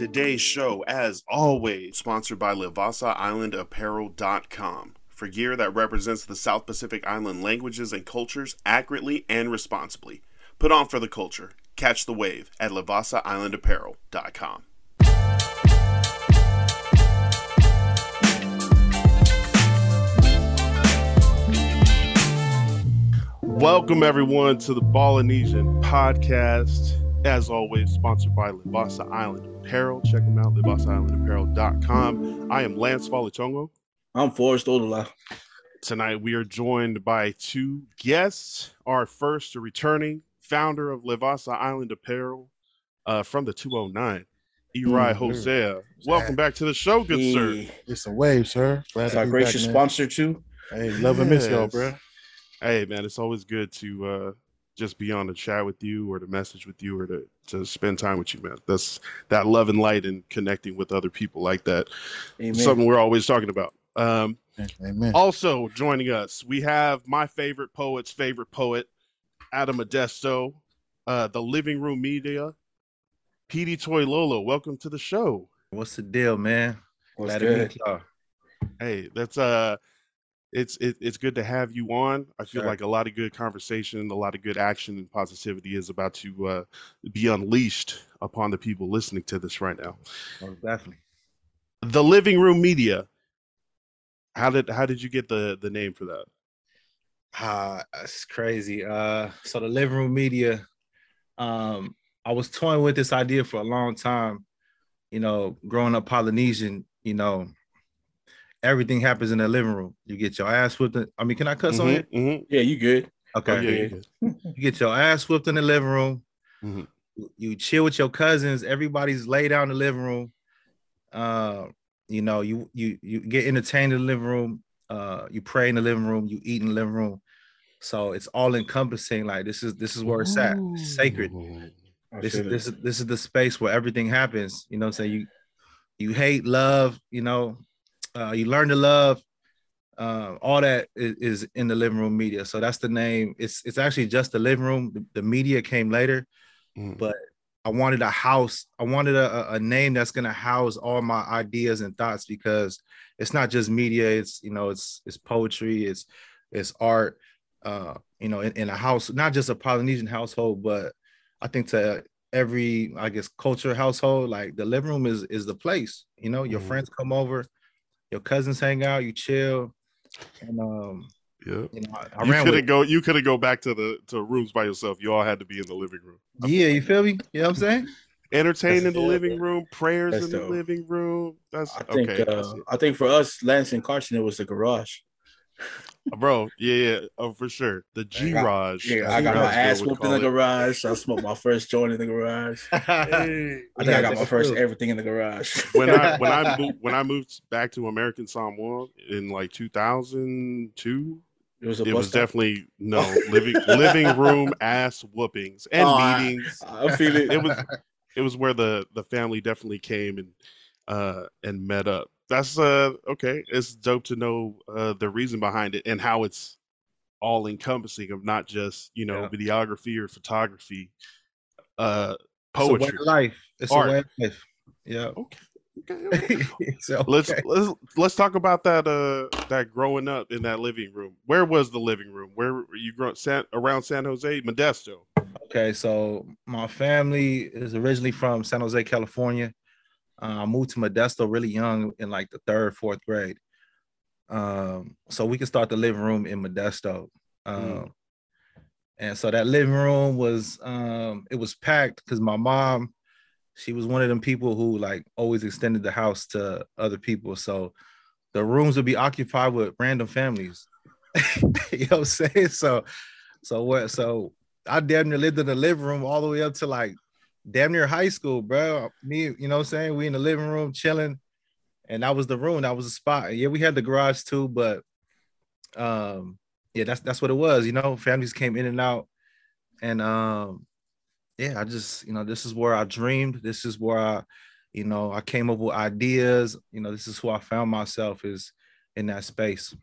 Today's show, as always, sponsored by LivassaIslandApparel.com for gear that represents the South Pacific Island languages and cultures accurately and responsibly. Put on for the culture. Catch the wave at LivassaIslandApparel.com. Welcome everyone to the Polynesian podcast. As always, sponsored by Livassa Island Apparel. Check them out, LivassaIslandApparel.com. I am Lance Falitongo. I'm Forrest Odola. Tonight we are joined by two guests. Our first, a returning founder of Livassa Island Apparel uh, from the 209, Eri Mm, Hosea. Welcome back to the show, good sir. It's a wave, sir. Glad It's to our be gracious back, sponsor too. Hey, love and miss y'all, bro. Hey man, it's always good to uh just be on the chat with you or to message with you or to, to spend time with you, man. That's that love and light and connecting with other people like that. Amen. Something we're always talking about. Um Amen. also joining us, we have my favorite poet's favorite poet, Adam Modesto, uh, the living room media, PD Toy Lolo. Welcome to the show. What's the deal, man? What's Glad to good? meet y'all. Hey, that's uh it's it, it's good to have you on. I feel Sure. like a lot of good conversation, a lot of good action and positivity is about to uh, be unleashed upon the people listening to this right now. Most definitely. The Living Room Media. How did how did you get the the name for that? Ah, that's crazy. Uh, so the living room media, um, I was toying with this idea for a long time. You know, growing up Polynesian, you know, everything happens in the living room. You get your ass whipped. in- I mean, can I cuss on it? Mhm, mhm. Yeah, you good? Okay. Oh, yeah, yeah. you good. You get your ass whipped in the living room. Mhm. You- You chill with your cousins. Everybody's laid out in the living room. Uh, you know, you you you get entertained in the living room. Uh, you pray in the living room. You eat in the living room. So it's all encompassing. Like this is this is where it's at. It's sacred. I This is this it. is this is the space where everything happens. You know, what I'm saying you you hate love. You know, uh, you learn to love. Uh, all that is, is in the living room media. So that's the name. It's it's actually just the living room. The, the media came later, Mhm. but I wanted a house. I wanted a, a- name that's gonna house all my ideas and thoughts because it's not just media. It's you know it's it's poetry. It's it's art. Uh, you know, in, in a house, not just a Polynesian household, but I think to every I guess culture household, like the living room is is the place. You know, your Mhm. friends come over, your cousins hang out, you chill, and um, Yeah. you know, I, I You couldn't go. You couldn't go back to the to rooms by yourself. You all had to be in the living room. Yeah, you feel me? You know what I'm saying? Entertain in the Yeah, living room, prayers in the dope. living room. That's I think okay, uh, I think for us, Lance and Carson, it was the garage. bro. Yeah, yeah, oh, for sure. The G Raj. Yeah, I got my ass whooped in the garage. I smoked my first joint in the garage. I think I got my first everything in the garage. when I when I moved when I moved back to American Samoa in like 2002, It was a it was definitely no living living room ass whoopings and Oh, I- meetings. I feel it. It was it was where the the family definitely came and uh and met up. That's uh okay. It's dope to know uh the reason behind it and how it's all encompassing of not just you know Yeah. videography or photography, uh It's a way poetry. of life. It's Art. a way of life. Yeah. Okay. Okay, okay. Let's let's let's talk about that uh that growing up in that living room. Where was the living room? Where were you grow San around San Jose, Modesto? Okay, so my family is originally from San Jose, California. Uh, I moved to Modesto really young in like the third, fourth grade. Um, so we could start the living room in Modesto. Um, Mm. and so that living room was um it was packed because my mom, she was one of them people who like always extended the house to other people. So the rooms would be occupied with random families. you know what I'm saying? So so what so I damn near lived in the living room all the way up to like damn near high school, bro. Me, you know what I'm saying? We in the living room chilling, and that was the room, that was the spot. Yeah, we had the garage too, but um, yeah, that's that's what it was, you know. Families came in and out, and um, yeah, I just, you know, this is where I dreamed. This is where I, you know, I came up with ideas. You know, this is who I found myself is in that space.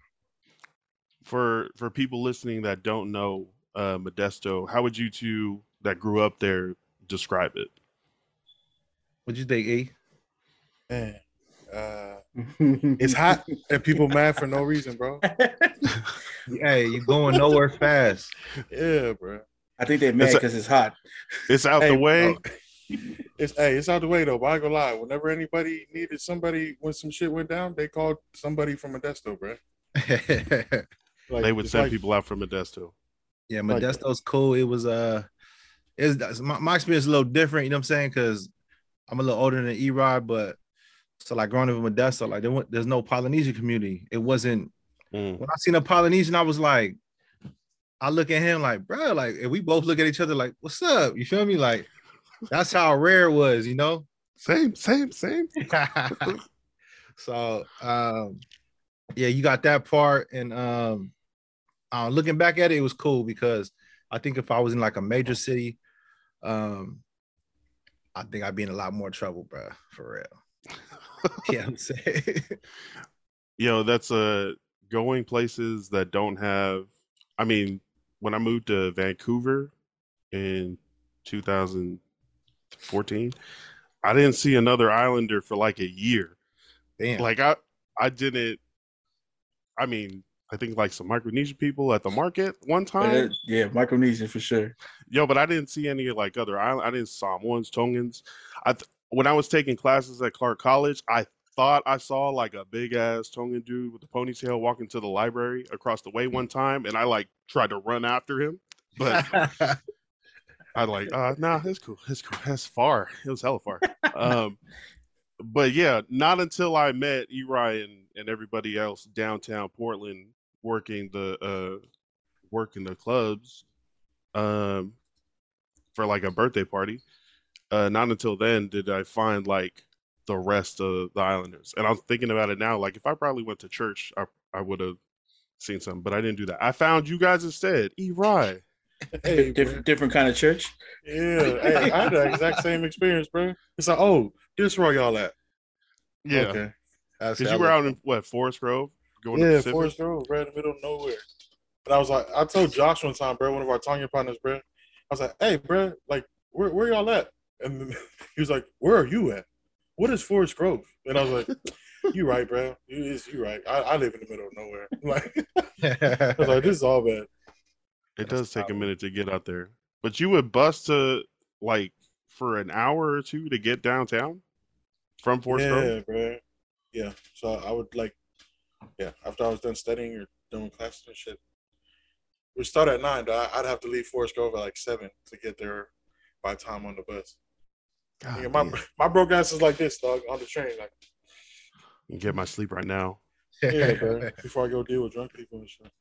For for people listening that don't know uh Modesto, how would you two that grew up there describe it? What'd you think, E? Man, uh, it's hot and people mad for no reason, bro. hey, you going nowhere fast? Yeah, bro. I think they're mad because it's, hot. It's out Hey, the way. bro. It's hey, it's out the way though. But I go gonna lie. Whenever anybody needed somebody when some shit went down, they called somebody from Modesto, bro. Like, They would send like- people out from Modesto. Yeah, Like- Modesto's cool. It was uh it's my, my experience is a little different, you know what I'm saying? Cause I'm a little older than E-Rod, but so like growing up in Modesto, like there, wa- there's no Polynesian community. It wasn't Mm. when I seen a Polynesian, I was like, I look at him like, bro, like and we both look at each other like, what's up? You feel me? Like that's how rare it was, you know. Same, same, same. so um yeah, you got that part. And um uh, looking back at it, it was cool because I think if I was in like a major city, um, I think I'd be in a lot more trouble, bro, for real. yeah, I'm saying. you know that's uh going places that don't have i mean when i moved to vancouver in 2014 i didn't see another islander for like a year Damn. like i i didn't i mean i think like some micronesian people at the market one time yeah, Micronesian for sure. Yo, but I didn't see any like other island. I didn't Samoans, Tongans. I th- when I was taking classes at Clark College, I thought I saw like a big ass Tongan dude with a ponytail walking to the library across the way one time, and I like tried to run after him, but I like, uh, nah, it's cool, it's cool, that's far. It was hella far. um, but yeah, not until I met Eri and, and everybody else downtown Portland working the uh working the clubs um for like a birthday party. Uh not until then did I find like the rest of the islanders. And I'm thinking about it now, like if I probably went to church, I I would have seen something, but I didn't do that. I found you guys instead. Eri. Hey, different different kind of church. Yeah, hey, I had the exact same experience, bro. It's like, oh, this where y'all at? Yeah. Okay. Because I you were out in what, Forest Grove? Going to yeah, Pacific? Forest Grove, right in the middle of nowhere. And I was like, I told Josh one time, bro, one of our Tanya partners, bro. I was like, hey, bro, like, where where y'all at? And he was like, where are you at? What is Forest Grove? And I was like, you right, bro. You is you right. I, I live in the middle of nowhere. Like, I was like, this is all bad. It That's does take a minute to get out there. But you would bus to like for an hour or two to get downtown from Forest yeah, Grove? bro. Yeah. So I would like, yeah, after I was done studying or doing classes and shit. We start at nine. Though. I- I'd have to leave Forest Grove at like seven to get there by time on the bus. God, Nigga, my damn. my broke ass is like this, dog, on the train. Like, can get my sleep right now. yeah, bro. Before I go deal with drunk people and shit.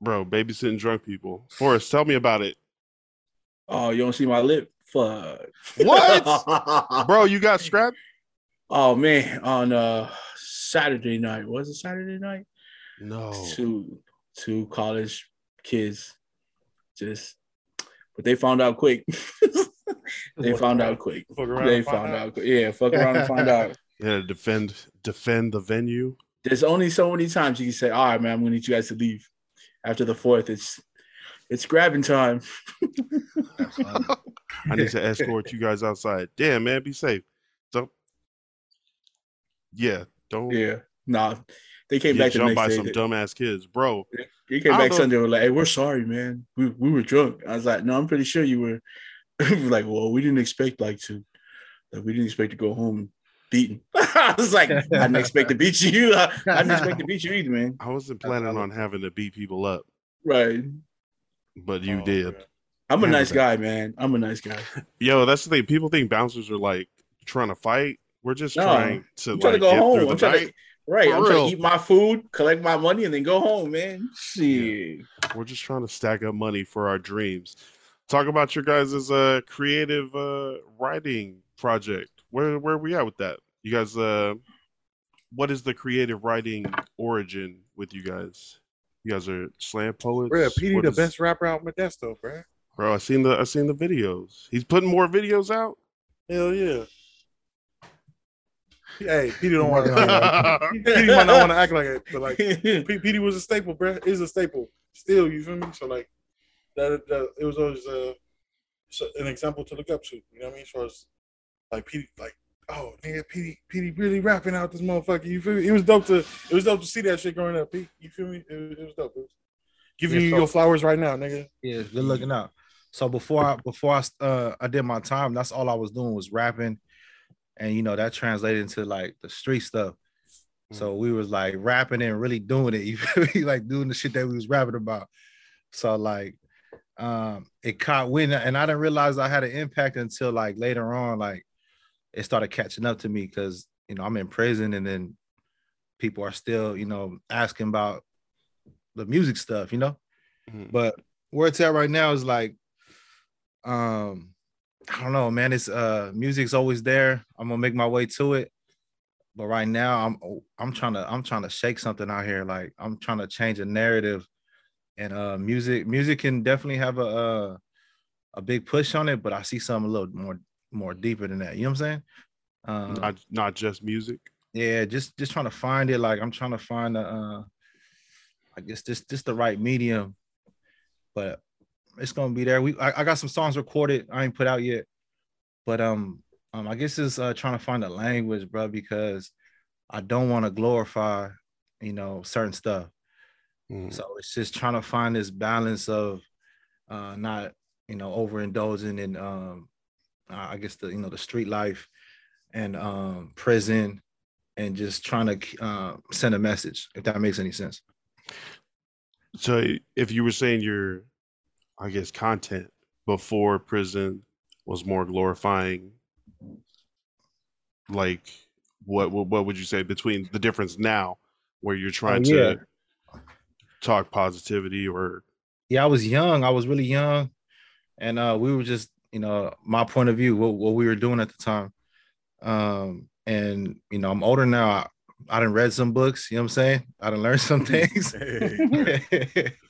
Bro, babysitting drunk people. Forrest, tell me about it. Oh, you don't see my lip? Fuck. What? Bro, you got strapped? oh man, on uh Saturday night. Was it Saturday night? No. Two two college kids just but they found out quick. they found out quick. They found out quick. Yeah, fuck around and find out. Yeah, defend defend the venue. There's only so many times you can say, all right, man, I'm gonna need you guys to leave. After the fourth, it's it's grabbing time. I need to escort you guys outside. Damn, man, be safe. So yeah, don't Yeah. Nah. They came back the next by day. some dumbass kids, bro. They came back know- Sunday. Were like, "Hey, we're sorry, man. We, we were drunk." I was like, "No, I'm pretty sure you were." like, well, we didn't expect like to, like we didn't expect to go home beaten. I was like, I didn't expect to beat you. I, I didn't expect to beat you either, man. I wasn't planning on having to beat people up, Right. but you Oh, did. I'm a nice guy, man. I'm a nice guy. Yo, that's the thing. People think bouncers are like trying to fight. We're just No, trying to I'm trying to go get home. I'm trying to- night. Right. For I'm trying to eat my food, collect my money, and then go home, man. Shit. We're just trying to stack up money for our dreams. Talk about your guys' uh creative uh writing project. Where where are we at with that? You guys uh what is the creative writing origin with you guys? You guys are slam poets. Bro, PD What the is- best rapper out in Modesto, bro. Bro, I seen the I seen the videos. He's putting more videos out. Hell yeah. Hey, PD don't want to. PD might not want to act like it, but like P- PD was a staple, bro. Is a staple still. You feel me? So like that, that it was always uh, an example to look up to. You know what I mean? As far as like PD, like oh nigga, Petey, Petey really rapping out this motherfucker. You feel me? It was dope to it was dope to see that shit growing up. Pete. You feel me? It was, it was dope. It was giving Yeah, you so- your flowers right now, nigga. Yeah, good looking out. So before I before I uh I did my time, that's all I was doing was rapping, and you know that translated into like the street stuff. So we was like rapping and really doing it. You feel me? Like doing the shit that we was rapping about. So like, um, it caught wind, and I didn't realize I had an impact until like later on. Like, it started catching up to me because you know I'm in prison, and then people are still you know asking about the music stuff. You know. Mhm. But where it's at right now is like, um, I don't know, man. It's uh, music's always there. I'm gonna make my way to it, but right now I'm I'm trying to I'm trying to shake something out here. Like I'm trying to change a narrative, and uh, music music can definitely have a uh, a big push on it. But I see something a little more more deeper than that. You know what I'm saying? Um, not not just music. yeah just just trying to find it like i'm trying to find the uh i guess this this the right medium but it's gonna be there we I, I got some songs recorded i ain't put out yet but um um i guess it's uh trying to find a language bro because i don't want to glorify you know certain stuff Mhm. so it's just trying to find this balance of uh not you know overindulging in um I guess the you know the street life and um prison and just trying to uh, send a message if that makes any sense. So if you were saying your, I guess, content before prison was more glorifying, like what what, what would you say between the difference now, where you're trying Oh, yeah. to talk positivity or Yeah, I was young. I was really young, and uh, we were just you know my point of view what, what we were doing at the time. Um, and you know I'm older now. I, I didn't read some books. You know what I'm saying? I didn't learn some things.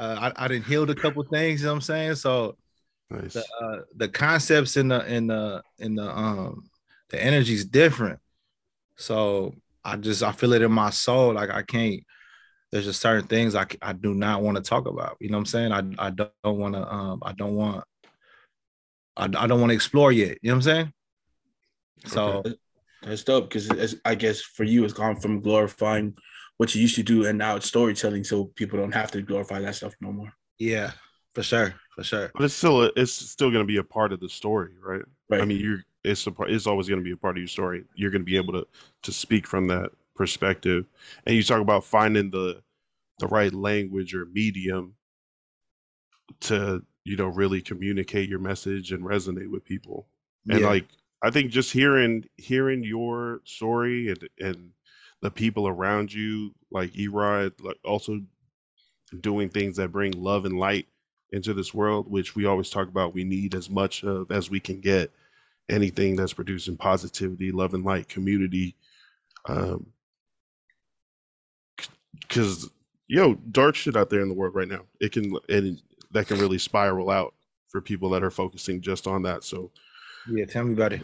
uh, I, I didn't healed a couple things. You know what I'm saying? So nice? the uh, the concepts in the in the in the um the energy is different. So I just I feel it in my soul. Like I can't. There's just certain things I, I do not want to talk about. You know what I'm saying? I I don't want to um I don't want I, I don't want to explore yet. You know what I'm saying? So Okay. That's dope because I guess for you, it's gone from glorifying what you used to do, and now it's storytelling, so people don't have to glorify that stuff no more. yeah, for sure, for sure. But it's still a, it's still going to be a part of the story, right? Right. I mean, you're it's a part. It's always going to be a part of your story. You're going to be able to to speak from that perspective, and you talk about finding the the right language or medium to you know really communicate your message and resonate with people. And yeah. like I think just hearing hearing your story and and the people around you, like Erod, like also doing things that bring love and light into this world, which we always talk about we need as much of as we can get. Anything that's producing positivity, love and light, community. Um because yo, dark shit out there in the world right now. It can and that can really spiral out for people that are focusing just on that. So yeah, tell me about it.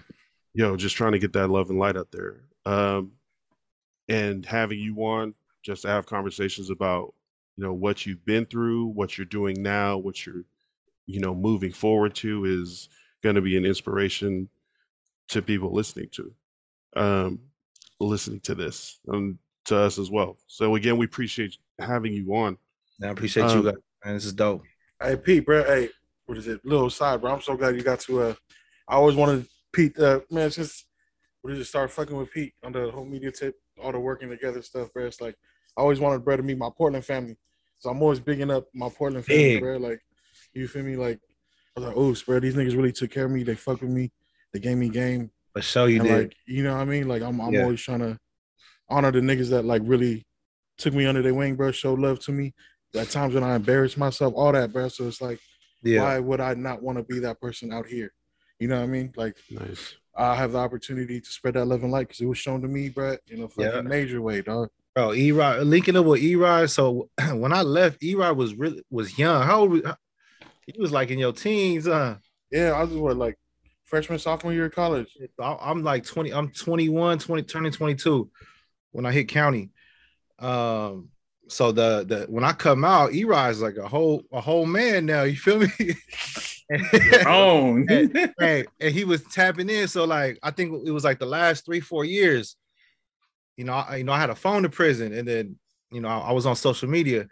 yo, just trying to get that love and light out there. Um, and having you on just to have conversations about, you know, what you've been through, what you're doing now, what you're, you know, moving forward to is going to be an inspiration to people listening to, um, listening to this and to us as well. So again, we appreciate having you on. I appreciate Um, you guys. Man, this is dope. Hey Pete, bro. Hey, what is it? Little side, bro. I'm so glad you got to. Uh, I always wanted Pete. Uh, man, just we just start fucking with Pete on the whole media tip, all the working together stuff, bro. It's like I always wanted bro to meet my Portland family, so I'm always bigging up my Portland family, Big. bro. Like, you feel me? Like, I was like, oh, bro, these niggas really took care of me. They fuck with me. They gave me game. For show you and did. like, you know what I mean? Like, I'm I'm Yeah. always trying to honor the niggas that like really took me under their wing, bro. Showed love to me. At times when I embarrassed myself, all that, bro. So it's like yeah. why would I not want to be that person out here? You know what I mean? Like Nice. I have the opportunity to spread that love and light because it was shown to me, bro, in a fucking Yeah. major way, dog. Bro, Erod linking up with Erod. So when I left, Erod was really was young. How old? Was, he was like in your teens, huh? Yeah, I was what like freshman, sophomore year of college. I- I'm like 20, I'm 21, 20, turning 22 when I hit county. Um, so the the when I come out, E is like a whole a whole man now. You feel me? Own. and, and, and he was tapping in. So like I think it was like the last three four years. You know, I, you know, I had a phone to prison, and then you know I, I was on social media,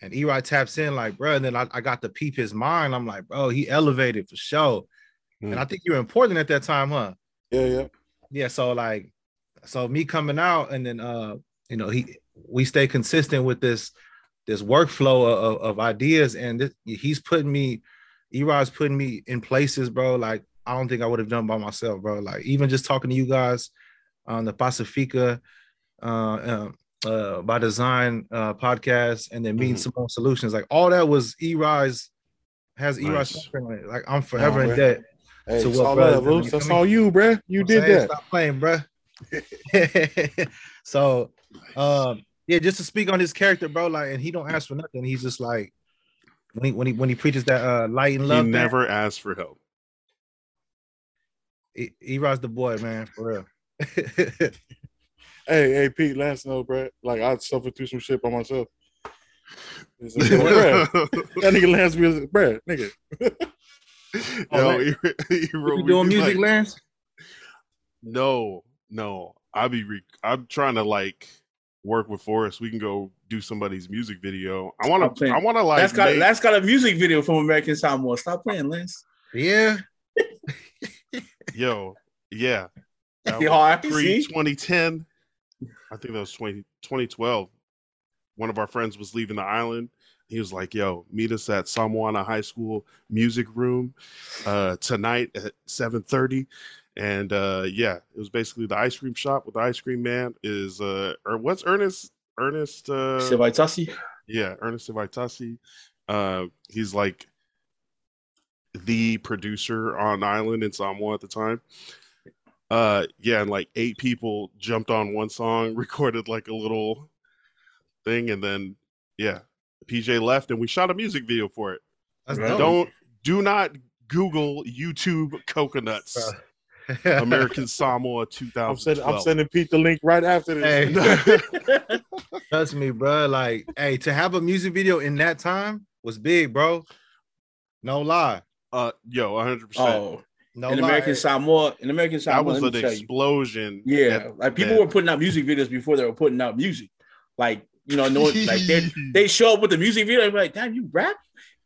and E taps in like, bro, and then I, I got to peep his mind. I'm like, bro, he elevated for sure. Mm. And I think you were important at that time, huh? Yeah, yeah. Yeah. So like, so me coming out, and then uh, you know, he we stay consistent with this this workflow of, of ideas, and this, he's putting me, Erod's putting me in places, bro. Like I don't think I would have done by myself, bro. Like even just talking to you guys on the Pacifica, uh, uh, uh by design uh podcast, and then meeting Mhm. Simone Solutions, like all that was Erod's has Erod's Nice. on it. Like I'm forever in debt. Hey, So what, all brother? love, You. That's all you, bruh. You I'm did saying? that. Stop playing, bro. so, um, yeah, just to speak on his character, bro. Like, and he don't ask for nothing. He's just like when he when he when he preaches that uh light and love. He love. never asked for help. he, he rides the boy, man, for real. Hey, hey, Pete, Last note, know, bruh. Like I suffered through some shit by myself. It's like, bruh, that nigga Lance was bruh, nigga. Yo, man. he, he wrote you me, doing music, like, Lance? No, no. I be re- I'm trying to like work with Forrest. We can go do somebody's music video. I want to. playing. I want to like. That's got make- that's got a music video from American Samoa. Stop playing, Lance. Yeah. yo, yeah. That was I pre 2010. I think that was 20, 2012. One of our friends was leaving the island. He was like, "Yo, meet us at Samoana High School music room uh, tonight at 7:30." And uh, yeah, it was basically the ice cream shop with the ice cream man. Is uh, or what's Ernest? Ernest? Uh, Sivaitasi. yeah, Ernest Vitasi. Uh, he's like the producer on Island in Samoa at the time. Uh, yeah, and like eight people jumped on one song, recorded like a little thing, and then yeah, PJ left, and we shot a music video for it. That's Don't do not Google YouTube coconuts American Samoa I'm 2012. sending, I'm sending Pete the link right after this. Hey. Trust me, bro. Like, hey, to have a music video in that time was big, bro. No lie. uh, yo, 100. percent Oh, No in lie. American Samoa, in American Samoa, That Samoa, was an tell you. explosion. Yeah, at- like people that- were putting out music videos before they were putting out music. Like you know, no, like they they show up with the music video and be like, "Damn, you rap?"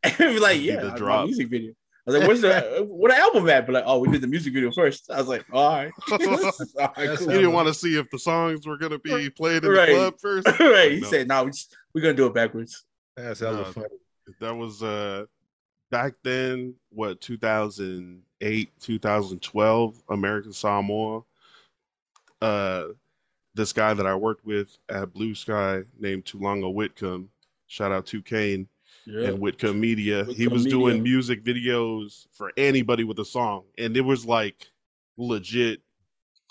And be like, That'd be "Yeah, the I- drop. music video." I was like, "Where's the what album at?" But like, "Oh, we did the music video first. I was like, "All right, all right, cool." He didn't want to see if the songs were gonna be played in Right. the club first. right. He No. said, "No, we we're gonna do it backwards." That's hella No. funny. That was uh back then, what 2008, 2012, American Samoa. Uh, this guy that I worked with at Blue Sky named Tulanga Whitcomb. Shout out to Kane Yeah, and Whitcomb Media. he Whitcomb was Media. doing music videos for anybody with a song, and it was like legit.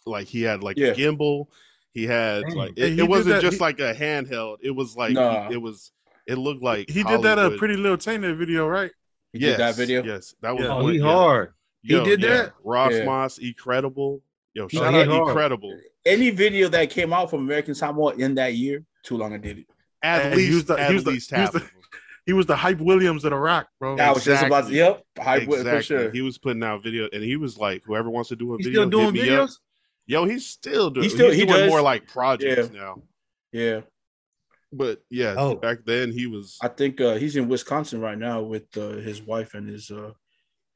Like he had like Yeah. a gimbal. He had Dang. like it, it wasn't that- just he- like a handheld. It was like Nah. it was. It looked like He did that uh, a pretty little tainted video, right? he yes, did that video. Yes, that was Yeah. Oh, he yeah. hard. He did yeah. that? Ross Yeah. Moss, incredible. Yo, shout did out hard. incredible. Any video that came out from American Samoa in that year, too long I did it. At And least, was the- at was the- least he was half the- of them. He was the hype Williams of the rock, bro. I was just about to, yep, hype with Exactly. for sure. He was putting out video, and he was like, "Whoever wants to do a He's video, still doing hit me up." videos? Yo, he's still doing. He He's, still- he doing does. more like projects now. yeah, But yeah, Oh. back then he was. I think uh, he's in Wisconsin right now with uh, his wife and his uh,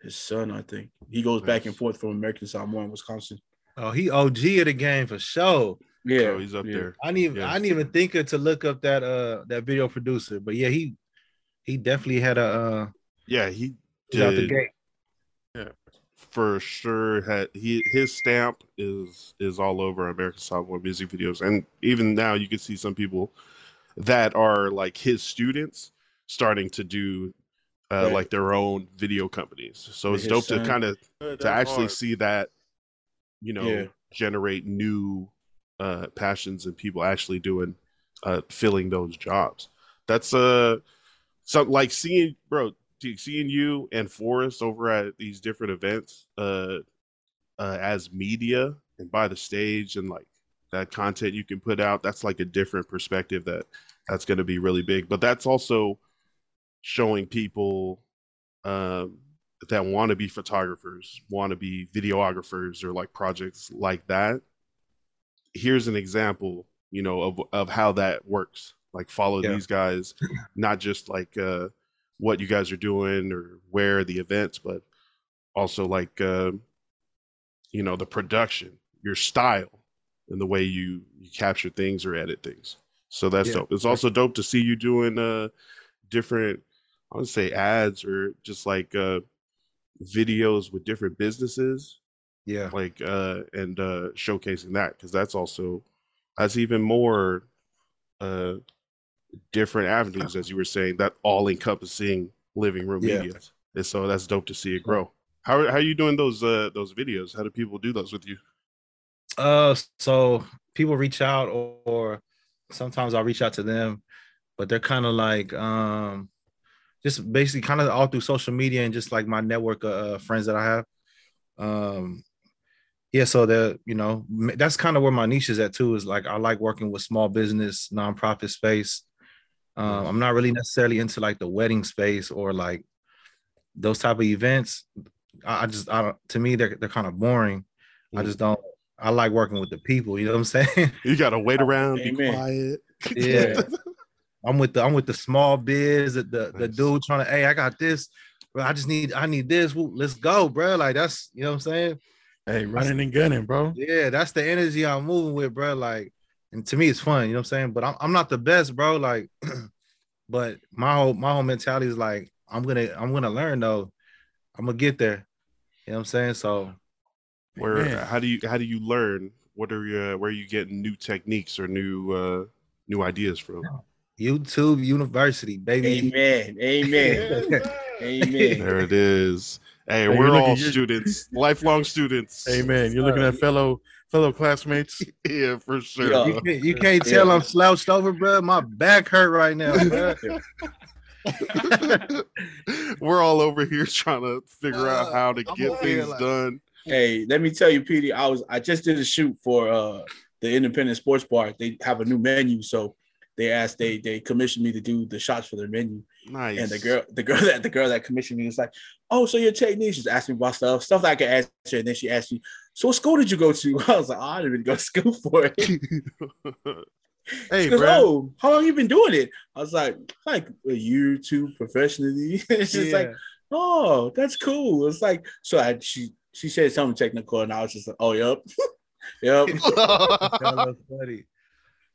his son. I think he goes back and forth from American Samoa and Wisconsin. Oh, he OG of the game for sure. Yeah, so he's up yeah. there. I didn't even Yeah. I didn't even think of to look up that uh that video producer, but yeah, he he definitely had a uh Yeah, he he's out the did gate. for sure. Had he his stamp is is all over American Samoa music videos, and even now you can see some people that are like his students starting to do uh, Right. like their own video companies. So it's his dope to kind of That's to actually hard. see that you know Yeah. generate new uh passions and people actually doing uh filling those jobs that's uh something like seeing bro seeing you and Forrest over at these different events uh uh as media and by the stage and like that content you can put out that's like a different perspective that that's going to be really big. But that's also showing people um, that want to be photographers, want to be videographers, or like projects like that. Here's an example, you know, of of how that works. Like follow Yeah. these guys, not just like uh, what you guys are doing or where the events, but also like uh, you know the production, your style, and the way you you capture things or edit things. So that's Yeah. dope. It's also dope to see you doing uh different I would say ads or just like uh videos with different businesses Yeah. like uh and uh showcasing that because that's also that's even more uh different avenues as you were saying that all encompassing living room Yeah. media and so that's dope to see it grow how how are you doing those uh those videos how do people do those with you Uh, so people reach out, or, or sometimes I'll reach out to them, but they're kind of like, um, just basically kind of all through social media and just like my network of uh, friends that I have. Um, yeah, so the you know that's kind of where my niche is at too. Is like I like working with small business, nonprofit space. Um, I'm not really necessarily into like the wedding space or like those type of events. I, I just I don't. To me, they're they're kind of boring. I Mm. just don't. I like working with the people. You know what I'm saying? you gotta wait around be quiet Yeah. I'm with the I'm with the small biz, the the, the dude trying to, hey, I got this, bro. I just need I need this. Woo, Let's go, bro. Like that's you know what I'm saying? Hey, running and gunning, bro. Yeah, that's the energy I'm moving with, bro. Like, and to me, it's fun. You know what I'm saying? But I'm I'm not the best, bro. Like, but my whole my whole mentality is like, I'm gonna I'm gonna learn though. I'm gonna get there. You know what I'm saying? So where Man. how do you how do you learn what are you where are you getting new techniques or new uh new ideas from YouTube University, baby. Amen. Amen. Amen. there it is hey Hey, we're you're all looking- students lifelong students Amen. You're looking at fellow fellow classmates. yeah for sure Yeah. You can't, you can't tell I'm slouched over, bro. My back hurt right now, we're all over here trying to figure out Uh, how to I'm get over things like- done Hey, let me tell you, PD. I was I just did a shoot for uh the Independent Sports Bar. They have a new menu, so they asked they they commissioned me to do the shots for their menu. nice And the girl, the girl that the girl that commissioned me was like, "Oh, so your technique?" She's asking me about stuff, stuff that I could answer. And then she asked me, "So what school did you go to?" I was like, oh, "I didn't even go to school for it." Hey, goes, bro. "Oh, how long you been doing it?" I was like, "Like a year or two professionally." She's like, "Oh, that's cool." It's like so. I she she said something technical, and I was just like, "Oh, yep, yep." that's funny.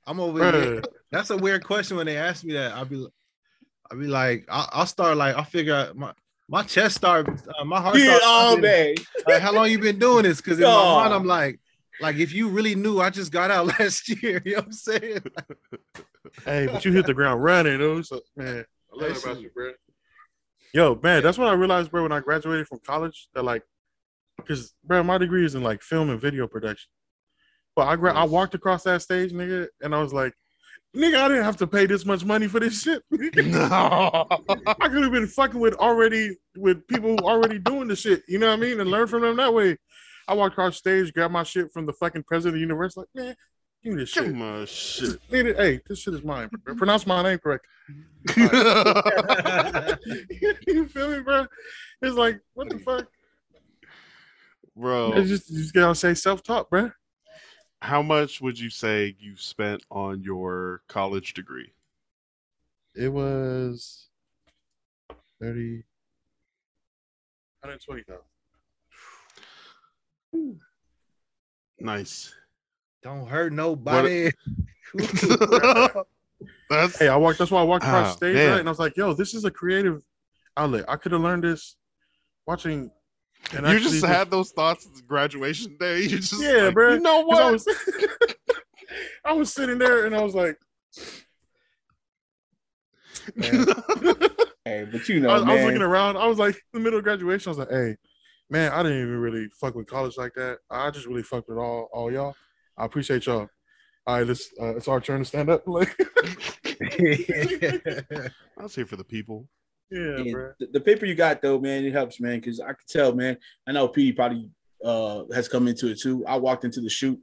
I'm over here. That's a weird question when they ask me that. I'll be, I'll be like, I'll, I'll start like, I'll figure out my my chest start, uh, my heart. Yeah, start oh pumping. man, Like, how long you been doing this? Because in my Oh. mind, I'm like, like if you really knew, I just got out last year. You know what I'm saying? Hey, but you hit the ground running, though. So, man, I love about you, bro. Yo, man, that's when I realized, bro, when I graduated from college, that like, because, bro, my degree is in like film and video production. But I gra- I walked across that stage, nigga, and I was like, nigga, I didn't have to pay this much money for this shit. no I could have been fucking with already with people who already doing the shit, you know what I mean, and learn from them that way. I walked across stage, grabbed my shit from the fucking president of the universe, like, man, give me this shit. Come on, shit. Hey, this shit is mine. bro. Pronounce my name correct. you feel me, bro? It's like, what the fuck? Bro, It's just you just gotta say self-taught, bro. How much would you say you spent on your college degree? It was 30 120,000. Nice. Don't hurt nobody. That's Hey, I walked. That's why I walked across ah, the stage, man. right? And I was like, "Yo, this is a creative outlet. I could have learned this watching." And you just had those thoughts at graduation day. You just Yeah, like, bro. You know 'cause I what? was, I was sitting there and I was like, hey, but you know, I, was, I was looking around. I was like, in the middle of graduation, I was like, "Hey, man, I didn't even really fuck with college like that. I just really fucked with all all y'all. I appreciate y'all. All right, this uh, it's our turn to stand up. Like, I was here for the people. Yeah, the, the paper you got though, man, it helps, man, because I could tell, man. I know P probably uh has come into it too. I walked into the shoot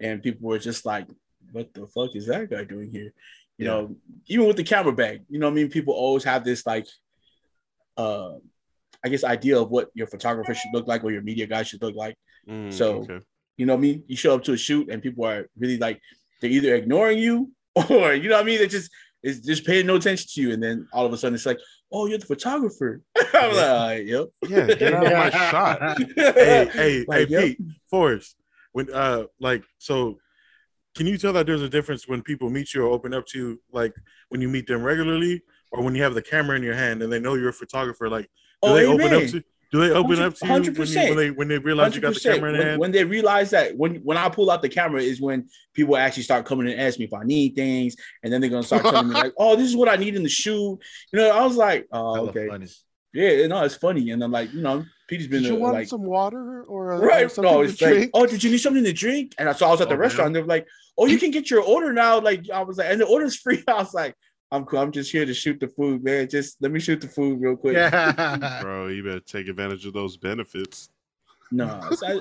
and people were just like, "What the fuck is that guy doing here?" You Yeah. know, even with the camera bag, you know, what I mean, people always have this like, uh, I guess idea of what your photographer should look like or your media guy should look like. Mm, So- okay. You know what I mean? You show up to a shoot and people are really like they're either ignoring you or you know what I mean? They're just it's just paying no attention to you, and then all of a sudden it's like, oh, you're the photographer. I'm like, all right, yep. yeah, get out of my shot. hey, hey, Like, hey, yep. Pete, Forrest. When uh, like, so, can you tell that there's a difference when people meet you or open up to you, like when you meet them regularly, or when you have the camera in your hand and they know you're a photographer? Like, do Oh, they open up to? Do they open up to you when, you, 100%. when they when they realize you got the camera in when, hand? when they realize that when when I pull out the camera is when people actually start coming and ask me if I need things, and then they're gonna start telling me like, "Oh, this is what I need in the shoe." You know, I was like, "Oh, Hella okay, funny. yeah, no, it's funny." And I'm like, you know, Peter's been Did you uh, want like, some water or uh, right? something No, to it's like, drink? "Oh, did you need something to drink?" And I so I was at the Oh, restaurant. They're like, "Oh, you can get your order now." Like I was like, and the order's free. I was like, "I'm cool. I'm just here to shoot the food, man. Just let me shoot the food real quick." Yeah. Bro, you better take advantage of those benefits. No, that's, I-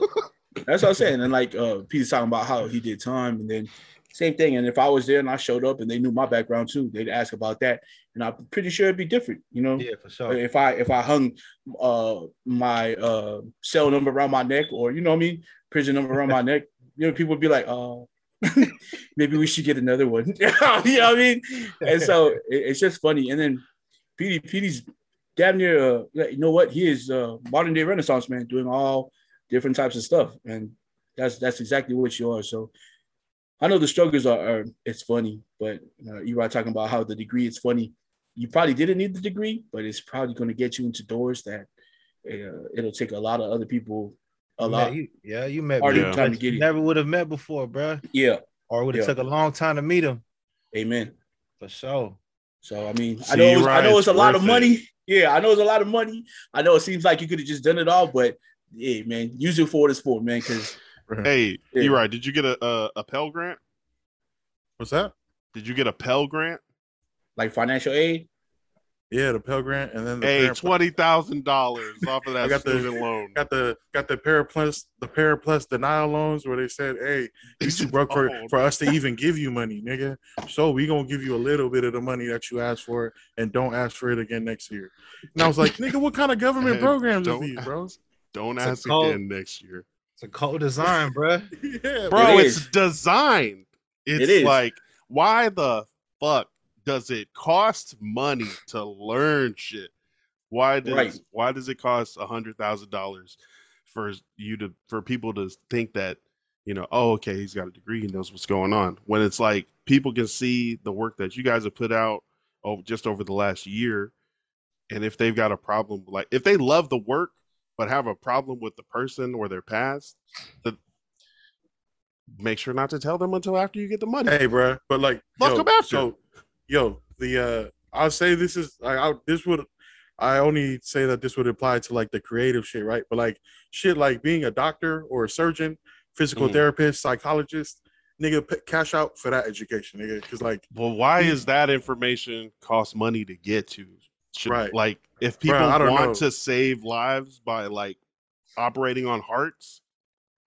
that's what I'm saying. And like uh Peter's talking about how he did time, and then same thing. And if I was there and I showed up and they knew my background too, they'd ask about that. And I'm pretty sure it'd be different, you know. yeah, for sure. If I if I hung uh my uh cell number around my neck or you know what I mean, prison number around my neck, you know, people would be like, uh maybe we should get another one. you know what I mean? And so it- it's just funny. And then Petey Petey's damn near uh you know what? He is a modern day renaissance man doing all different types of stuff. And that's that's exactly what you are. So I know the struggles are, are it's funny, but uh, you are talking about how the degree is funny. You probably didn't need the degree, but it's probably going to get you into doors that uh, it'll take a lot of other people a lot. met- you- yeah, you met Harder people time to get you never would have met before, bro. Yeah, Or it would have Yeah. took a long time to meet him. amen. For sure. So I mean, I know it was, right, I know it's a lot of worth it. money. Yeah, I know it's a lot of money. I know it seems like you could have just done it all, but yeah, man, use it for what it's for, man. Because Hey, Yeah. you're right. Did you get a, a a Pell Grant? What's that? Did you get a Pell Grant? like financial aid, Yeah, the Pell Grant, and then the Hey, twenty thousand dollars off of I that got the- student loan. got the got the Parent PLUS the Parent PLUS denial loans where they said, "Hey, you too broke for, for us to even give you money, nigga. So we gonna give you a little bit of the money that you asked for, and don't ask for it again next year." And I was like, "Nigga, what kind of government And programs is don't these, bro?" Don't It's ask call. again next year, It's a cold design, bro. yeah, bro. It it's designed. It's It is. like, why the fuck does it cost money to learn shit? Why does Right. why does it cost a hundred thousand dollars for you to for people to think that you know oh okay he's got a degree he knows what's going on when it's like people can see the work that you guys have put out over just over the last year and if they've got a problem like if they love the work but have a problem with the person or their past the, make sure not to tell them until after you get the money Hey, bro, but like, Fuck yo, after. So, yo, the uh, I'll say this is like, I, this would, I only say that this would apply to like the creative shit, right? But like shit, like being a doctor or a surgeon, physical Mhm. therapist, psychologist, nigga, p- cash out for that education, nigga, because like, well why is that information cost money to get to Should, Right. like if Bro, people I don't want know. to save lives by like operating on hearts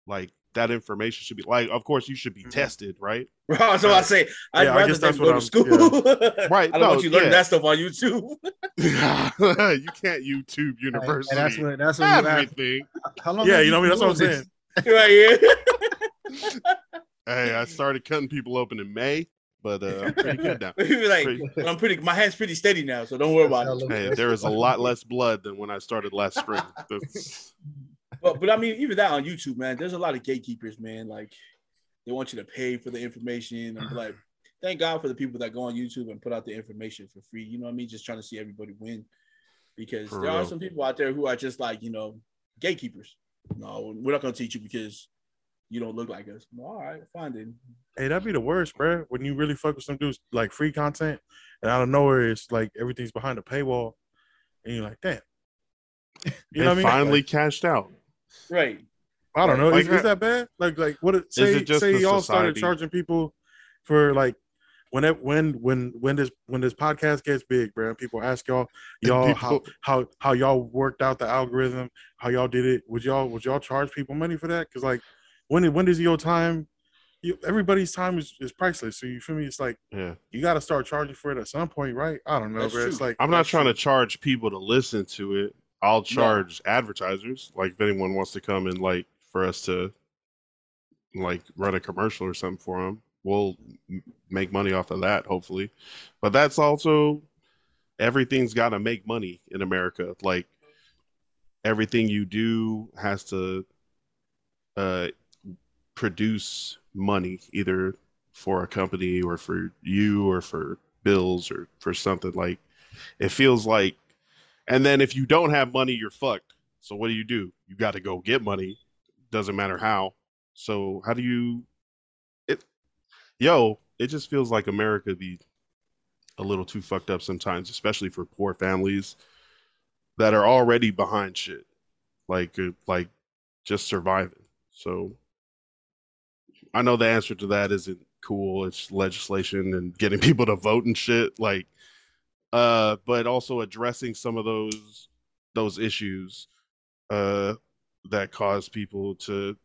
like that information should be like of course you should be Mhm. tested right bro. So I say I'd Yeah, rather guess them that's go what to school. Right, I don't no, want you learning yeah. that stuff on YouTube. you can't youtube university And that's what that's what you asked. everything How long? yeah, you know what I mean? That's what I'm saying. this? right hey i started cutting people open in may but uh i'm pretty good now like Pretty- I'm pretty. My hand's pretty steady now, so don't worry about it. hey there is a lot less blood than when i started last spring That's- But but I mean, even that on YouTube, man, there's a lot of gatekeepers, man. Like they want you to pay for the information. I'm mm-hmm. like, thank God for the people that go on YouTube and put out the information for free. You know what I mean? Just trying to see everybody win. Because For there are some people out there who are just like, you know, gatekeepers. No, we're not gonna teach you because you don't look like us. Well, all right, fine then. Hey, that'd be the worst, bro. When you really fuck with some dudes like free content, and out of nowhere, it's like everything's behind a paywall, and you're like, damn. You they know what I mean? finally Like, cashed out Right. I don't know. Like is, is that bad? Like, like what? It, say, it just say y'all started charging people for like when it, when when when this when this podcast gets big, bro. People ask y'all y'all how People- how how y'all worked out the algorithm, how y'all did it. Would y'all would y'all charge people money for that? Because like when when when is your time? you, everybody's time is, is priceless. So you feel me? It's like Yeah. you got to start charging for it at some point, right? I don't know, That's bro. It's like I'm not trying true. to charge people to listen to it. I'll charge advertisers. Like if anyone wants to come and like for us to like run a commercial or something for them, we'll m- make money off of that hopefully. But that's also everything's got to make money in America. Like everything you do has to uh produce money either for a company or for you or for bills or for something like it feels like and then if you don't have money you're fucked. So what do you do? You got to go get money. Doesn't matter how. So how do you it yo it just feels like america be a little too fucked up sometimes especially for poor families that are already behind shit like uh, like just surviving. So i know the answer to that isn't cool. It's legislation and getting people to vote and shit. Like uh but also addressing some of those those issues uh that cause people to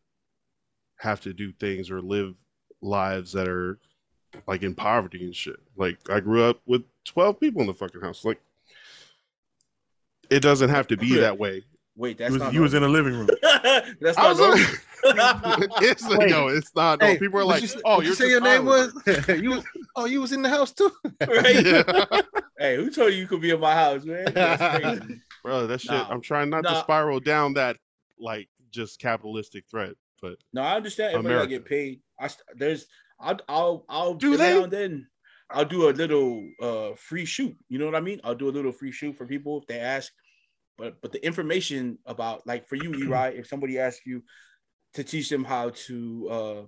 have to do things or live lives that are like in poverty and shit like i grew up with 12 people in the fucking house like it doesn't have to be that way Wait, You that's was, not. you was in the living room. that's I not. was normal. it's Wait. no, it's not. No, Hey, people are like, you, "Oh, you're you say your name was? you oh, you was in the house too. right? Yeah. Hey, who told you you could be in my house, man? That's crazy. bro. That shit. Nah. I'm trying not to spiral down that like just capitalistic threat. but No, I understand everybody gotta get paid. I there's I'll I'll I'll Do every they? now and then I'll do a little uh free shoot. You know what I mean? I'll do a little free shoot for people if they ask. But but the information about like for you, Eli, if somebody asks you to teach them how to uh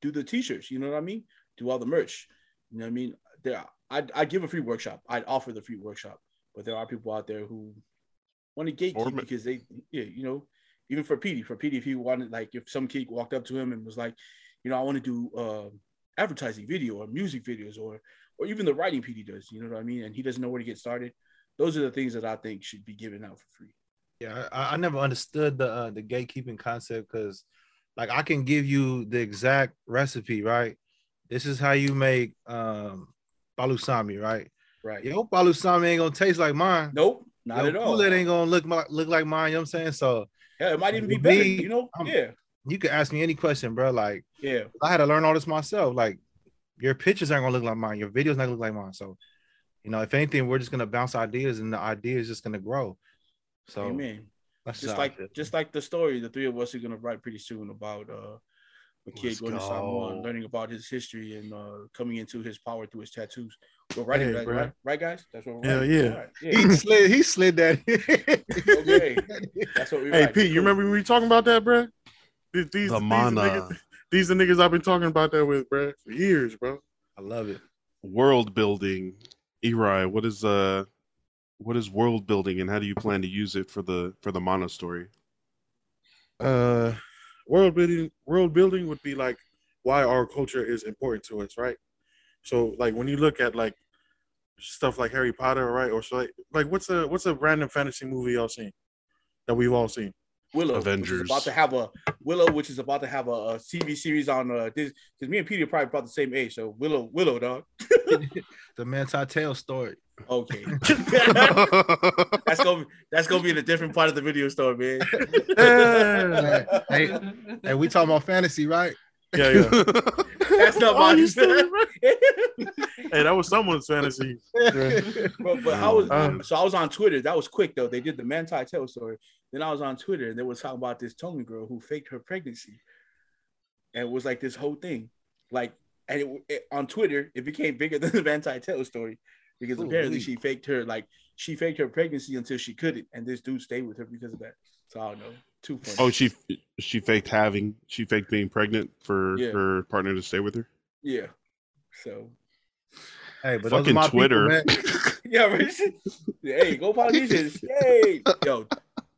do the t-shirts, you know what I mean? Do all the merch. You know what I mean? There I I give a free workshop. I'd offer the free workshop, but there are people out there who want to gatekeep Or because they yeah, you know, even for Petey, for Petey, if he wanted like if some kid walked up to him and was like, you know, I want to do uh advertising video or music videos or or even the writing Petey does, you know what I mean? And he doesn't know where to get started. Those are the things that I think should be given out for free. Yeah, I, I never understood the uh, the gatekeeping concept because, like, I can give you the exact recipe, right? This is how you make um palusami, right? Right. Yo, palusami ain't gonna taste like mine. Nope, not Yo, at all. Kool-Aid ain't gonna look my, look like mine. You know what I'm saying? So Yeah, it might even be better, me, you know? I'm- yeah, you could ask me any question, bro. Like, yeah. I had to learn all this myself. Like, your pictures aren't gonna look like mine. Your videos not gonna look like mine. So, you know, if anything, we're just gonna bounce ideas, and the idea is just gonna grow. So, Amen. that's Just I like just like the story the three of us are gonna write pretty soon about uh a kid Let's going to Samoa, go. learning about his history and uh coming into his power through his tattoos. We're writing Hey, that, right? Right, guys? That's what we're Hell writing. yeah. All right, he slid. He slid that. Okay. That's what we Hey, write. Pete, you Cool. remember we were talking about that, bro? These, these, the these mana niggas, these the niggas I've been talking about that with, bro, for years, bro. I love it. world building. Eri, what is uh, what is world building, and how do you plan to use it for the for the mono story? uh world building world building would be like why our culture is important to us right so like when you look at like stuff like harry potter right or so like, like what's a what's a random fantasy movie y'all seen that we've all seen Willow, which Avengers. is about to have a Willow, which is about to have a, a TV series on uh this because me and Peter are probably about the same age. So Willow, Willow, dog. The Manti Te'o story. Okay, that's gonna that's gonna be in a different part of the video store, man. Hey, hey, we talking about fantasy, right? Yeah yeah That's not Oh, my you still hey that was someone's fantasy but, but how was Um, so I was on Twitter. That was quick though. They did the Manti Te'o story. Then I was on Twitter and they were talking about this Tongan girl who faked her pregnancy, and it was like this whole thing, like and it, it- on Twitter it became bigger than the Manti Te'o story because Ooh, apparently wee. she faked her like she faked her pregnancy until she couldn't, and this dude stayed with her because of that. So I don't know. Too funny. oh, she she faked having she faked being pregnant for Yeah. her partner to stay with her. yeah. So Hey, but those are Fucking my Twitter. People, yeah, right? hey, go Polynesians! Yay, yo,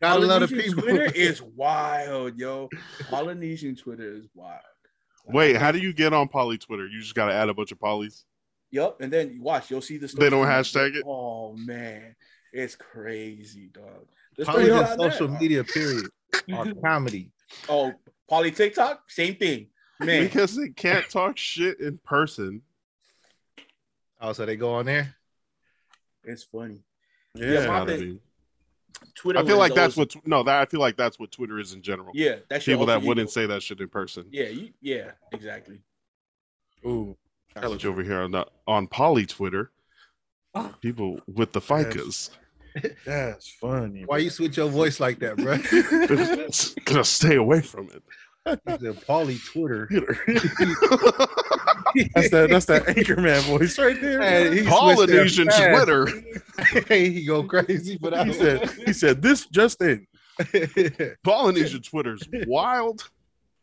Got a lot of Polynesian people. Twitter is wild, yo. Polynesian Twitter is wild. Wait, how do you get on poly Twitter? You just got to add a bunch of polys. Yep, and then you watch, you'll see the They don't hashtag it? Oh man, it's crazy, dog. The Poly stories is out there social are- media, period. Or comedy. Oh, Poly TikTok, same thing. Man, because they can't talk shit in person. Oh, so they go on there. it's funny. Yeah, Yeah, thing- Twitter. I feel was like that's what no, that I feel like that's what Twitter is in general. Yeah, that's People that wouldn't say that shit in person. Yeah, you, yeah, exactly. Ooh, College over here on the, on Poly Twitter. Ah. People with the ficas. That's funny. Why you switch your voice like that, bro? Gonna stay away from it. He said, Paulie Twitter. that's that. That's that Anchorman voice right there. Hey, he Polynesian. Twitter. Hey, he go crazy but that. he said. He said this just in. one. Polynesian Twitter's wild.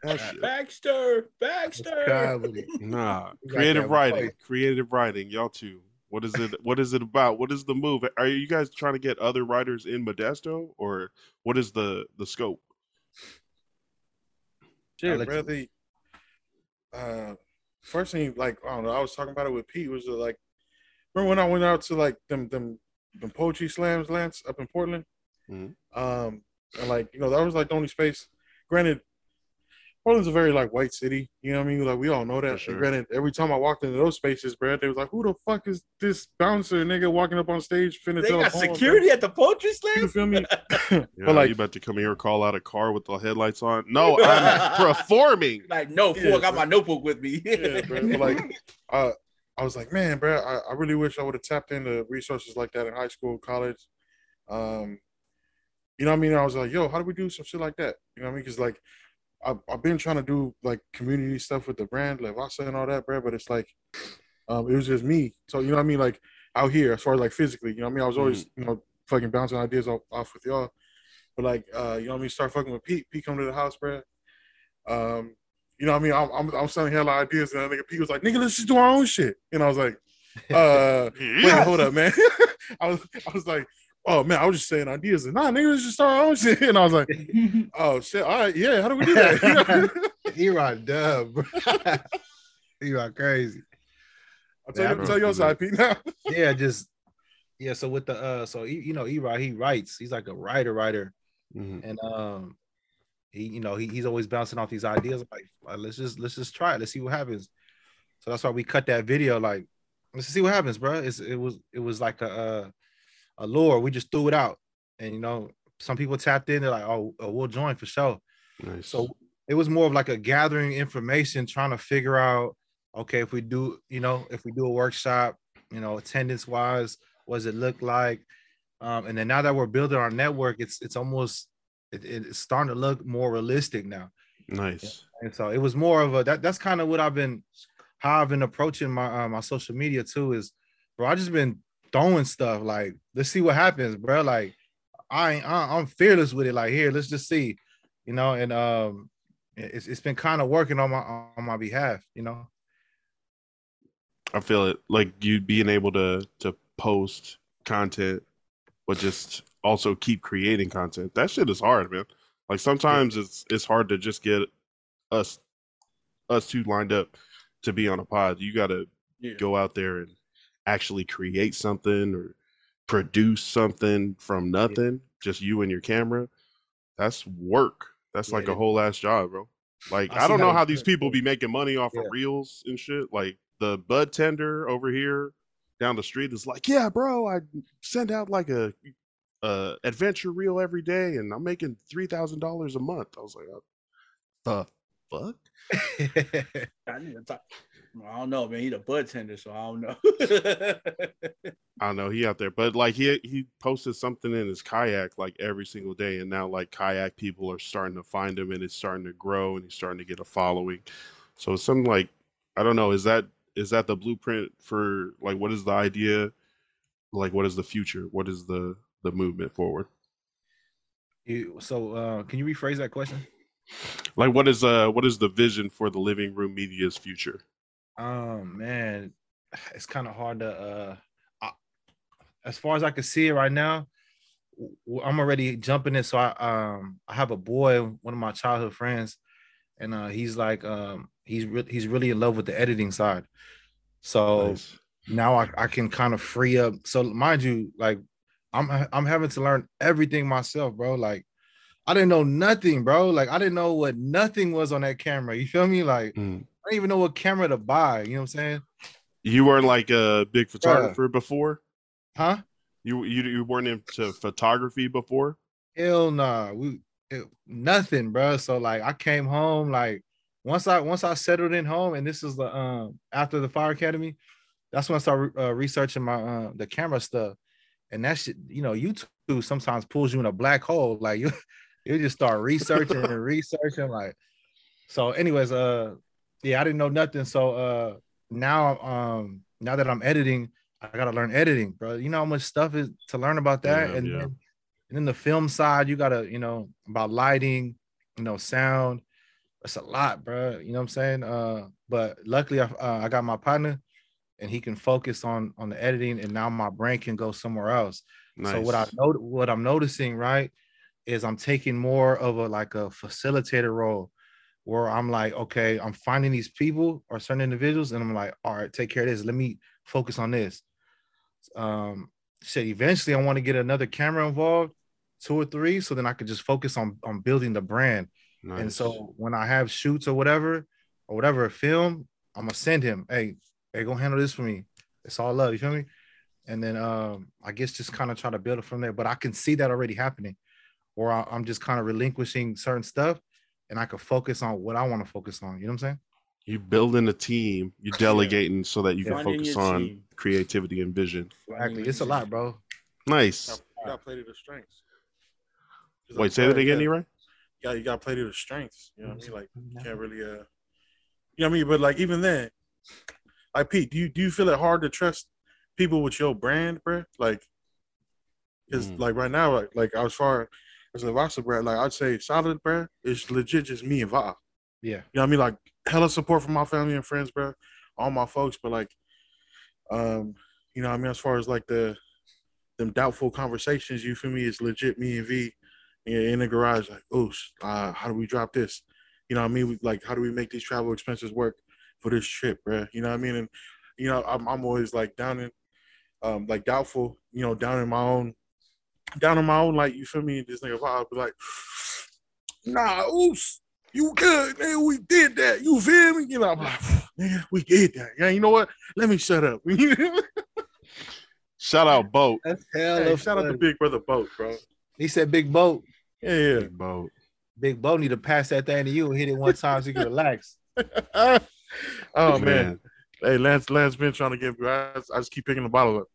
That shit. Baxter, Baxter. Nah, creative writing, voice. creative writing. Y'all too. What is it? What is it about? What is the move? Are you guys trying to get other writers in Modesto, or what is the the scope? I'll Shit, let bro. you- The uh, first thing, like I don't know, I was talking about it with Pete. Was uh, like, remember when I went out to like them them them poetry slams, Lance, up in Portland. Mhm. Um, and like you know that was like the only space. Granted, Portland's a very like white city. You know what I mean? Like we all know that. Sure. granted, every time I walked into those spaces, bro, they was like, "Who the fuck is this bouncer nigga walking up on stage finna They tell a got poem, bro?" security at the poetry slam. You slam. feel me? Yeah, But, like- you about to come here call out a car with the headlights on? No, I'm performing. Like, no, fool, Yeah, I got bro. my notebook with me. yeah, bro. But like, uh, I was like, man, bro, I, I really wish I would have tapped into resources like that in high school, college. Um, you know what I mean? I was like, yo, how do we do some shit like that? You know what I mean? Because like, I've, I've been trying to do like community stuff with the brand, like Vasa and all that, bro. But it's like, um, it was just me. So you know what I mean? Like out here, as far as like physically, you know what I mean? I was always, you know, fucking bouncing ideas off, off with y'all. But like, uh, you know what I mean? Start fucking with Pete. Pete come to the house, bro. Um, you know what I mean? I'm, I'm, I'm selling hella ideas, and that nigga Pete was like, "Nigga, let's just do our own shit." And I was like, "Uh, wait, hold up, man." I was, I was like, "Oh man, I was just saying ideas." And nah, nigga, let's just start our own shit. And I was like, "Oh shit, all right, yeah, how do we do that?" Erod dub. bro. Erod crazy. I'll tell Yeah, you, bro. tell your side, Pete. Now, Yeah, just yeah. So with the uh, so he, you know, Erod, he writes. He's like a writer, writer, Mhm. and um, he, you know, he, he's always bouncing off these ideas. Like, like, let's just let's just try it. Let's see what happens. So that's why we cut that video. Like, let's see what happens, bro. It's, it was it was like a uh, a lure. We just threw it out, and you know, some people tapped in. They're like, oh, oh, we'll join for sure. Nice. So it was more of like a gathering information, trying to figure out, okay, if we do, you know, if we do a workshop, you know, attendance wise, what does it look like? Um, and then now that we're building our network, it's it's almost it, it's starting to look more realistic now. nice. And so it was more of a that that's kind of what I've been how I've been approaching my uh, my social media too is bro, I just been throwing stuff like let's see what happens, bro. Like I ain't I, I'm fearless with it. Like here, let's just see, you know, and um it's it's been kind of working on my on my behalf, you know. I feel it. Like you being able to to post content, but just also keep creating content. That shit is hard, man. Like sometimes it's it's hard to just get us us two lined up to be on a pod. You got to Yeah. go out there and actually create something or produce something from nothing, just you and your camera. That's work. That's Yeah, like a whole ass job, bro. Like I I, don't know you how these people be making money off Yeah. of reels and shit. Like the bud tender over here down the street is like, yeah, bro, I send out like a uh adventure reel every day and I'm making three thousand dollars a month. I was like, uh, the fuck? I, need to talk- I don't know, man. He's a bud tender, so I don't know. I don't know he out there, but like he he posted something in his kayak like every single day, and now like kayak people are starting to find him, and it's starting to grow, and he's starting to get a following. So it's something like I don't know. Is that is that the blueprint for like what is the idea? Like what is the future? What is the the movement forward? you, so uh can you rephrase that question? Like what is uh what is the vision for the living room media's future? Um, man, it's kind of hard to. uh I, As far as I can see it right now, I'm already jumping in. So I um I have a boy, one of my childhood friends, and uh he's like um he's re- he's really in love with the editing side. So Nice. now I, I can kind of free up. So mind you, like I'm I'm having to learn everything myself, bro. Like I didn't know nothing, bro. Like I didn't know what nothing was on that camera. You feel me? Like Mm. I didn't even know what camera to buy. You know what I'm saying? You weren't like a big photographer before. Huh? You you you weren't into photography before. Hell nah. We it, nothing, bro. So like I came home like once I once I settled in home, and this is the um after the fire academy, that's when I started uh, researching my uh, the camera stuff, and that shit, you know, YouTube sometimes pulls you in a black hole. Like you, you just start researching and researching. Like so, anyways, uh, yeah, I didn't know nothing. So uh, now um now that I'm editing, I gotta learn editing, bro. You know how much stuff is to learn about that, Yeah, and yeah. then and then the film side, you gotta, you know, about lighting, you know, sound. It's a lot, bro. You know what I'm saying? Uh, but luckily, I, uh, I got my partner, and he can focus on on the editing, and now my brain can go somewhere else. Nice. So what I know, what I'm noticing, right, is I'm taking more of a like a facilitator role, where I'm like, okay, I'm finding these people or certain individuals, and I'm like, all right, take care of this. Let me focus on this. Um, shit. Eventually, I want to get another camera involved, two or three, so then I could just focus on on building the brand. Nice. And so when I have shoots or whatever, or whatever a film, I'm gonna send him, hey, hey, go handle this for me. It's all love, you feel me? And then um, I guess just kind of try to build it from there. But I can see that already happening, or I, I'm just kind of relinquishing certain stuff, and I could focus on what I want to focus on. You know what I'm saying? You're building a team, you're delegating so that you can Finding focus on team. creativity and vision. Exactly. It's a lot, bro. Nice. You gotta play to the strengths. 'Cause, Wait, like, say that bro, again, yeah, Eray. Yeah, you gotta play to the strengths. You know what I mean? Like you can't really uh you know what I mean? But like even then, like Pete, do you do you feel it hard to trust people with your brand, bro? Like because Mm. like right now, like like as far as the Vasa brand, like I'd say solid brand is legit just me and Va. Yeah. You know what I mean? Like hella support from my family and friends, bro. All my folks, but like um, you know what I mean, as far as like the them doubtful conversations, you feel me, it's legit me and V in, in the garage, like, oh, uh, how do we drop this? You know what I mean? We, like, how do we make these travel expenses work for this trip, bro? You know what I mean? And you know, I'm I'm always like down in um like doubtful, you know, down in my own down on my own like you feel me? This nigga vibe be like, nah, oops, you good, man. We did that. You feel me? You know, I'm like, nigga, we did that. Yeah, you know what? Let me shut up. Shout out Boat. That's hell hey, of shout out to. Big Brother Boat, bro. He said, "Big boat, Yeah, yeah. Big Boat. big boat need to pass that thing to you and hit it one time so you can relax." oh man. Hey, Lance, Lance been trying to give I just, I just keep picking the bottle up.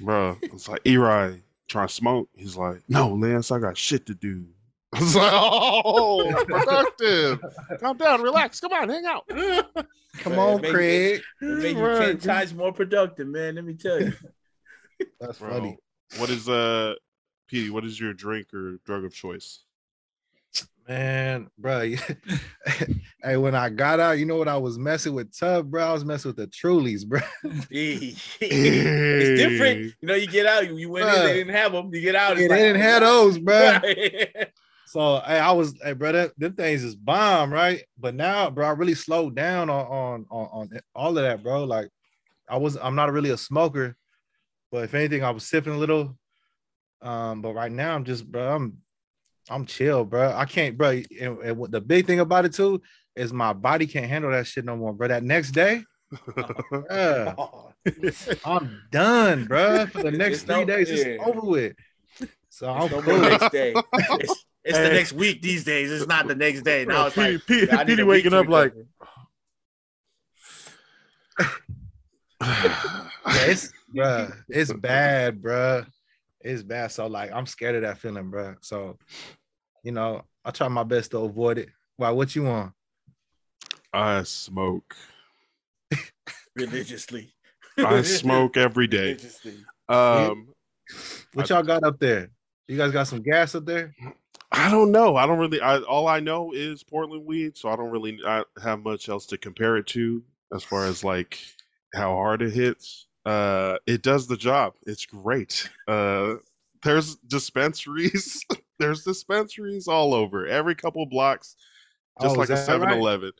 bro. It's like Eray trying to smoke. He's like, no, Lance, I got shit to do. I was like, oh, productive. Calm down, relax. Come on, hang out. Come Man, on, Craig. It made you Right. ten times more productive, man. Let me tell you. That's Bro, funny. what is uh, Petey? What is your drink or drug of choice? Man, bro. hey, when I got out, you know what I was messing with Tub, bro. I was messing with the Trulies, bro. it's different. You know, you get out, you, went in, they didn't have them. You get out, Yeah, it's they didn't have those, bro. So hey, I was, hey, bro, that, them things is bomb, right? But now, bro, I really slowed down on on on, on all of that, bro. Like, I was, I'm not really a smoker, but if anything, I was sipping a little. Um, but right now, I'm just, bro, I'm, I'm chill, bro. I can't, bro. And, and what the big thing about it too is my body can't handle that shit no more, bro. That next day, yeah, I'm done, bro. For the next It's three no- days, it's over with. So I'm It's no cool. more next day. It's, it's the next week these days. It's not the next day. Now it's like Petey, I need Petey waking up like. Yeah, it's bruh, it's bad, bruh. It's bad. So like I'm scared of that feeling, bruh. So you know, I try my best to avoid it. Why what you want? I smoke. religiously. I smoke every day. Um, What y'all got up there? You guys got some gas up there? I don't know. I don't really. I all I know is Portland weed, so I don't really I have much else to compare it to as far as like how hard it hits. Uh, it does the job. It's great. Uh, there's dispensaries. there's dispensaries all over. Every couple blocks, just Oh, like a that 7-Eleven.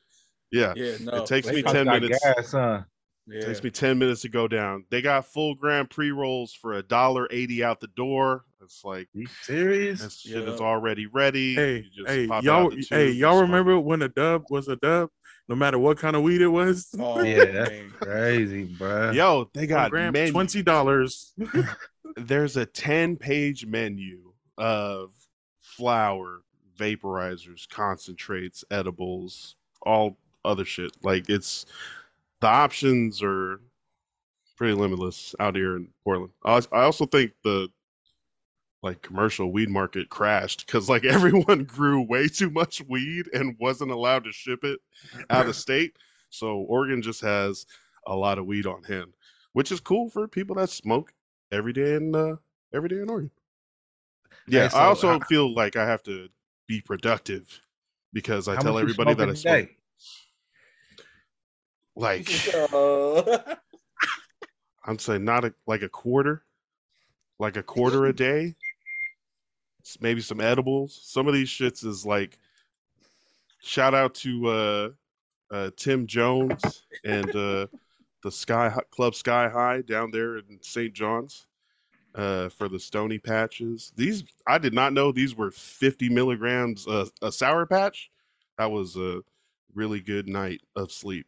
Yeah, Yeah, no. it takes They me ten minutes. Gas, huh? Yeah. Takes me 10 minutes to go down. They got full gram pre rolls for a dollar eighty out the door. It's like You serious? this shit Yeah. is already ready. Hey, You just hey, pop it y'all, out the tube hey, y'all remember it. when a dub was a dub, no matter what kind of weed it was? Oh, Yeah, man. Crazy, bro. Yo, they got gram, menu. twenty dollars. There's a 10 page menu of flour, vaporizers, concentrates, edibles, all other shit. Like it's the options are pretty limitless out here in Portland. I I also think the like commercial weed market crashed because like everyone grew way too much weed and wasn't allowed to ship it out of state. So Oregon just has a lot of weed on hand, which is cool for people that smoke every day in uh, every day in Oregon. Yeah, so I also how- feel like I have to be productive because I tell everybody that I smoke day? like I'm saying not a, like a quarter, like a quarter a day. Maybe some edibles. Some of these shits is like. Shout out to uh, uh, Tim Jones and uh, the Sky Club Sky High down there in St. John's uh, for the Stony patches. These I did not know these were 50 milligrams uh, a sour patch. That was a really good night of sleep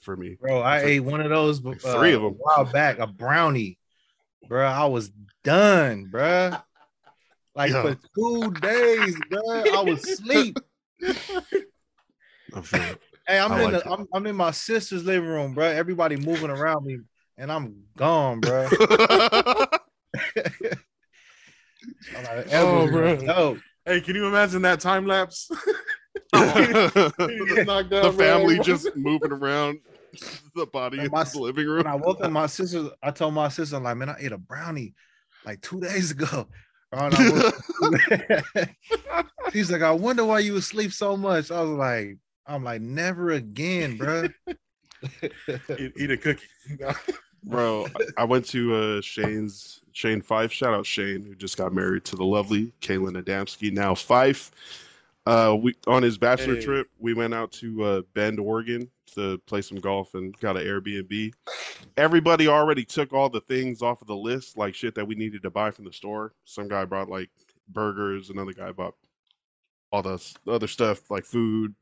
for me. Bro, I like- ate one of those like uh, three of them a while back, a brownie. Bro, I was done, bro. Like Yeah. for two days, bro. I was asleep. I feel it. Hey, I'm I in like the. I'm, I'm in my sister's living room, bro. Everybody moving around me, and I'm gone, bro. I'm like, Oh, bro. No, Hey, can you imagine that time lapse? the family just moving around the body And in my the living room. when I woke up, my sister, I told my sister, I'm like, man, I ate a brownie like two days ago. Bro, and I woke- She's like, I wonder why you would sleep so much. I was like, I'm like, never again, bro. eat, eat a cookie. Bro, I- I went to uh, Shane's Shane Fife. Shout out Shane, who just got married to the lovely Kaylin Adamski. Now Fife. Uh, we on his bachelor Hey. trip, we went out to uh, Bend, Oregon, to play some golf and got an Airbnb. Everybody already took all the things off of the list, like shit that we needed to buy from the store. Some guy brought like burgers, another guy bought all the other stuff like food.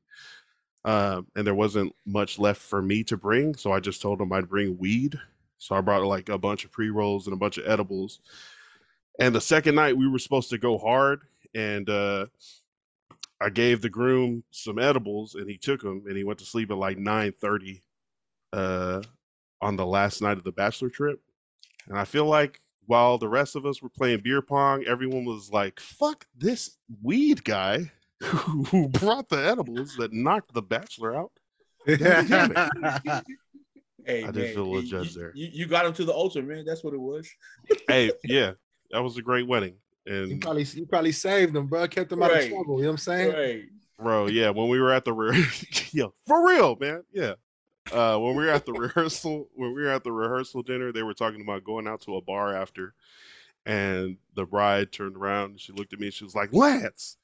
Um, and there wasn't much left for me to bring, so I just told him I'd bring weed. So I brought like a bunch of pre rolls and a bunch of edibles. And the second night we were supposed to go hard, and uh, I gave the groom some edibles, and he took them, and he went to sleep at like nine thirty uh, on the last night of the bachelor trip. And I feel like while the rest of us were playing beer pong, everyone was like, "Fuck this weed guy who brought the edibles that knocked the bachelor out." hey, I did feel a little you, there. You, you got him to the altar, man. That's what it was. hey, yeah, that was a great wedding. You probably you probably saved them, bro. Kept them out of trouble. You know what I'm saying? Right. bro, yeah, when we were at the re- yo, for real, man, yeah. Uh, when we were at the rehearsal, when we were at the rehearsal dinner, they were talking about going out to a bar after, and the bride turned around and she looked at me. and She was like, "Lance,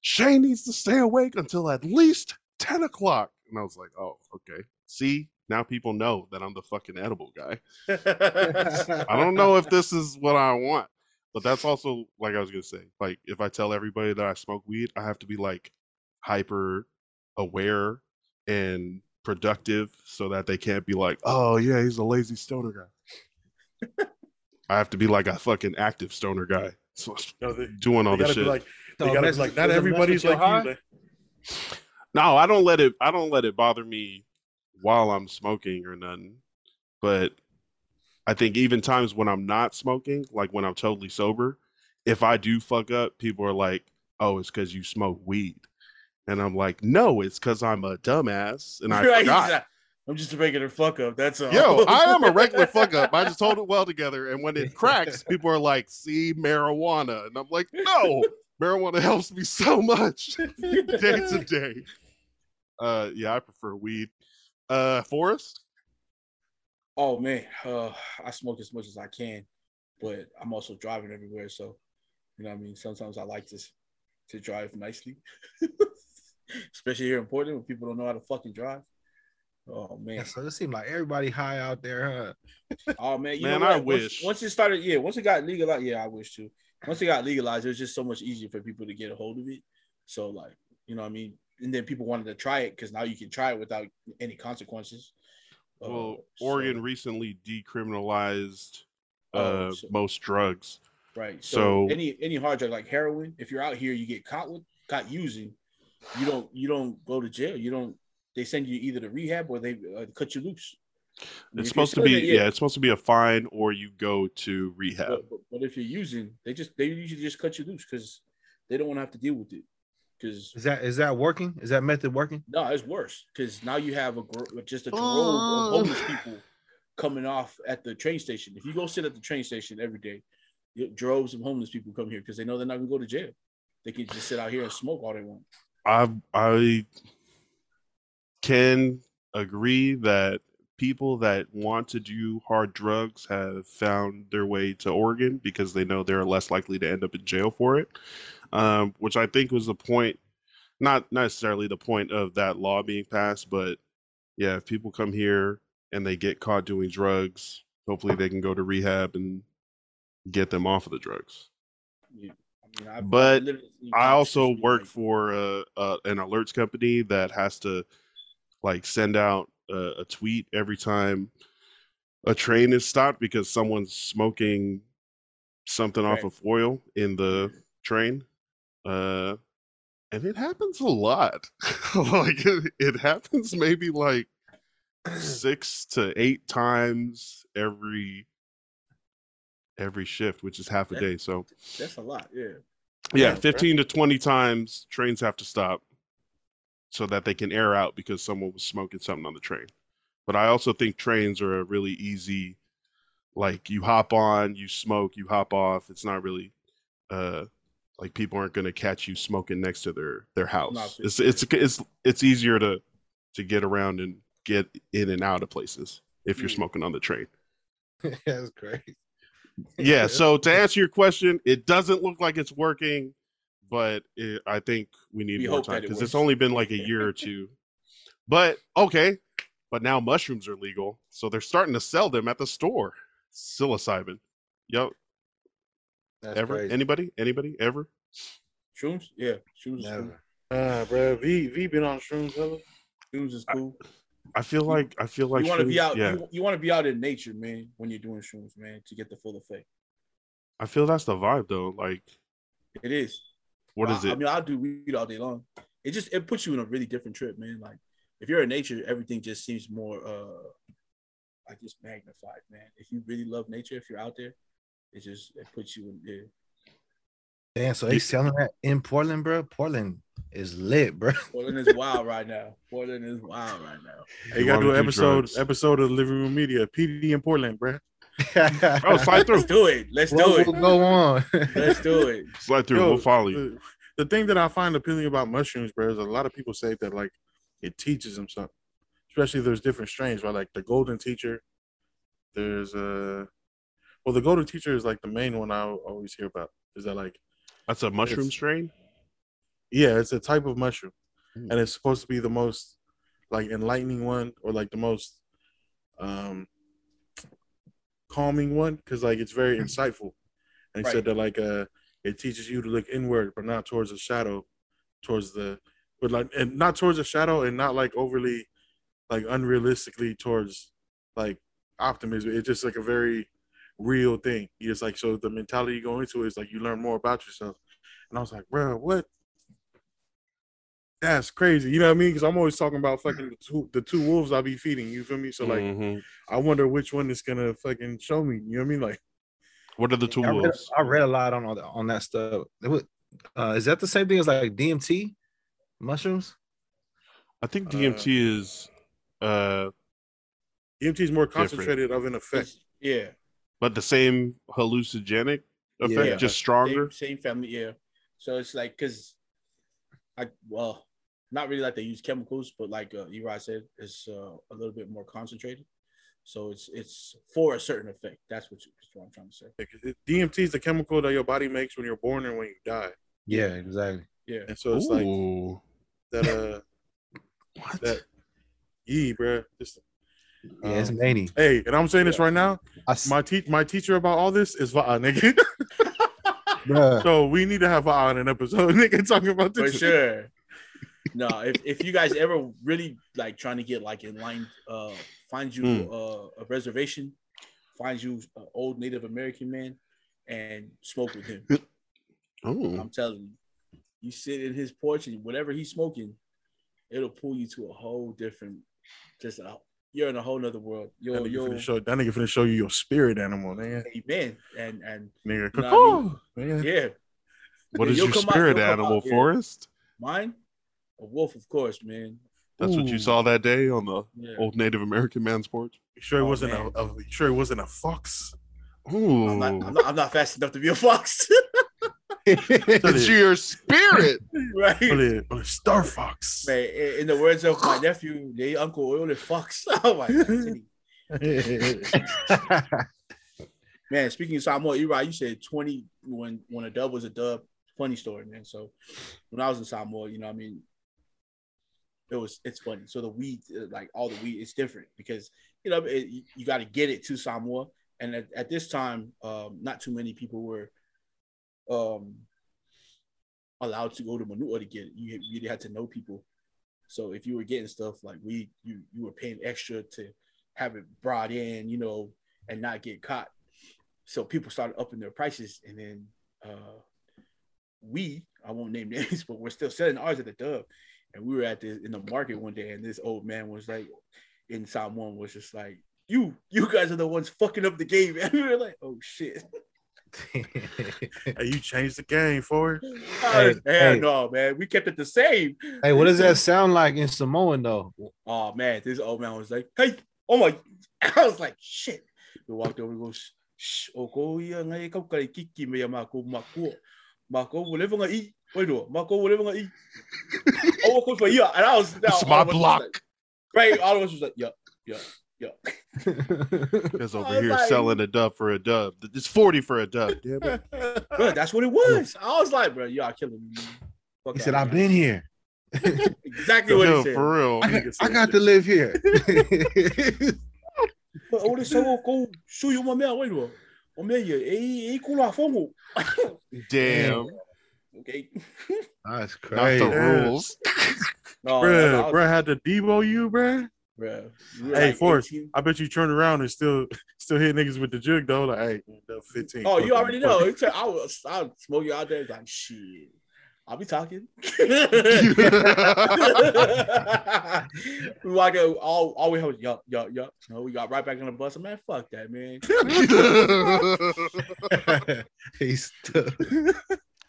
Shane needs to stay awake until at least ten o'clock." And I was like, "Oh, okay. See, now people know that I'm the fucking edible guy." I don't know if this is what I want, but that's also like I was gonna say. Like if I tell everybody that I smoke weed, I have to be like hyper aware and productive so that they can't be like, oh yeah, he's a lazy stoner guy. I have to be like a fucking active stoner guy. So No, they, doing all they this shit. be like, So they gotta mess- be like, not everybody's like high? you. They- No, I don't let it. I don't let it bother me while I'm smoking or nothing. But I think even times when I'm not smoking, like when I'm totally sober, if I do fuck up, people are like, "Oh, it's because you smoke weed," and I'm like, "No, it's because I'm a dumbass and I right, forgot." I'm just a regular fuck up. That's all. Yo, I am a regular fuck up. I just hold it well together, and when it cracks, people are like, "See, marijuana," and I'm like, "No, marijuana helps me so much." day to day. Uh, yeah, I prefer weed. Uh, Forest. Oh man, uh, I smoke as much as I can, but I'm also driving everywhere. So, you know, what I mean, sometimes I like to to drive nicely, especially here in Portland when people don't know how to fucking drive. Oh man, Yeah, so it seemed like everybody high out there, huh? oh man, you Man, know I? Once- wish. once, it started, yeah, once it got legalized, out, yeah, I wish too. once it got legalized, it was just so much easier for people to get a hold of it. So like, you know, what I mean, and then people wanted to try it because now you can try it without any consequences. Uh, Well, so- Oregon recently decriminalized uh, Oh, so- most drugs. right? So, so- any any hard drug like heroin, if you're out here, you get caught with caught using, you don't you don't go to jail. You don't. They send you either to rehab or they uh, cut you loose. It's supposed to be it, yeah. it's supposed to be a fine or you go to rehab. But, but, but if you're using, they just they usually just cut you loose because they don't want to have to deal with it. Because Is that is that working? Is that method working? no, it's worse. Because now you have a gro- just a drove Oh. of homeless people coming off at the train station. If you go sit at the train station every day, droves of homeless people come here because they know they're not gonna go to jail. They can just sit out here and smoke all they want. I I can agree that people that want to do hard drugs have found their way to Oregon because they know they're less likely to end up in jail for it. Um, which I think was the point, not necessarily the point of that law being passed, but yeah, if people come here and they get caught doing drugs, hopefully they can go to rehab and get them off of the drugs. Yeah. I mean, I've- I've But I also work for uh, uh, an alerts company that has to like send out a, a tweet every time a train is stopped because someone's smoking something off of foil in the train. Uh, and it happens a lot. like it, it happens maybe like six to eight times every every shift, which is half a That- day. So That's a lot. Yeah. yeah, Yeah, 15 to 20 times trains have to stop so that they can air out because someone was smoking something on the train. But I also think trains are a really easy like you hop on, you smoke, you hop off. It's not really uh like people aren't going to catch you smoking next to their their house. It's it's it's it's easier to to get around and get in and out of places if you're Mm. smoking on the train. That's great. yeah so to answer your question it doesn't look like it's working but it, i think we need We more time that it because it's only been like a year or two but okay but now mushrooms are legal so they're starting to sell them at the store psilocybin yep That's ever crazy. anybody anybody ever Shrooms. Yeah. Shrooms. Is cool. Never. Ah, bro, V V been on shrooms, brother. Shrooms is cool. i feel like i feel like you want to be out. yeah You, you want to be out in nature, man, when you're doing shrooms, man, to get the full effect. i feel that's the vibe though like It is. What I- is I mean, I'll do weed all day long. It just it puts you in a really different trip, man. Like if you're in nature, everything just seems more uh like just magnified, man. If you really love nature, if you're out there, it just it puts you in there. Damn, so they selling that in Portland, bro. Portland is lit, bro. Portland is wild right now. Portland is wild right now. Hey, you You gotta do an episode drugs. episode of Living Room Media, PD in Portland, bro. oh slide through Let's do it. Let's do what it. will go on? Let's do it. slide through Yo, we'll follow you The, the thing that I find appealing about mushrooms, bro, is a lot of people say that like it teaches them something. Especially there's different strains, right? Like the golden teacher. There's uh well the golden teacher is like the main one I always hear about. Is that like that's a mushroom strain yeah, it's a type of mushroom. Mm. And it's supposed to be the most like enlightening one or like the most um calming one because like it's very insightful. And he Right. said that like uh it teaches you to look inward but not towards the shadow, towards the but like and not towards the shadow and not like overly like unrealistically towards like optimism. It's just like a very real thing. Just like so the mentality you go into is like you learn more about yourself. And I was like, bro, what? That's crazy. You know what I mean? Because I'm always talking about fucking the two, the two wolves I be feeding. You feel me? So like, Mhm. I wonder which one is gonna fucking show me. You know what I mean? Like, what are the two I read, wolves I read a lot on all that on that stuff. It was, uh, is that the same thing as like DMT mushrooms? i think Uh, dmt is uh DMT is more Different. concentrated of an effect. It's- yeah. but the same hallucinogenic effect, Yeah. just Same, stronger. same family, yeah. So it's like because I well, not really like they use chemicals, but like uh, Eli said, it's uh, a little bit more concentrated. So it's it's for a certain effect. That's what, you, that's what I'm trying to say. DMT is the chemical that your body makes when you're born and when you die. Yeah, exactly. Yeah. And so it's like that. Uh, what? that. Yee, bro. Just, Yeah, it's um, many. hey, and I'm saying this right now. I s- My teach my teacher about all this is Va, nigga. Bruh. So we need to have on an episode, nigga, talking about this. for sure. No, if, if you guys ever really like trying to get like in line, uh, find you Mm. uh, a reservation, find you an old Native American man, and smoke with him. Oh, I'm telling you, you sit in his porch and whatever he's smoking, it'll pull you to a whole different, just a, you're in a whole nother world. That You're nigga, you're finna show, that nigga finna show you your spirit animal, man. amen, and and Nigga, Nah, I cuckoo, nigga. yeah, what is your come out- spirit animal, out, yeah. Forrest? mine, a wolf, of course, man. That's what you saw that day on the Yeah. old Native American man's porch. You sure it Oh, wasn't man. a, a you sure it wasn't a fox? Ooh, I'm not, I'm not, I'm not fast enough to be a fox, it's your spirit. right? But it, but it's Star Fox. Man, in in the words of my nephew, the uncle oil fox. Oh my god. Man, speaking of Samoa, you're right. You said 20 when when a dub was a dub. Funny story, man. So when I was in Samoa, you know, what I mean, it was it's funny. So the weed, uh, like all the weed, it's different because you know it, you, you got to get it to Samoa, and at, at this time, um, not too many people were um allowed to go to Manua to get it. You really had to know people. So if you were getting stuff like weed, you you were paying extra to have it brought in, you know, and not get caught. So people started upping their prices, and then uh, we, I won't name names, but we're still selling ours at the Dub. And we were at the in the market one day, and this old man was like, in Samoan was just like, "You, you guys are the ones fucking up the game." And we were like, "Oh shit." Hey, you changed the game for it. Hell hey. no, man. We kept it the same. hey, what does that sound like in Samoan though? Oh man, this old man was like, "Hey, oh my!" I was like, "Shit." We walked over and goes, "Shh, o ko ia ngai kau kai kiki me ma ko ma ko ma ko wole nga i wait do ma ko wole nga i." Oh, ko fa ia, and I was It's all my of us was block. like- right? All of us was like, "Yup, yup, yup." Because over here like- selling a dub for a dub. It's 40 for a dub. Damn it. Bro, that's what it was. I was like, "Bro, y'all killing me." man. Fuck he said, "I've been here. exactly what No, he said. for real. I got, I got to live here." But oh, this so go show you my man. Wait, do. O me ia e e kula fongo. Damn. Okay. That's Not crazy. the rules. No, Bruh, bruh had to Debo you, bruh. Bro. Hey, Forrest. I bet you turn around and still still hit niggas with the jug though. Like, hey, 15. Oh, you already know. I was I'll smoke you out there. Like shit. I'll be talking. we walk out, all all we have was yup, yup, yup. No, we got right back on the bus. Man, fuck that, man. He's stuck.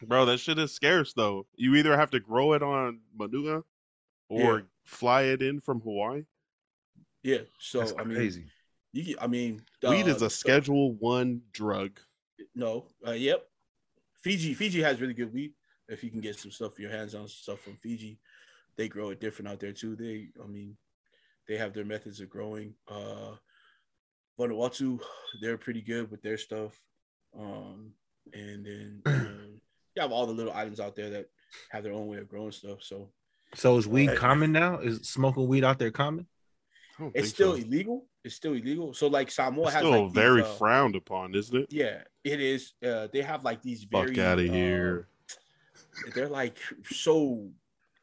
Bro, that shit is scarce though. You either have to grow it on Manua or Yeah. fly it in from Hawaii. Yeah. So That's I mean, crazy. you. can- I mean, Weed is uh, a Schedule One drug. No. Uh, yep. Fiji. Fiji has really good weed. If you can get some stuff your hands on stuff from Fiji, they grow it different out there too. They, I mean, they have their methods of growing. Uh, Vanuatu, they're pretty good with their stuff. Um, and then uh, you have all the little islands out there that have their own way of growing stuff. So So is weed Uh, common now? Is smoking weed out there common? It's still so. illegal. It's still illegal. So like Samoa It's has still like these, very uh, frowned upon, isn't it? Yeah, it is. Uh, they have like these very Fuck out of uh, here. they're like so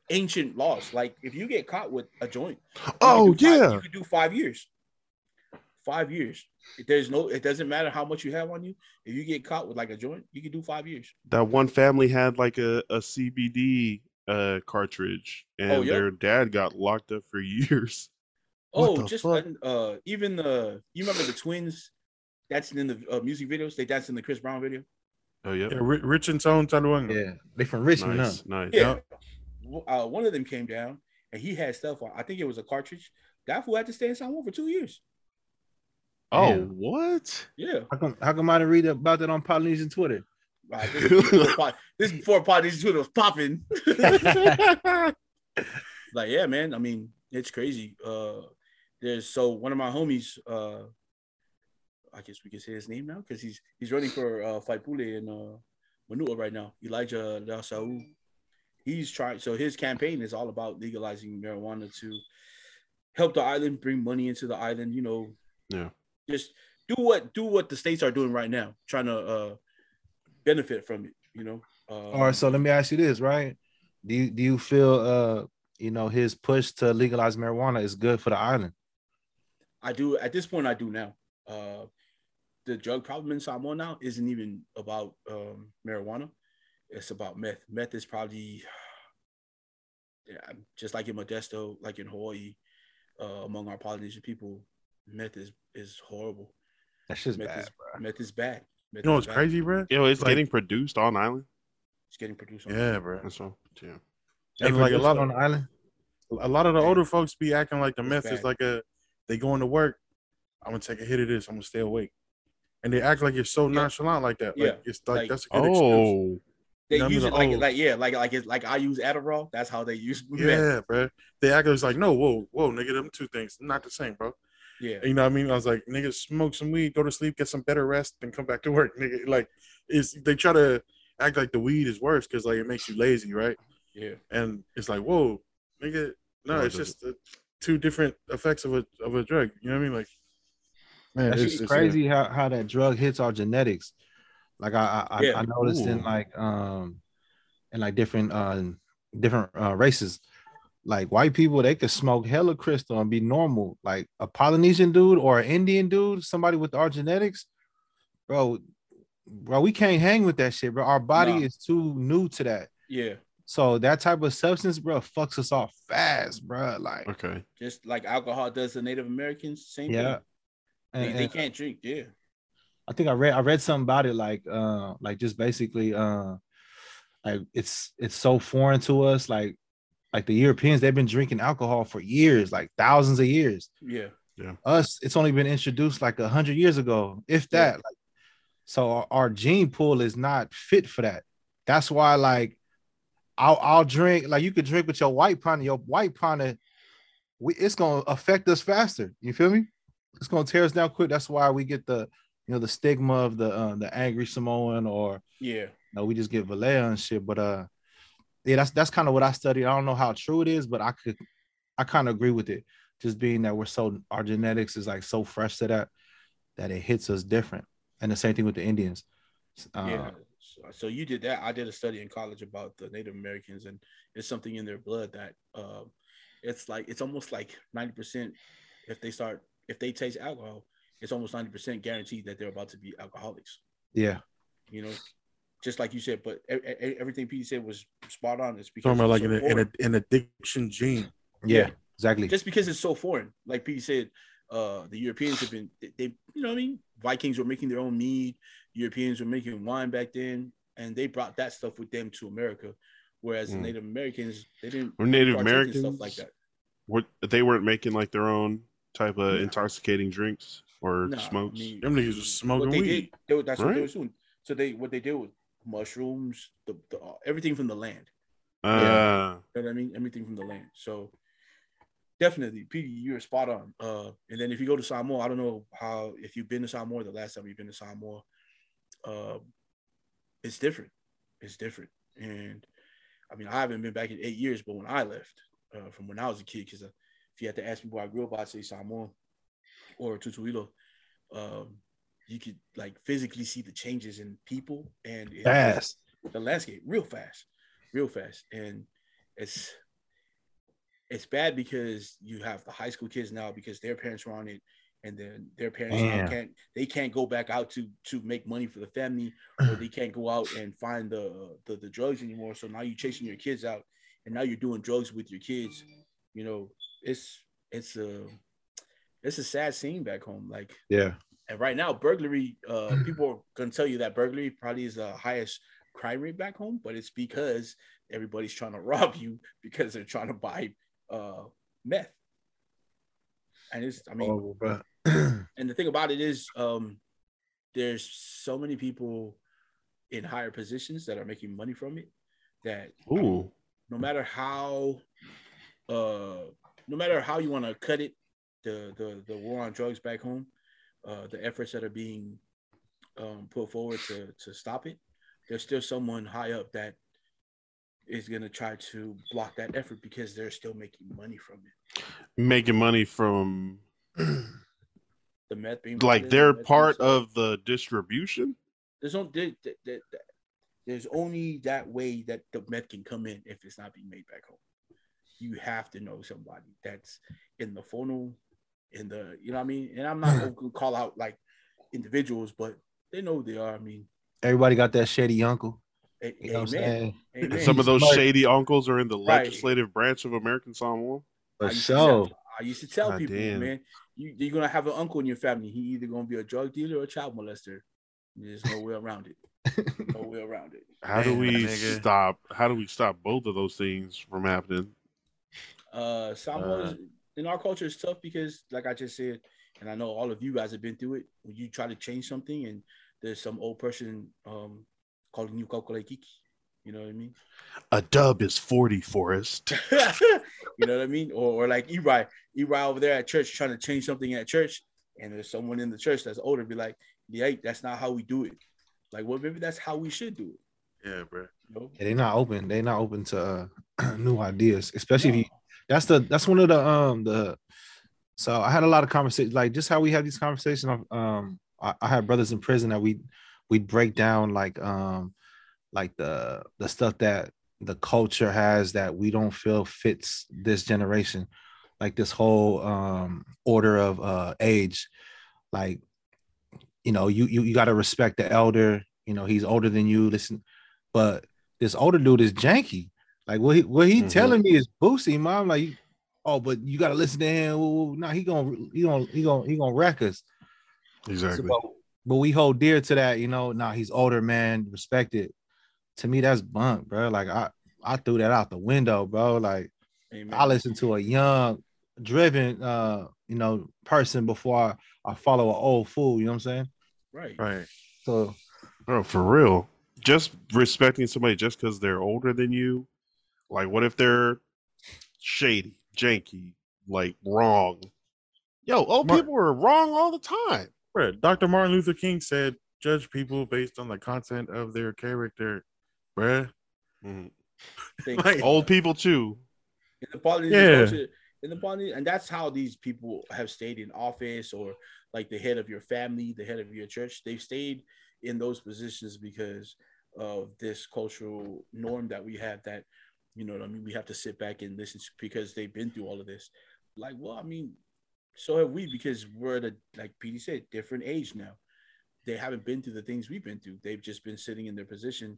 ancient laws. Like if you get caught with a joint, Oh could do five- yeah. you could do five years. Five years. If There's no. It doesn't matter how much you have on you. If you get caught with like a joint, you can do five years. That one family had like a, a CBD uh cartridge and Oh, yeah? their dad got locked up for years. Oh, just fuck? uh, even the you remember the twins dancing in the uh, music videos? They danced in the Chris Brown video. Oh yeah. Yeah, Ri- Rich and Tone Talauega. Yeah, they from Richmond, Nice, huh? nice. Yeah. W- Uh, one of them came down and he had stuff on. I think it was a cartridge. That fool had to stay in San Juan for two years. Oh, Damn. what? Yeah. How come? How come I didn't read about that on Polynesian Twitter? This, is before pod, this is before Poddy's Twitter was popping. like, yeah, man. I mean, it's crazy. Uh there's so one of my homies, uh I guess we can say his name now because he's he's running for uh Faipule in uh Manua right now. Elijah Lasau. He's trying so his campaign is all about legalizing marijuana to help the island, bring money into the island, you know. Yeah. Just do what do what the states are doing right now, trying to uh benefit from it. You know. Uh, All right, so let me ask you this, right? Do you do you feel uh you know his push to legalize marijuana is good for the island? I do at this point. I do now. Uh, the drug problem in Samoa now isn't even about um, marijuana. It's about meth. Meth is probably yeah, just like in Modesto, like in Hawaii, uh, among our Polynesian people, meth is is horrible. That's just Meth bad, is bro. meth is bad. Meth You know what's bad. crazy, bro? Yo, it's Like- getting produced on island. It's getting produced. On Yeah, bro. That's all. Yeah. They And like a lot on of the island. a lot of the older folks be acting like the It's meth is like a they going to work. I'm gonna take a hit of this. I'm gonna stay awake, and they act like you're so Yeah. nonchalant like that. Like Yeah. it's like, Like- that's a good oh. excuse. Oh, They You know what I use mean? it like Oh. like yeah, like like it's like I use Adderall. That's how they use meth. Yeah, bro. They act like it's like no, whoa, whoa, nigga, them two things not the same, bro. Yeah. You know what I mean? I was like, nigga, smoke some weed, go to sleep, get some better rest, then come back to work, nigga. Like, it's they try to act like the weed is worse because like it makes you lazy, right? Yeah. And it's like, whoa, nigga, no, No, it it's just uh, two different effects of a of a drug. You know what I mean? Like, man, That's it's, just it's, crazy how, how that drug hits our genetics. Like I I, Yeah. I noticed in like um in like different uh different uh races. Like white people, they could smoke hella crystal and be normal. Like a Polynesian dude or an Indian dude, somebody with our genetics, bro, bro, we can't hang with that shit, bro. Our body Nah. is too new to that. Yeah. So that type of substance, bro, fucks us off fast, bro. Like, okay. Just like alcohol does the Native Americans, same yeah. thing. They, And- they can't drink. Yeah. I think I read I read something about it like uh like just basically uh like it's it's so foreign to us like like the Europeans they've been drinking alcohol for years like thousands of years Yeah. Yeah. Us it's only been introduced like a hundred years ago if Yeah. that like so our, our gene pool is not fit for that that's why like I'll I'll drink like you could drink with your white partner your white partner we, it's gonna affect us faster you feel me it's gonna tear us down quick that's why we get the you know the stigma of the uh, the angry Samoan or Yeah. no, we just get Vallejo and shit. But uh, yeah, that's that's kind of what I studied. I don't know how true it is, but I could, I kind of agree with it. Just being that we're so our genetics is like so fresh to that that it hits us different. And the same thing with the Indians. Uh, yeah. So, you did that. I did a study in college about the Native Americans, and it's something in their blood that um, it's like it's almost like ninety percent. If they start, if they taste alcohol, it's almost ninety percent guaranteed that they're about to be alcoholics. yeah, You know, just like you said. But everything Pete said was spot on. It's because talking about like it's an, an, an addiction gene. yeah, Yeah. exactly. just because it's so foreign. Like Pete said, uh, the Europeans have been they, they- you know what I mean. Vikings were making their own mead. Europeans were making wine back then, and they brought that stuff with them to America. Whereas Mm. Native Americans, they didn't Or Native Americans stuff like that. What they weren't making like their own type of No. intoxicating drinks or Nah, I smokes. mean, Them niggas was smoking what they weed. did, they, were- that's what they were doing. So they what they did was mushrooms, the, the uh, everything from the land. uh, You know what I mean? Everything from the land. So definitely, Petey, you're spot on. Uh, and then if you go to Samoa, I don't know how if you've been to Samoa the last time you've been to Samoa, uh, it's different. It's different. And I mean, I haven't been back in eight years, but when I left, uh, from when I was a kid, because uh, if you had to ask me where I grew up, I'd say Samoa or Tutuila. Um, you could like physically see the changes in people and Fast. the landscape real fast, real fast, and it's it's bad because you have the high school kids now because their parents were on it, and then their parents can't they can't go back out to to make money for the family, or they can't go out and find the the, the drugs anymore. So now you're chasing your kids out, and now you're doing drugs with your kids. You know, it's it's a it's a sad scene back home. Like Yeah. And right now, burglary, uh, people are gonna tell you that burglary probably is the highest crime rate back home, but it's because everybody's trying to rob you because they're trying to buy uh meth. And it's I mean, bro. and the thing about it is, um, there's so many people in higher positions that are making money from it that no matter how uh no matter how you want to cut it the the the war on drugs back home uh the efforts that are being um put forward to to stop it there's still someone high up that is going to try to block that effort because they're still making money from it making money from the meth being like the they're part of the distribution. there's no they, they, they, there's only that way that the meth can come in if it's not being made back home. You have to know somebody that's in the funnel, in the you know what I mean. And I'm not gonna call out like individuals, but they know who they are. I mean, Everybody got that shady uncle. a- You know what amen. saying? Amen. Some of those Smart. shady uncles are in the Right. legislative branch of American Samoa. For I used to sure. tell- I used to tell God people, damn. man, you, you're gonna have an uncle in your family. He either gonna be a drug dealer or a child molester. There's no way around it. No way around it. How do we stop? How do we stop both of those things from happening? Uh, Samoa in our culture is tough because, like I just said, and I know all of you guys have been through it. When you try to change something, and there's some old person um calling you kokole kiki. You know what I mean? A dub is forty, Forrest. you know what I mean? Or, or like Eri, Eri over there at church trying to change something at church, and there's someone in the church that's older, be like, "Yeah, that's not how we do it." Like, well, maybe that's how we should do it. Yeah, bro. You know? Yeah, they're not open. They're not open to uh, new ideas, especially if you. That's the that's one of the um the. So I had a lot of conversations, like just how we have these conversations. Um, I, I had brothers in prison that we we break down like um like the the stuff that the culture has that we don't feel fits this generation, like this whole um order of uh age, like you know you you, you got to respect the elder. You know he's older than you. Listen, but this older dude is janky. Like what he what he Mhm. telling me is Boosie, mom. Like, oh, but you gotta listen to him. No, nah, he gonna he gonna he gonna he gonna wreck us. Exactly. But, but we hold dear to that, you know. Nah, he's older, man. Respect it. To me, that's bunk, bro. Like I I threw that out the window, bro. Like Amen. I listen to a young, driven, uh, you know, person before I, I follow an old fool. You know what I'm saying? right. Right. So Bro, for real. Just respecting somebody just because they're older than you. Like, what if they're shady, janky, like wrong? Yo, old Mar- people are wrong all the time. Bro, Dr. Martin Luther King said, judge people based on the content of their character, bruh. Mhm. Like- Old people too. in the Polynesian Yeah. culture, in the Polynesian, and that's how these people have stayed in office or like the head of your family, the head of your church. They've stayed in those positions because of this cultural norm that we have that, you know what I mean? We have to sit back and listen to because they've been through all of this. Like, well, I mean, so have we because we're at a, like PD said, different age now. They haven't been through the things we've been through. They've just been sitting in their position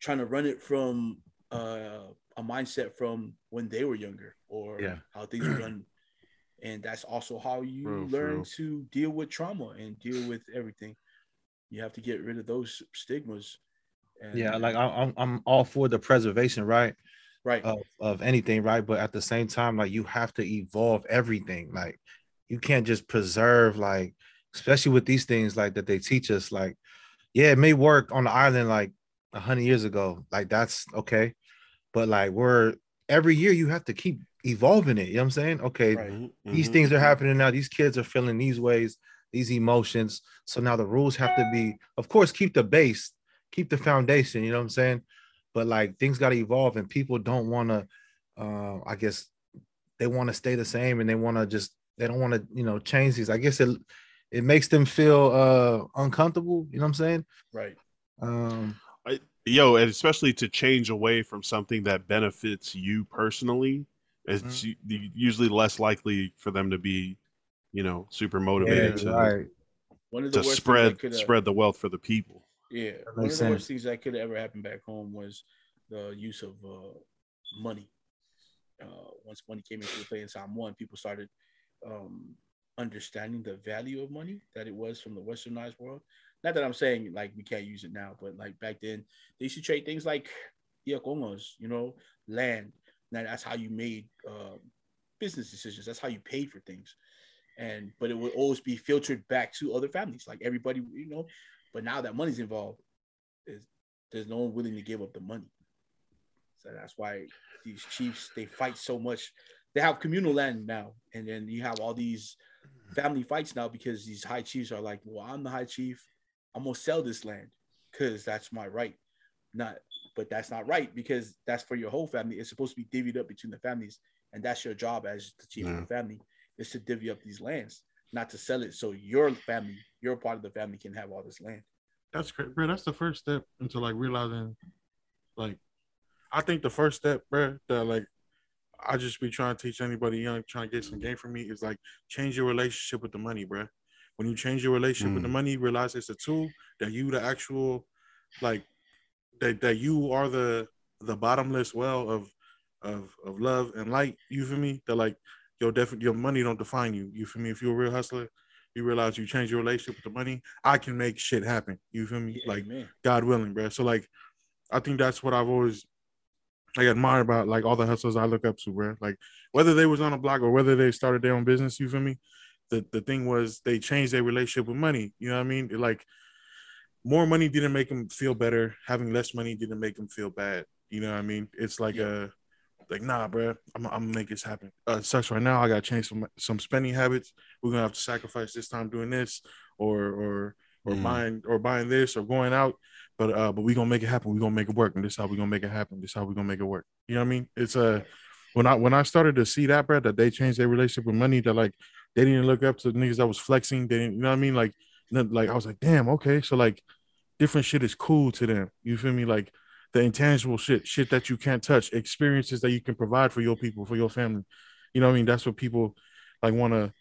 trying to run it from uh, a mindset from when they were younger or Yeah. how things were done. And that's also how you Real, learn real. to deal with trauma and deal with everything. You have to get rid of those stigmas. And, yeah, like I'm I'm all for the preservation, right? right, of, of anything, right? But at the same time, like you have to evolve everything. Like you can't just preserve, like, especially with these things like that they teach us, like, yeah, it may work on the island like a hundred years ago. Like that's okay. But like we're every year you have to keep evolving it. You know what I'm saying? Okay, Right. Mhm, these things are happening now. These kids are feeling these ways, these emotions. So now the rules have to be, of course, keep the base, keep the foundation. You know what I'm saying? But like things got to evolve, and people don't want to. Uh, I guess they want to stay the same, and they want to just they don't want to you know change these. I guess it it makes them feel uh uncomfortable. You know what I'm saying? right. Um, I, Yo, and especially to change away from something that benefits you personally, it's Mm-hmm. usually less likely for them to be, you know, super yeah, motivated to, right. One of the to spread things that spread the wealth for the people. Yeah, one of the worst things that could ever happen back home was the use of uh, money. Uh, once money came into play in Samoa, people started um, understanding the value of money that it was from the westernized world. Not that I'm saying like we can't use it now, but like back then they used to trade things like iakongos, you know, land. Now that's how you made uh, business decisions. That's how you paid for things. And but it would always be filtered back to other families, like everybody, you know. But now that money's involved, is there's no one willing to give up the money. So that's why these chiefs they fight so much. They have communal land now, and then you have all these family fights now because these high chiefs are like, "Well, I'm the high chief. I'm gonna sell this land because that's my right." Not, but that's not right because that's for your whole family. It's supposed to be divvied up between the families, and that's your job as the chief of the family is to divvy up these lands, not to sell it so your family, your part of the family, can have all this land. That's great, bro. That's the first step into like realizing, like, I think the first step, bro, that like I just be trying to teach anybody young trying to get some game from me is like change your relationship with the money, bro. When you change your relationship with the Mm. money, realize it's a tool that you the actual like that that you are the the bottomless well of of of love and light. You feel me? That like your definitely your money don't define you. You feel me? If you're a real hustler, you realize you change your relationship with the money. I can make shit happen. You feel me? Like man. God willing, bro. So like, I think that's what I've always like admired about like all the hustlers I look up to, bro. Like whether they was on a block or whether they started their own business, you feel me? The the thing was they changed their relationship with money. You know what I mean? Like more money didn't make them feel better. Having less money didn't make them feel bad. You know what I mean? It's like Yeah. a like nah, bro. I'm, I'm gonna make this happen. Uh, it sucks right now. I gotta change some some spending habits. We're gonna have to sacrifice this time doing this, or or or Mm. buying or buying this or going out. But uh, but we gonna make it happen. We gonna make it work, and this how we gonna make it happen. This how we gonna make it work. You know what I mean? It's a uh, when I when I started to see that, bro, that they changed their relationship with money. That like they didn't look up to niggas that was flexing. They didn't, you know what I mean? Like like I was like, damn, okay, so like different shit is cool to them. You feel me? Like the intangible shit, shit that you can't touch, experiences that you can provide for your people, for your family. You know what I mean? That's what people like want to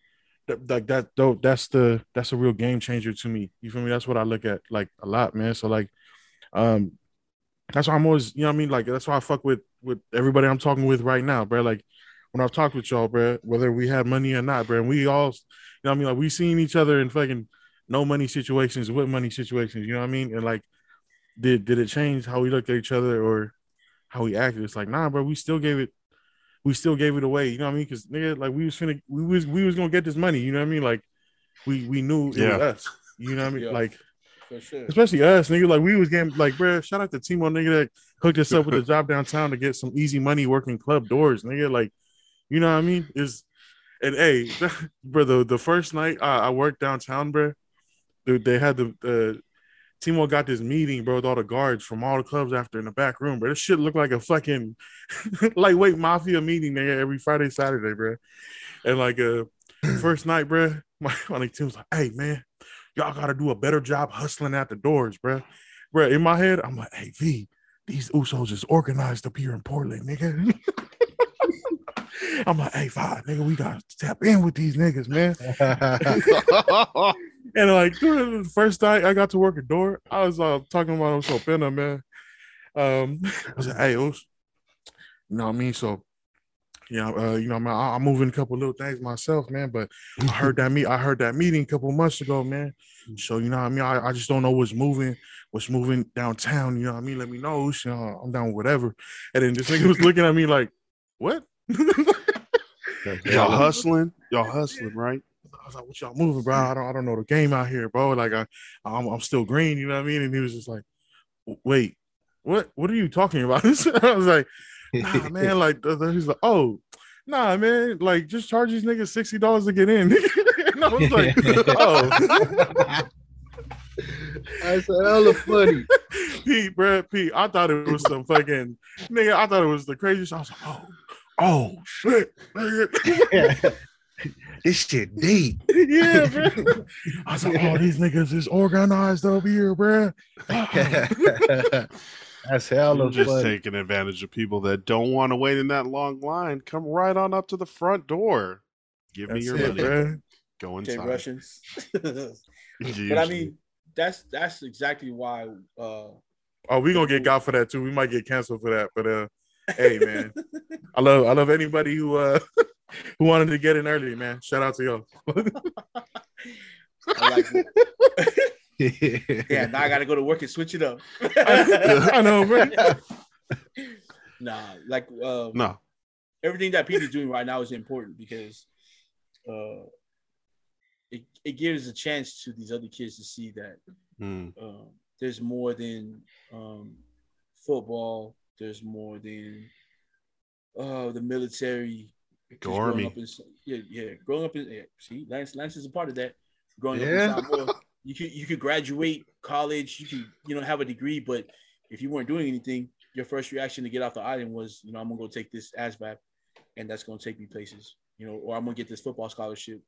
like that though that's the that's a real game changer to me. You feel me? That's what i look at like a lot man. So like um that's why i'm always you know what i mean? Like that's why i fuck with with everybody i'm talking with right now bro like when i've talked with y'all bro whether we had money or not bro and we all you know what i mean? Like we seen each other in fucking no money situations with money situations you know what i mean? And like did did it change how we looked at each other or how we acted it's like nah bro we still gave it we still gave it away. You know what I mean? Because nigga, like we was finna, we was we was gonna get this money. You know what I mean? Like we we knew it Yeah. was us. You know what I mean? Yeah. Like For sure. especially us, nigga. Like we was getting like, bro. Shout out to Timo, nigga, that hooked us up with a job downtown to get some easy money working club doors, nigga. Like, you know what I mean? Is and hey, bro, the, the first night I, I worked downtown, bro, dude, they had the uh, Timo got this meeting, bro, with all the guards from all the clubs after in the back room, bro. This shit looked like a fucking lightweight mafia meeting, nigga, every Friday, Saturday, bro. And like uh first night, bro, my, my team was like, hey man, y'all gotta do a better job hustling at the doors, bro. Bro, in my head, I'm like, hey V, these Usos is organized up here in Portland, nigga. I'm like, hey, five, nigga, we gotta tap in with these niggas, man. And like during the first night I got to work a door, I was uh, talking about Uso Pena, man. Um, I was like, hey, Us, you know what I mean? So, you know, uh, you know, man, I, I'm moving a couple little things myself, man. But I heard that meet, I heard that meeting a couple months ago, man. So you know what I mean? I, I just don't know what's moving, what's moving downtown. You know what I mean? Let me know. You know, I'm down with whatever. And then this nigga was looking at me like, what? y'all hustling, y'all hustling, right? I was like, "What y'all moving, bro? I don't, I don't know the game out here, bro. Like, I, I'm, I'm still green. You know what I mean?" And he was just like, "Wait, what? What are you talking about?" I was like, "Nah, man. Like, he's like, oh, nah, man. Like, just charge these niggas sixty dollars to get in." and I was like, "Oh." That's hella funny. Pete, bro, Pete, I thought it was some fucking nigga. I thought it was the craziest. I was like, oh, oh shit, nigga. This shit deep. yeah, bro. I was like, oh, these niggas is organized over here, bro. That's hell I'm just funny. taking advantage of people that don't want to wait in that long line. Come right on up to the front door. Give me your it, money. bro. Go Okay, inside. Russians. but I mean, that's that's exactly why. Uh, Oh, we gonna get got for that too. We might get canceled for that, but uh, hey, man, I love I love anybody who uh who wanted to get in early, man. Shout out to y'all. Like, yeah, now I got to go to work and switch it up. I know, bro. nah, like um, no. everything that Pete is doing right now is important because uh, it, it gives a chance to these other kids to see that Mm. um, there's more than um, football. There's more than uh, the military. Because Go growing up in- yeah, yeah, growing up in yeah, see, Lance, Lance is a part of that. Growing Yeah. up in Samoa, you could you could graduate college, you could you know have a degree, but if you weren't doing anything, your first reaction to get off the island was, you know, I'm gonna go take this ASVAB, and that's gonna take me places, you know, or I'm gonna get this football scholarship,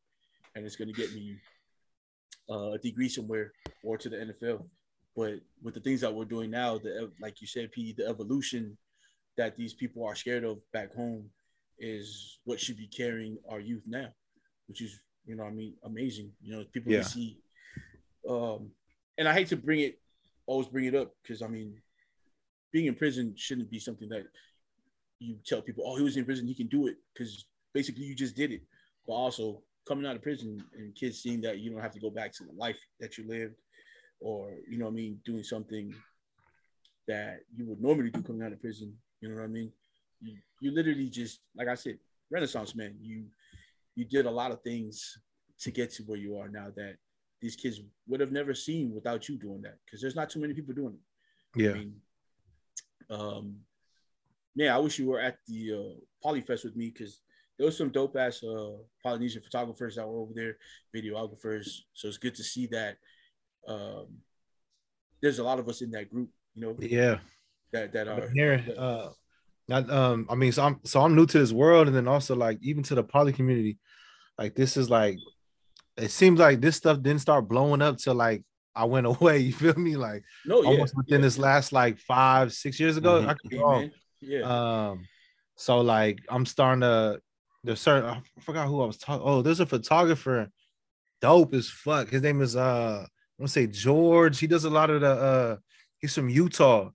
and it's gonna get me uh, a degree somewhere or to the NFL. but with the things that we're doing now, the like you said, P, the evolution that these people are scared of back home is what should be carrying our youth now, which is you know what I mean amazing. You know, people Yeah. see. Um, and I hate to bring it, always bring it up because I mean, being in prison shouldn't be something that you tell people, oh, he was in prison, he can do it, because basically you just did it. But also coming out of prison and kids seeing that you don't have to go back to the life that you lived, or you know what I mean, doing something that you would normally do coming out of prison. You know what I mean? You you literally just like I said, Renaissance man. You you did a lot of things to get to where you are now that these kids would have never seen without you doing that because there's not too many people doing it. I Yeah. mean, um, man, I wish you were at the uh, Polyfest with me because there was some dope ass uh, Polynesian photographers that were over there, videographers. So it's good to see that um, there's a lot of us in that group, you know, Yeah. that that are here uh not um i mean so i'm so i'm new to this world and then also like even to the poly community like this is like it seems like this stuff didn't start blowing up till like i went away you feel me like no, yeah, almost within yeah. this last like five six years ago Mhm. I could be Yeah, wrong. yeah, um so like i'm starting to there's certain i forgot who i was talking oh there's a photographer dope as fuck his name is uh i want to say george he does a lot of the uh he's from utah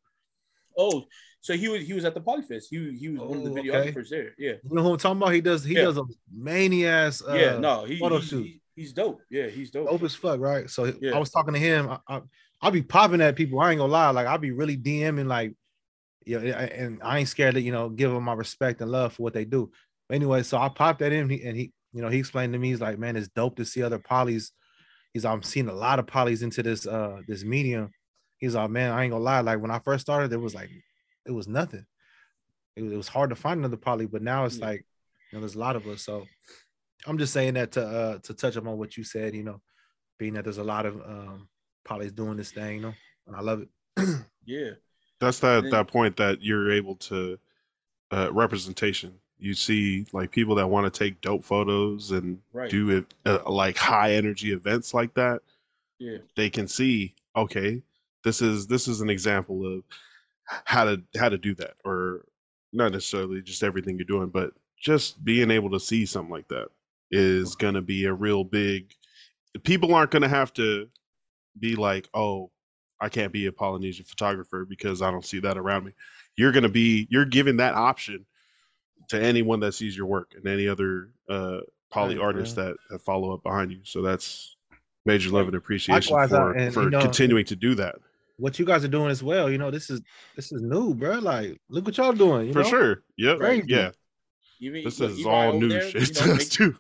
oh, so he was he was at the Polyfest. He he was one of the Oh, okay. videographers there. Yeah, You know who I'm talking about? He does he Yeah. does a mania ass uh, yeah, no, he, photo he- shoot. he- he's dope. Yeah, he's dope. dope as fuck, right? So Yeah. I was talking to him. I, I I'll be popping at people. I ain't gonna lie, like I'll be really DMing like yeah, and I ain't scared to you know give them my respect and love for what they do. But anyway, so I popped at him he, and he you know he explained to me he's like, man, it's dope to see other polys. He's I'm seeing a lot of polys into this uh this medium. He's like, man, I ain't gonna lie. Like when I first started, it was like it was nothing. It was, it was hard to find another poly, but now it's Yeah. like you know there's a lot of us. So I'm just saying that to uh to touch up on what you said, you know, being that there's a lot of um polys doing this thing, you know, and I love it. Yeah, That's that Yeah. that point that you're able to uh, representation. You see like people that want to take dope photos and right. do it uh, like high energy events like that. yeah, They can see okay, this is this is an example of how to how to do that, or not necessarily just everything you're doing, but just being able to see something like that is gonna be a real big. People aren't gonna have to be like, oh, I can't be a Polynesian photographer because I don't see that around me. You're gonna be you're giving that option to anyone that sees your work and any other uh poly artists that, that follow up behind you. So that's major love and appreciation Likewise, uh, for and, for you know- continuing to do that. What you guys are doing as well, you know, this is this is new, bro. Like, look what y'all doing, you for know? sure. Yep. Crazy. Yeah. Even This look, is Eli all new there, shit you to know, us make- too.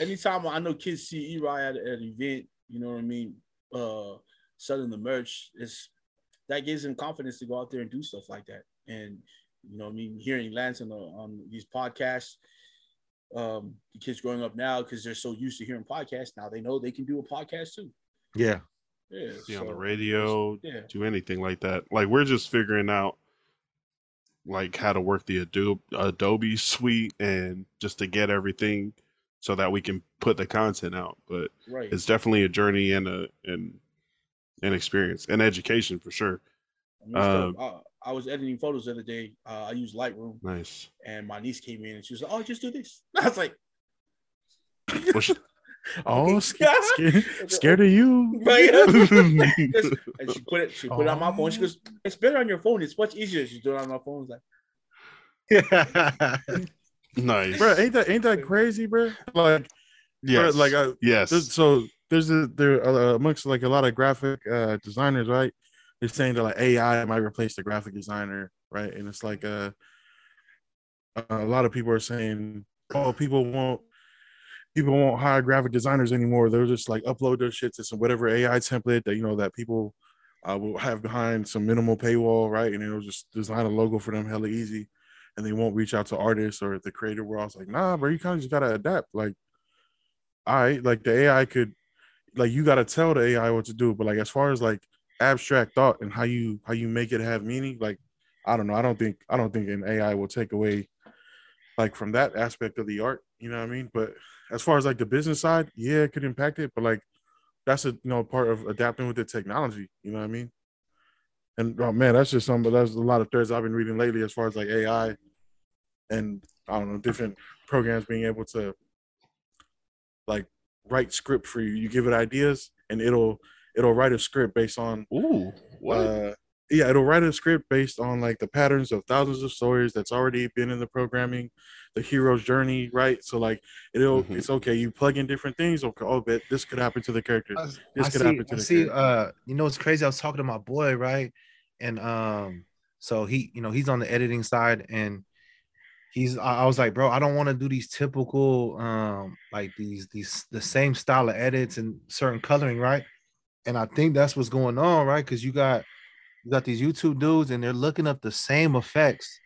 anytime I know kids see Eri at, at an event, you know what I mean, uh, selling the merch, it's that gives them confidence to go out there and do stuff like that. And you know, what I mean, hearing Lance on, the, on these podcasts, um, the kids growing up now because they're so used to hearing podcasts, now they know they can do a podcast too. Yeah. Yeah, See on the radio, Yeah, do anything like that. Like we're just figuring out like how to work the Adobe Adobe suite and just to get everything so that we can put the content out. But right. it's definitely a journey and a and an experience and education for sure. I, dope. um, I, I was editing photos the other day. Uh, I used Lightroom, Nice. and my niece came in and she was like, "Oh, just do this." I was like, Well, sh- Oh, scared, scared, scared of you. Right. Just- and she put it, she put it on my phone. She goes, "It's better on your phone. It's much easier." She's doing it on my phone. It's like, nice. bro. Ain't that ain't that crazy, bro? Like, Yes. bro, like I, yes. there's, so there's a, there uh, amongst like a lot of graphic uh, designers, right? They're saying that like AI might replace the graphic designer, right? And it's like uh, a lot of people are saying, oh, people won't people won't hire graphic designers anymore. They'll just like upload their shit to some whatever AI template that you know that people uh, will have behind some minimal paywall, right? And it'll just design a logo for them hella easy, and they won't reach out to artists or the creator world. I was like, nah, bro, you kind of just gotta adapt. Like, right, like the AI could, like you gotta tell the AI what to do, but like as far as like abstract thought and how you how you make it have meaning, like I don't know, I don't think I don't think an AI will take away like from that aspect of the art. You know what I mean? But as far as like the business side, yeah, it could impact it, but like that's a you know part of adapting with the technology. You know what I mean? And oh man, that's just some. But that's a lot of threads I've been reading lately, as far as like AI, and I don't know different programs being able to like write script for you. You give it ideas, and it'll it'll write a script based on Ooh, what? uh, yeah, it'll write a script based on like the patterns of thousands of stories that's already been in the programming, the hero's journey, right? So like it'll Mhm. it's okay. You plug in different things. Okay, oh, but this could happen to the character. This I could see, happen to I the see character. uh you know it's crazy. I was talking to my boy, right? And um so he, you know, he's on the editing side and he's I, I was like, bro, I don't want to do these typical um like these these the same style of edits and certain coloring, right? And I think that's what's going on, right? Because you got you got these YouTube dudes and they're looking up the same effects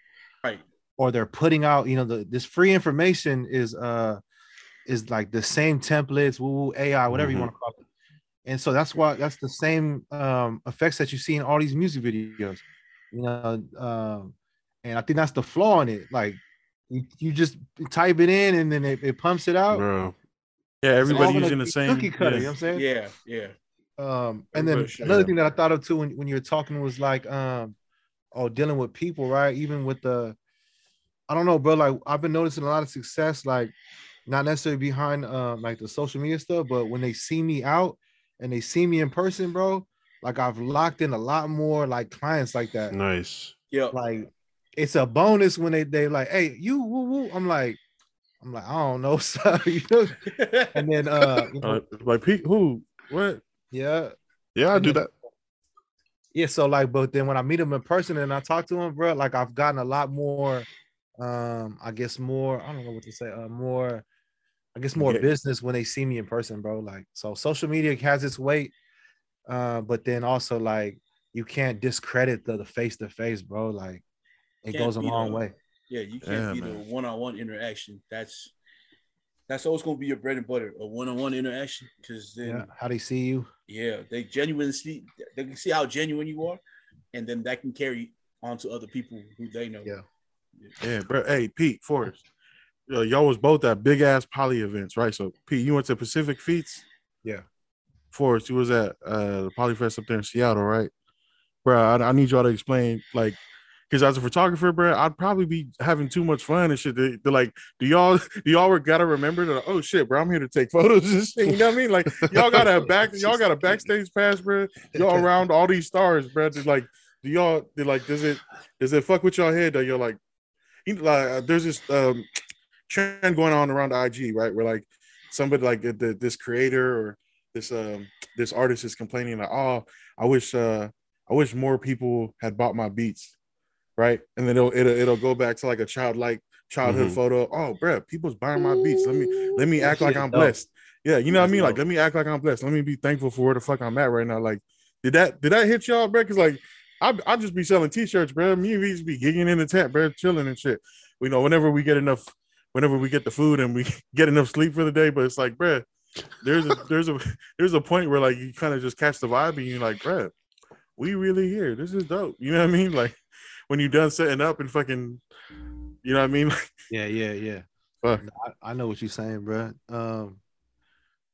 Right. or they're putting out, you know, the this free information is uh is like the same templates, woo woo AI, whatever you Mhm. want to call it. And so that's why that's the same um effects that you see in all these music videos, you know. Um, and I think that's the flaw in it. Like you, you just type it in and then it, it pumps it out. Bro. Yeah, It's all everybody using the same. cookie cutter, you know what I'm saying? Yeah, yeah. Um, and then another yeah. thing that I thought of too when, when you were talking was like, um, oh, dealing with people, right? Even with the, I don't know, bro. Like I've been noticing a lot of success, like not necessarily behind um like the social media stuff, but when they see me out and they see me in person, bro, like I've locked in a lot more like clients like that. Nice. Yeah. Like it's a bonus when they they like, hey, you woo woo. I'm like, I'm like, I don't know, sir. you know? And then uh, you know, Uh, like Pete, who? What? Yeah, Yeah, I do that. Yeah, so like, but then when I meet him in person and I talk to him, bro, like I've gotten a lot more, um, I guess more, I don't know what to say, uh, more, I guess more get- business when they see me in person, bro. Like, so social media has its weight, uh, but then also like you can't discredit the the face to face, bro. Like, it Can't goes a long a- way. Yeah, you can't beat a man. one-on-one interaction. That's that's always gonna be your bread and butter, a one-on-one interaction. Because then, Yeah, yeah. how they see you. They genuinely see they can see how genuine you are, and then that can carry on to other people who they know. Yeah. Yeah, bro. Hey, Pete, Forrest. Uh, y'all was both at big ass poly events, right? So, Pete, you went to Pacific Feats. Yeah. Forrest, you was at uh the Polyfest up there in Seattle, right? Bro, I, I need y'all to explain, like, because as a photographer, bro, I'd probably be having too much fun and shit. They, they're like, do y'all, do y'all gotta remember that? Oh shit, bro, I'm here to take photos. You know what I mean? Like, y'all got a back, y'all got a backstage pass, bro. Y'all around all these stars, bro. They're like, do y'all, they're like, does it, does it fuck with your head that you're like, you know, like, uh, there's this um trend going on around IG, right? Where like somebody like the, the, this creator or this um this artist is complaining like, oh, I wish uh I wish more people had bought my beats, right? And then it'll it'll, it'll go back to like a childlike childhood Mhm. photo. Oh, bro, people's buying my beats. Let me let me act like I'm blessed. Yeah, you know what I mean. Like, let me act like I'm blessed. Let me be thankful for where the fuck I'm at right now. Like, did that did that hit y'all, bro? Because like, I I just be selling t-shirts, bro. Me and we just be gigging in the tent, bro, chilling and shit. We know whenever we get enough, whenever we get the food and we get enough sleep for the day. But it's like, bro, there's a there's a there's a point where like you kind of just catch the vibe and you're like, bro, we really here. This is dope. You know what I mean? Like when you done setting up and fucking, you know what I mean? Yeah, yeah, yeah. Fuck. I, I know what you're saying, bro. Um,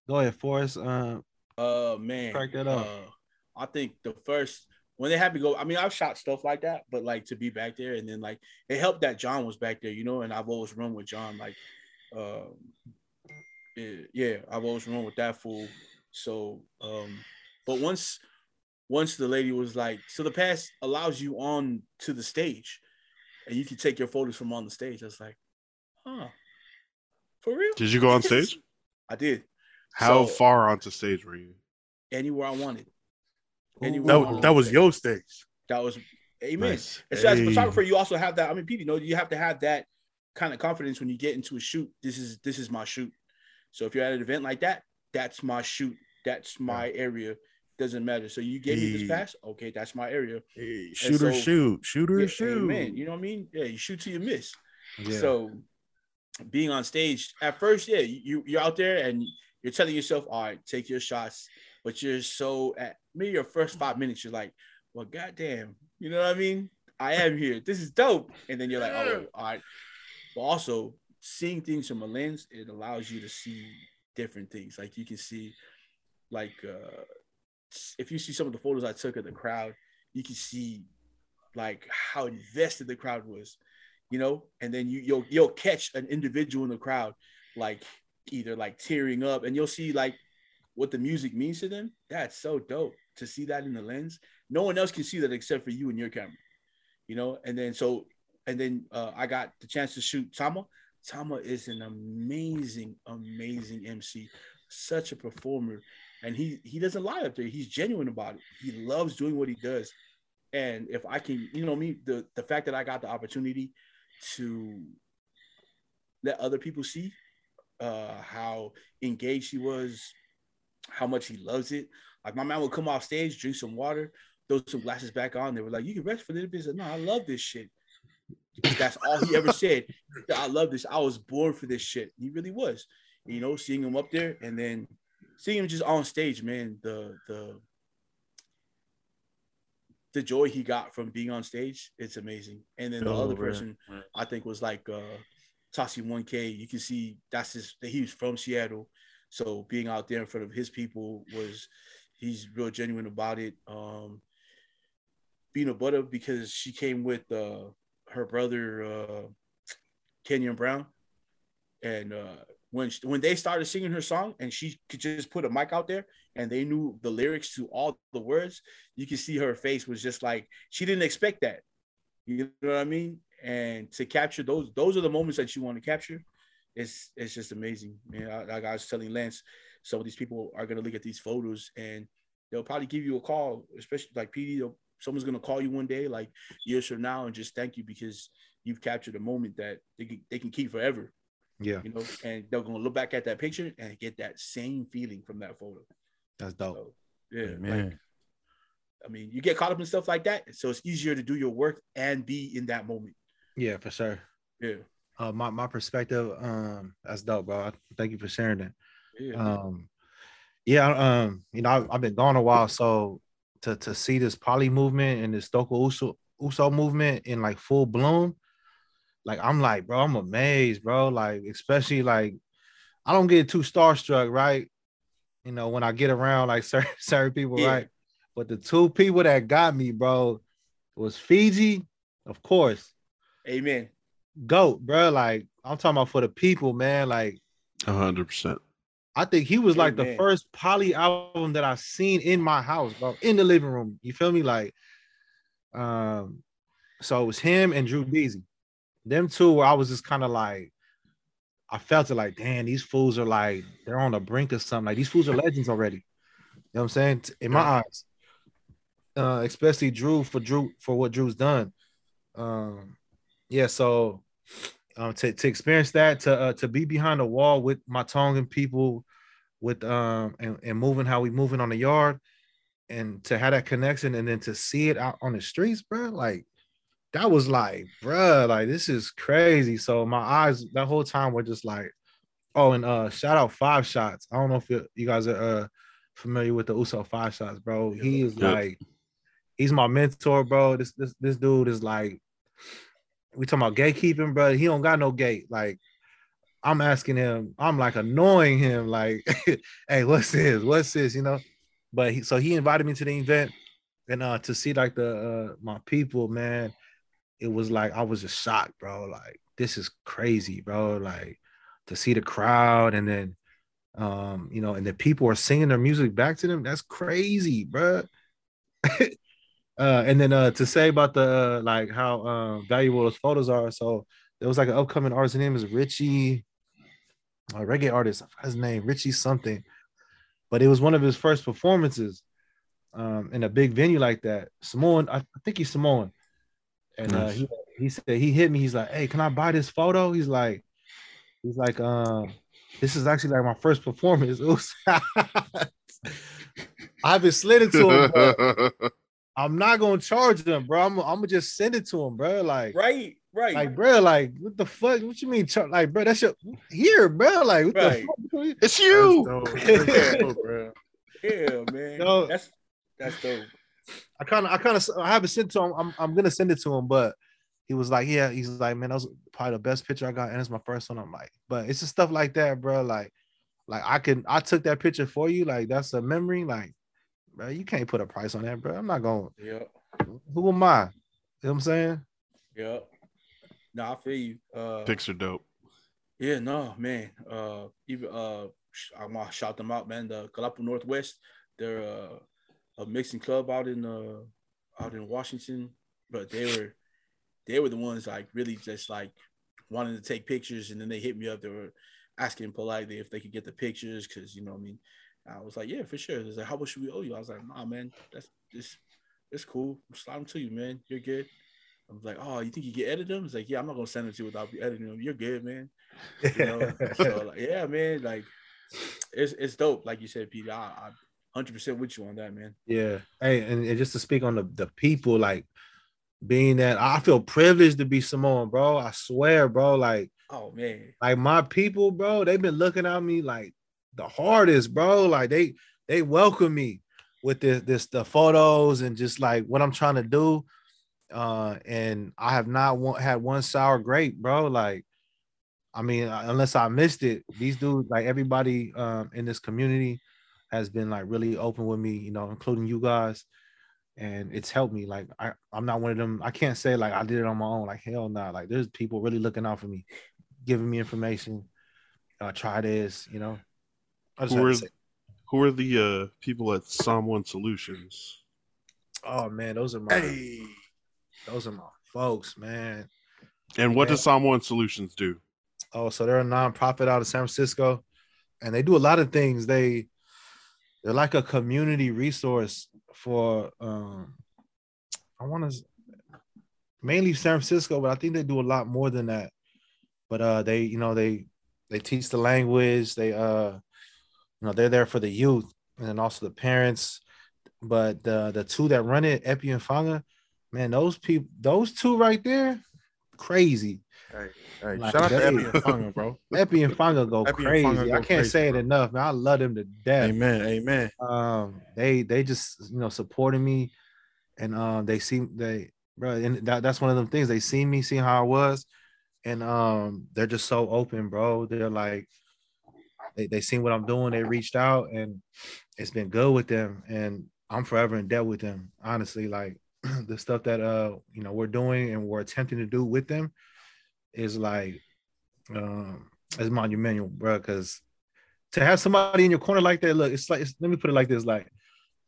go ahead, Forrest. Um, Uh man, Crack that up. Uh, I think the first when they had to go. I mean, I've shot stuff like that, but like to be back there and then like it helped that John was back there, you know. And I've always run with John, like, um, yeah, yeah, I've always run with that fool. So, um, but once once the lady was like, so the pass allows you on to the stage, and you can take your photos from on the stage. I was like, huh, for real? Did you go on stage? I did How So- far onto stage were you? anywhere I wanted. Anywhere That I was, wanted. that was your stage. That was amen. Nice. And so as a photographer, you also have that. I mean, Pete, you know, you have to have that kind of confidence when you get into a shoot. This is this is my shoot. So if you're at an event like that, that's my shoot. That's my area. Doesn't matter. So you gave me this pass. Okay, that's my area. Hey, shooter so- shoot, shooter Yeah, shoot. amen. You know what I mean? Yeah, you shoot till you miss. yeah. So being on stage at first, yeah, you you're out there and you're telling yourself, all right, take your shots, but you're so at maybe your first five minutes, you're like, well, goddamn, you know what I mean? I am here. This is dope. And then you're like, oh, all right. But also seeing things from a lens, it allows you to see different things. Like you can see, like uh if you see some of the photos I took of the crowd, you can see like how invested the crowd was, you know, and then you you'll you'll catch an individual in the crowd like either like tearing up and you'll see like what the music means to them. That's so dope to see that in the lens. No one else can see that except for you and your camera, you know. And then so and then uh, I got the chance to shoot Tama. Tama is an amazing, amazing MC, such a performer, and he he doesn't lie up there. He's genuine about it. He loves doing what he does, and if I can, you know, me the the fact that I got the opportunity to let other people see uh, how engaged he was, how much he loves it. Like my man would come off stage, drink some water, throw some glasses back on. They were like, "You can rest for this." He said, "No, I love this shit." That's all he ever said. I love this. I was born for this shit. He really was. You know, seeing him up there and then seeing him just on stage, man, the the the joy he got from being on stage, it's amazing. And then the Oh, other person Right. I think was like uh Tossie 1K. You can see that's his that he was from Seattle. So being out there in front of his people was he's real genuine about it. Um being a butter because she came with uh her brother uh Kenyon Brown. And uh when she, when they started singing her song and she could just put a mic out there and they knew the lyrics to all the words, you can see her face was just like she didn't expect that. You know what I mean? And to capture those, those are the moments that you want to capture. It's it's just amazing, man. I, like I was telling Lance, some of these people are gonna look at these photos and they'll probably give you a call, especially like PD. Someone's gonna call you one day, like years from now, and just thank you because you've captured a moment that they can, they can keep forever. Yeah, You know, and they're gonna look back at that picture and get that same feeling from that photo. that's dope. So, yeah, like, Man. I mean, you get caught up in stuff like that, so it's easier to do your work and be in that moment. Yeah, for sure. Yeah, Uh, my my perspective, um, that's dope, bro. Thank you for sharing that. yeah. Um, yeah, um, you know, I've, I've been gone a while, so to to see this poly movement and this Stoko Uso Uso movement in like full bloom, like I'm like, bro, I'm amazed, bro. Like, especially like, I don't get too starstruck, right? You know, when I get around like certain certain people, Yeah. right? But the two people that got me, bro, was Fiji, of course, Amen. goat, bro. Like, I'm talking about for the people, man. Like. Hundred percent. I think he was like the first poly album that I seen in my house, bro, in the living room. You feel me? Like, um, so it was him and Drew Deezy. Them two where I was just kind of like, I felt it like, damn, these fools are like, they're on the brink of something. Like these fools are legends already. You know what I'm saying? In my eyes. Uh, especially Drew for Drew for what Drew's done. Um, yeah, so um, to, to experience that, to uh, to be behind the wall with my Tongan people, with um and, and moving how we moving on the yard, and to have that connection, and then to see it out on the streets, bro, like that was like, bruh, like this is crazy. So my eyes that whole time were just like, oh, and uh, shout out Five Shots. I don't know if you, you guys are uh familiar with the Uso Five Shots, bro. He is like, he's my mentor, bro. This this this dude is like we talking about gatekeeping, bro. He don't got no gate. Like, I'm asking him, I'm like annoying him, like, hey, what's this? What's this? You know? But he so he invited me to the event and uh to see like the uh my people, man, it was like I was just shocked, bro. Like, this is crazy, bro. Like to see the crowd and then um, you know, and the people are singing their music back to them. That's crazy, bro. Uh, and then uh, to say about the uh, like how uh, valuable those photos are. So there was like an upcoming artist. His name is Richie, a reggae artist. His name, Richie something. But it was one of his first performances um, in a big venue like that. Samoan, I, I think he's Samoan. And uh, he he said he hit me. He's like, "Hey, can I buy this photo?" He's like, he's like, um, this is actually like my first performance. I've been slid it to him. but- I'm not gonna charge them, bro. I'm, I'm gonna just send it to them, bro. Like, Right, right. like, bro, like, what the fuck? What you mean, char- like, bro? That's your here, bro. Like, what Right. the fuck? it's you. That's dope. That's dope, bro. yeah, man. No. That's that's dope. I kind of, I kind of, I haven't sent to him. I'm, I'm gonna send it to him, but he was like, yeah, he's like, man, that was probably the best picture I got, and it's my first one. I'm like, but it's just stuff like that, bro. Like, like I can, I took that picture for you. Like, that's a memory. Like, bro, you can't put a price on that, bro. I'm not gonna. Yeah. who am I? You know what I'm saying? Yeah. No, I feel you. Uh, Pics are dope. Yeah, no, man. Uh, even uh, I'm gonna shout them out, man. The Galapa Northwest, they're uh, a mixing club out in uh, out in Washington, but they were they were the ones like really just like wanting to take pictures, and then they hit me up. They were asking politely if they could get the pictures, because you know, I mean, I was like, yeah, for sure. They like, how much should we owe you? I was like, nah, man, that's just it's cool. Slide them to you, man. You're good. I was like, oh, you think you can edit them? It's like, yeah, I'm not gonna send them to you without editing them. You're good, man. You know, so like, yeah, man, like it's it's dope. Like you said, Peter, I, I 100% with you on that, man. Yeah. Hey, and, and just to speak on the, the people, like being that I feel privileged to be Samoan, bro. I swear, bro. Like, Oh man, like my people, bro, they've been looking at me like the hardest, bro. Like they they welcome me with this this the photos and just like what I'm trying to do. Uh, and I have not one, had one sour grape, bro. Like, I mean, unless I missed it, these dudes, like everybody um in this community has been like really open with me, you know, including you guys. And it's helped me. Like I, I'm not one of them. I can't say like I did it on my own. Like hell no. Like there's people really looking out for me, giving me information. Uh, try this, you know. I just Who are who are the uh, people at Samoan Solutions? oh man, those are my Hey, those are my folks, man. And what Yeah. does Samoan Solutions do? Oh, so they're a nonprofit out of San Francisco, and they do a lot of things. They they're like a community resource for um I want to mainly San Francisco, but I think they do a lot more than that. But uh they, you know, they they teach the language, they uh you know, they're there for the youth and also the parents. But the the two that run it, Epi and Fanga, man, those people, those two right there, crazy. Hey, hey, Like, shout out to they- Epi and Fanga, bro. Epi and Fanga go Epi and crazy. Fanga I can't crazy, say it bro. enough, man. I love them to death. Amen, amen. Um, they they just you know supporting me, and um they see they bro, and that, that's one of them things. They see me, see how I was, and um they're just so open, bro. They're like they they seen what I'm doing. They reached out, and it's been good with them, and I'm forever in debt with them. Honestly, like the stuff that uh you know we're doing and we're attempting to do with them is like um is monumental, bro. Because to have somebody in your corner like that, look, it's like it's, let me put it like this: like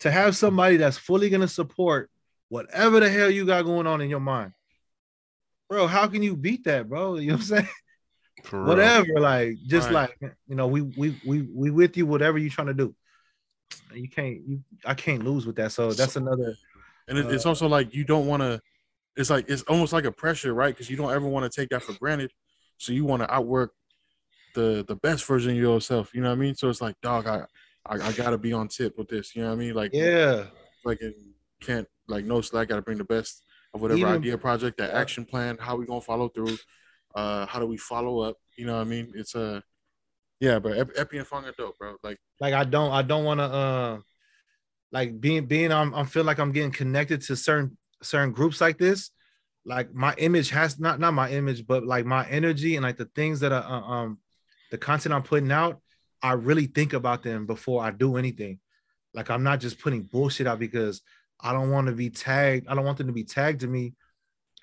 to have somebody that's fully gonna support whatever the hell you got going on in your mind, bro. How can you beat that, bro? You know what I'm saying? Whatever, like just Right. like you know, we we we we with you, whatever you're trying to do. You can't, you I can't lose with that. So that's another. And it, Uh, it's also like you don't want to. It's like it's almost like a pressure, right? Because you don't ever want to take that for granted. So you want to outwork the the best version of yourself. You know what I mean? So it's like, dog, I I, I gotta be on tip with this. You know what I mean? Like, Yeah, like it can't like no slack. Got to bring the best of whatever Even- idea, project, that action plan. How we gonna follow through? Uh, how do we follow up? You know what I mean? It's a yeah, but Epi and Fanga are dope, bro. Like, like I don't I don't want to uh like being being I'm I feel like I'm getting connected to certain certain groups like this. Like my image has not not my image, but like my energy and like the things that are uh, um the content I'm putting out, I really think about them before I do anything. Like I'm not just putting bullshit out because I don't want to be tagged. I don't want them to be tagged to me,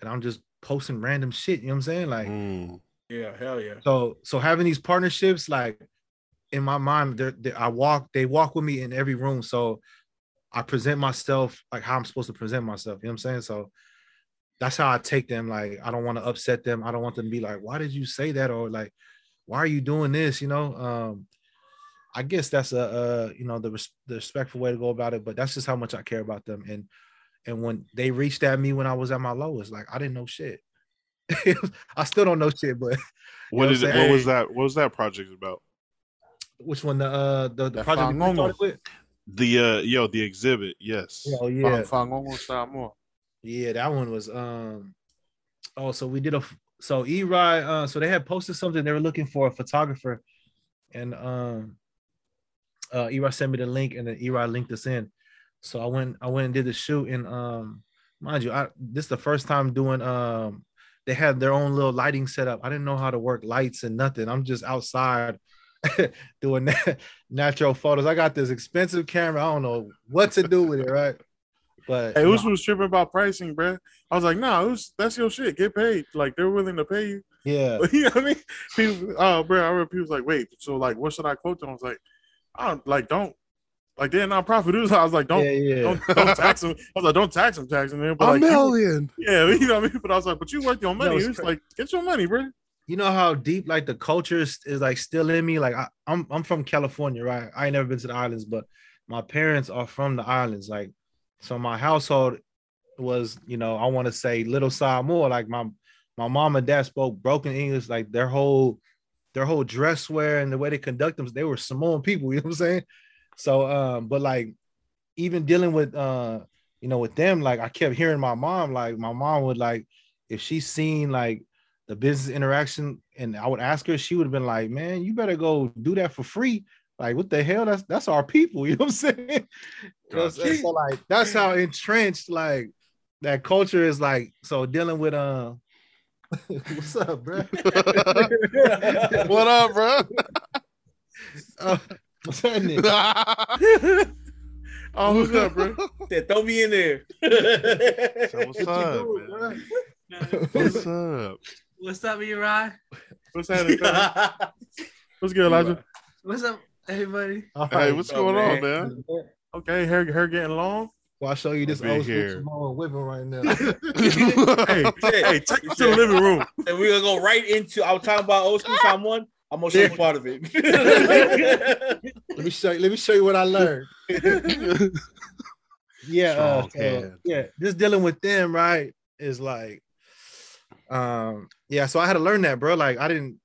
and I'm just posting random shit. You know what I'm saying? Like Mm. yeah, hell yeah. so so having these partnerships, like in my mind, they're, they I walk, they walk with me in every room. So I present myself like how I'm supposed to present myself. You know what I'm saying? So that's how I take them. Like I don't want to upset them. I don't want them to be like, why did you say that? Or like, why are you doing this? You know, um, I guess that's a uh, you know, the res- the respectful way to go about it, but that's just how much I care about them. And and when they reached at me when I was at my lowest, like I didn't know shit. I still don't know shit, but What know did what it, what was that? What was that project about? which one the uh the, the project we started with? The uh yo, the exhibit. Yes. Oh yeah, yeah, Fung Fung style more. yeah, that one was um. Oh, so we did a so E-Ride, uh, so they had posted something. They were looking for a photographer, and um, uh, E-Ride sent me the link, and then E-Ride linked us in. So I went, I went and did the shoot, and um, mind you, I this is the first time doing um. They had their own little lighting setup. I didn't know how to work lights and nothing. I'm just outside doing nat- natural photos. I got this expensive camera. I don't know what to do with it, right? But Hey, Us was tripping about pricing, bruh. I was like, nah, Us, that's your shit. Get paid. Like they're willing to pay you. yeah, you know what I mean? People, oh, bro, I remember people was like, wait, so like, what should I quote them? I was like, I don't like, don't like they're not profit. I was like, don't, yeah, yeah. don't, don't tax them. I was like, don't tax them, taxing them. But A like, you- million. yeah, you know what I mean. But I was like, but you worth your money. it's it's like, get your money, bro. You know how deep like the culture is, is like still in me. Like I, I'm I'm from California, right? I ain't never been to the islands, but my parents are from the islands. Like, so my household was, you know, I want to say little Samoa. Like my my mom and dad spoke broken English. Like their whole their whole dress wear and the way they conduct them, they were Samoan people. You know what I'm saying? So, um, but like even dealing with uh, you know, with them, like I kept hearing my mom, like my mom would like if she seen like the business interaction and I would ask her, she would have been like, Man, you better go do that for free. Like, what the hell? That's that's our people, you know what I'm saying? You know what I'm saying? So like that's how entrenched like that culture is like so dealing with uh what's up, bro? what up, bro? Uh, what's happening? oh, who's up, bro? Said, throw me in there. So what's What you up, doing, man? bro? What's up? What's up, Eli? What's happening? What's good, Elijah? What's up, everybody? All Hey, right. what's going on, man. man? Okay, hair, hair getting long. Well, I'll show you this Big old school hair. Samoan whipping right now. Hey, hey, take us to the living room. and we're gonna go right into. I was talking about old school someone. I'm gonna show you part of it. let me show you. Let me show you what I learned. yeah, uh, Strong so, hand. yeah. Just dealing with them, right? Is like, um, yeah. So I had to learn that, bro. Like, I didn't.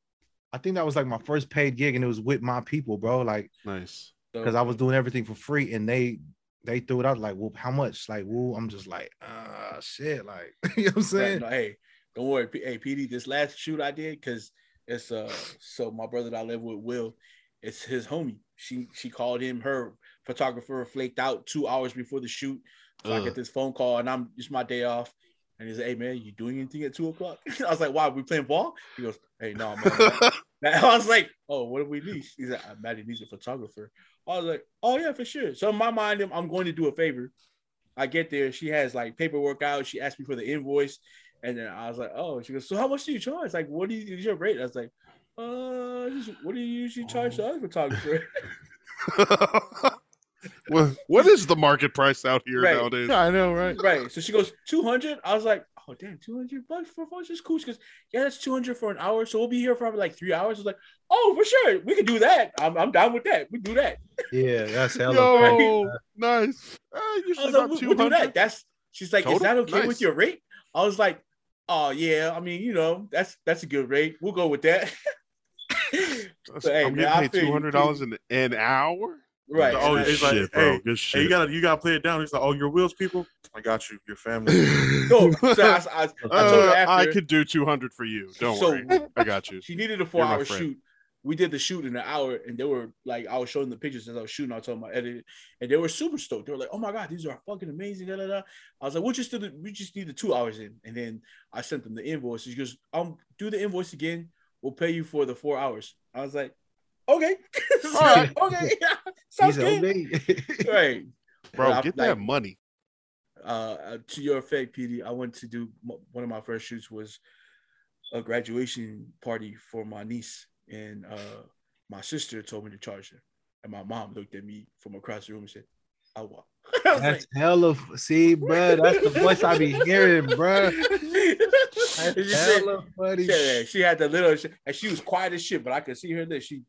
I think that was like my first paid gig, and it was with my people, bro. Like, nice. because I was doing everything for free, and they they threw it out like, well, how much? Like, well, I'm just like, ah, shit. Like, you know what I'm saying? no, hey, don't worry. P- Hey, PD, this last shoot I did, because it's uh so my brother that I live with, Will, it's his homie. She she called him, her photographer flaked out two hours before the shoot. So I get this phone call and I'm it's my day off. And he's like, Hey man, you doing anything at two o'clock? I was like, Why? We playing ball? He goes, Hey, no, man. I was like, Oh, what do we need? He's like, Maddie needs a photographer. I was like, Oh yeah, for sure. So in my mind, I'm- going to do a favor. I get there, she has like paperwork out. She asked me for the invoice, and then I was like, "Oh." She goes, "So how much do you charge? Like, what do you is your rate?" I was like, "Uh, what do you usually charge the other photographer?" well, what is the market price out here Right. nowadays? I know, right? right. So she goes, 200 I was like, "Oh damn, two hundred bucks for phones is cool." She goes, "Yeah, that's two hundred for an hour. So we'll be here for like three hours." I was like, "Oh, for sure, we can do that. I'm, I'm down with that. We do that." Yeah, that's hella. Yo, nice. Uh, I usually was like, we, two we'll do that. That's she's like, is that okay with your rate? I was like, oh yeah, I mean, you know, that's that's a good rate. We'll go with that. So, hey, I'm man, I getting paid two hundred dollars an an hour. Right. Oh, And I- it's like, shit, bro. hey, Good Hey, shit. you gotta, you gotta play it down. He's like, oh, your wheels, people. I got you. Your family. no, so I, I, I told her Uh, after I could do two hundred for you. Don't So- worry, I got you. she needed a four You're hour shoot. We did the shoot in an hour, and they were like, I was showing the pictures as I was shooting. I told my editor, and they were super stoked. They were like, "Oh my god, these are fucking amazing!" Da, da, da. I was like, "We'll just do the, we just need the two hours in," and then I sent them the invoice. She goes, "Um, do the invoice again. We'll pay you for the four hours." I was like, "Okay, So, right. okay, yeah, He sounds said, good." Right, Bro, I- get like, that money. uh, uh, to your effect, PD, I went to do m- one of my first shoots was a graduation party for my niece, and uh, my sister told me to charge her, and my mom looked at me from across the room and said, "I want." I was That's hella. See, bro, that's the voice I be hearing, bro. That's And she said- hella funny. yeah, she had the little, and she was quiet as shit, but I could see her there. She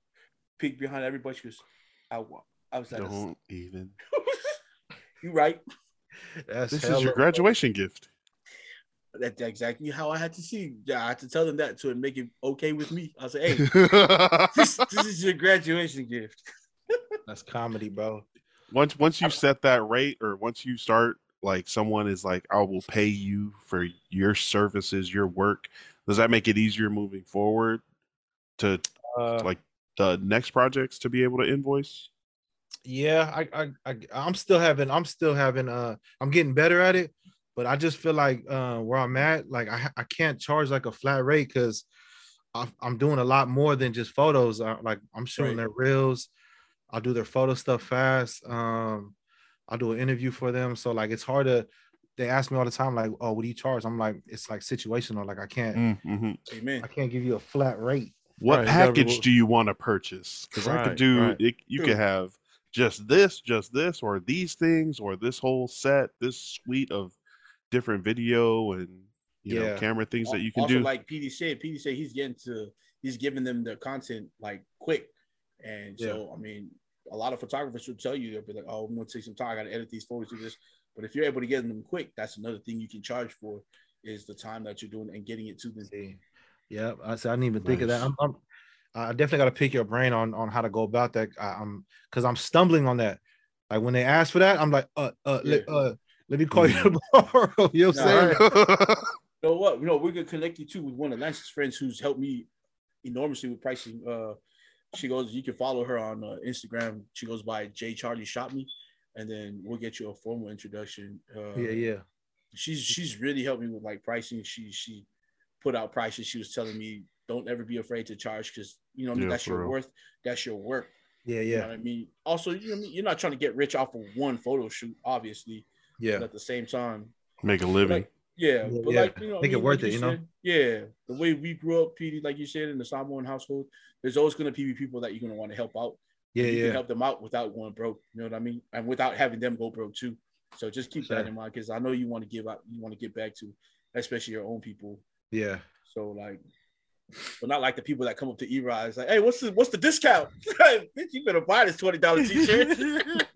peeked behind everybody. She goes, "I want." I was like, Don't even. "You right." That's This is your graduation gift. That's exactly how I had to see. Yeah, I had to tell them that to make it okay with me. I was like, "Hey, this, this is your graduation gift." That's comedy, bro. once once you set that rate, or once you start like someone is like, I will pay you for your services, your work. Does that make it easier moving forward to Uh, like the next projects to be able to invoice? Yeah, I, I, I, I'm still having, I'm still having, uh, I'm getting better at it, but I just feel like, uh, where I'm at, like I, I can't charge like a flat rate because I'm doing a lot more than just photos. Uh, like I'm shooting Right. their reels, I'll do their photo stuff fast. Um, I'll do an interview for them. So like it's hard to they ask me all the time, like, oh, what do you charge? I'm like, it's like situational. Like I can't mm-hmm. Amen. I can't give you a flat rate. What Right, you gotta be package do you want to purchase? Because I could do right. it, you True. could have just this, just this, or these things, or this whole set, this suite of different video and you know camera things that you can also, do. like PD said, PD said he's getting to he's giving them the content like quick, and so I mean, a lot of photographers will tell you they'll be like, "Oh, I'm gonna take some time. I gotta edit these photos, do this." But if you're able to get them quick, that's another thing you can charge for is the time that you're doing and getting it to them. Yeah, I said I didn't even think of that. I'm, I'm I definitely got to pick your brain on on how to go about that. I, I'm because I'm stumbling on that. Like when they ask for that, I'm like, uh, uh, let, Yeah. uh, let me call you tomorrow. you know what I'm saying? Nah, You know what? You know, we're gonna connect you too with one of Lance's friends who's helped me enormously with pricing. Uh, she goes, you can follow her on uh, Instagram. She goes by J Charlie Shot Me, and then we'll get you a formal introduction. Uh, Yeah, yeah. she's she's really helped me with like pricing. She she put out prices. She was telling me don't ever be afraid to charge because you know what I mean Yeah, that's your real. worth. That's your work. Yeah, You know yeah, what I mean? Also, you know what I mean? you're not trying to get rich off of one photo shoot, obviously. But yeah. at the same time, Make a living. like, yeah, Yeah, but yeah. like you know, Make I it worth like it, you know? said, Yeah, the way we grew up, PD, like you said, in the Samoan household, there's always going to be people that you're going to want to help out. Yeah, and you can yeah. help them out without going broke. You know what I mean? And without having them go broke too. So just keep that in mind because I know you want to give out, you want to get back to, especially your own people. Yeah. So like, but not like the people that come up to E-Ride. It's like, hey, what's the what's the discount? Bitch, you better buy this twenty dollar t-shirt.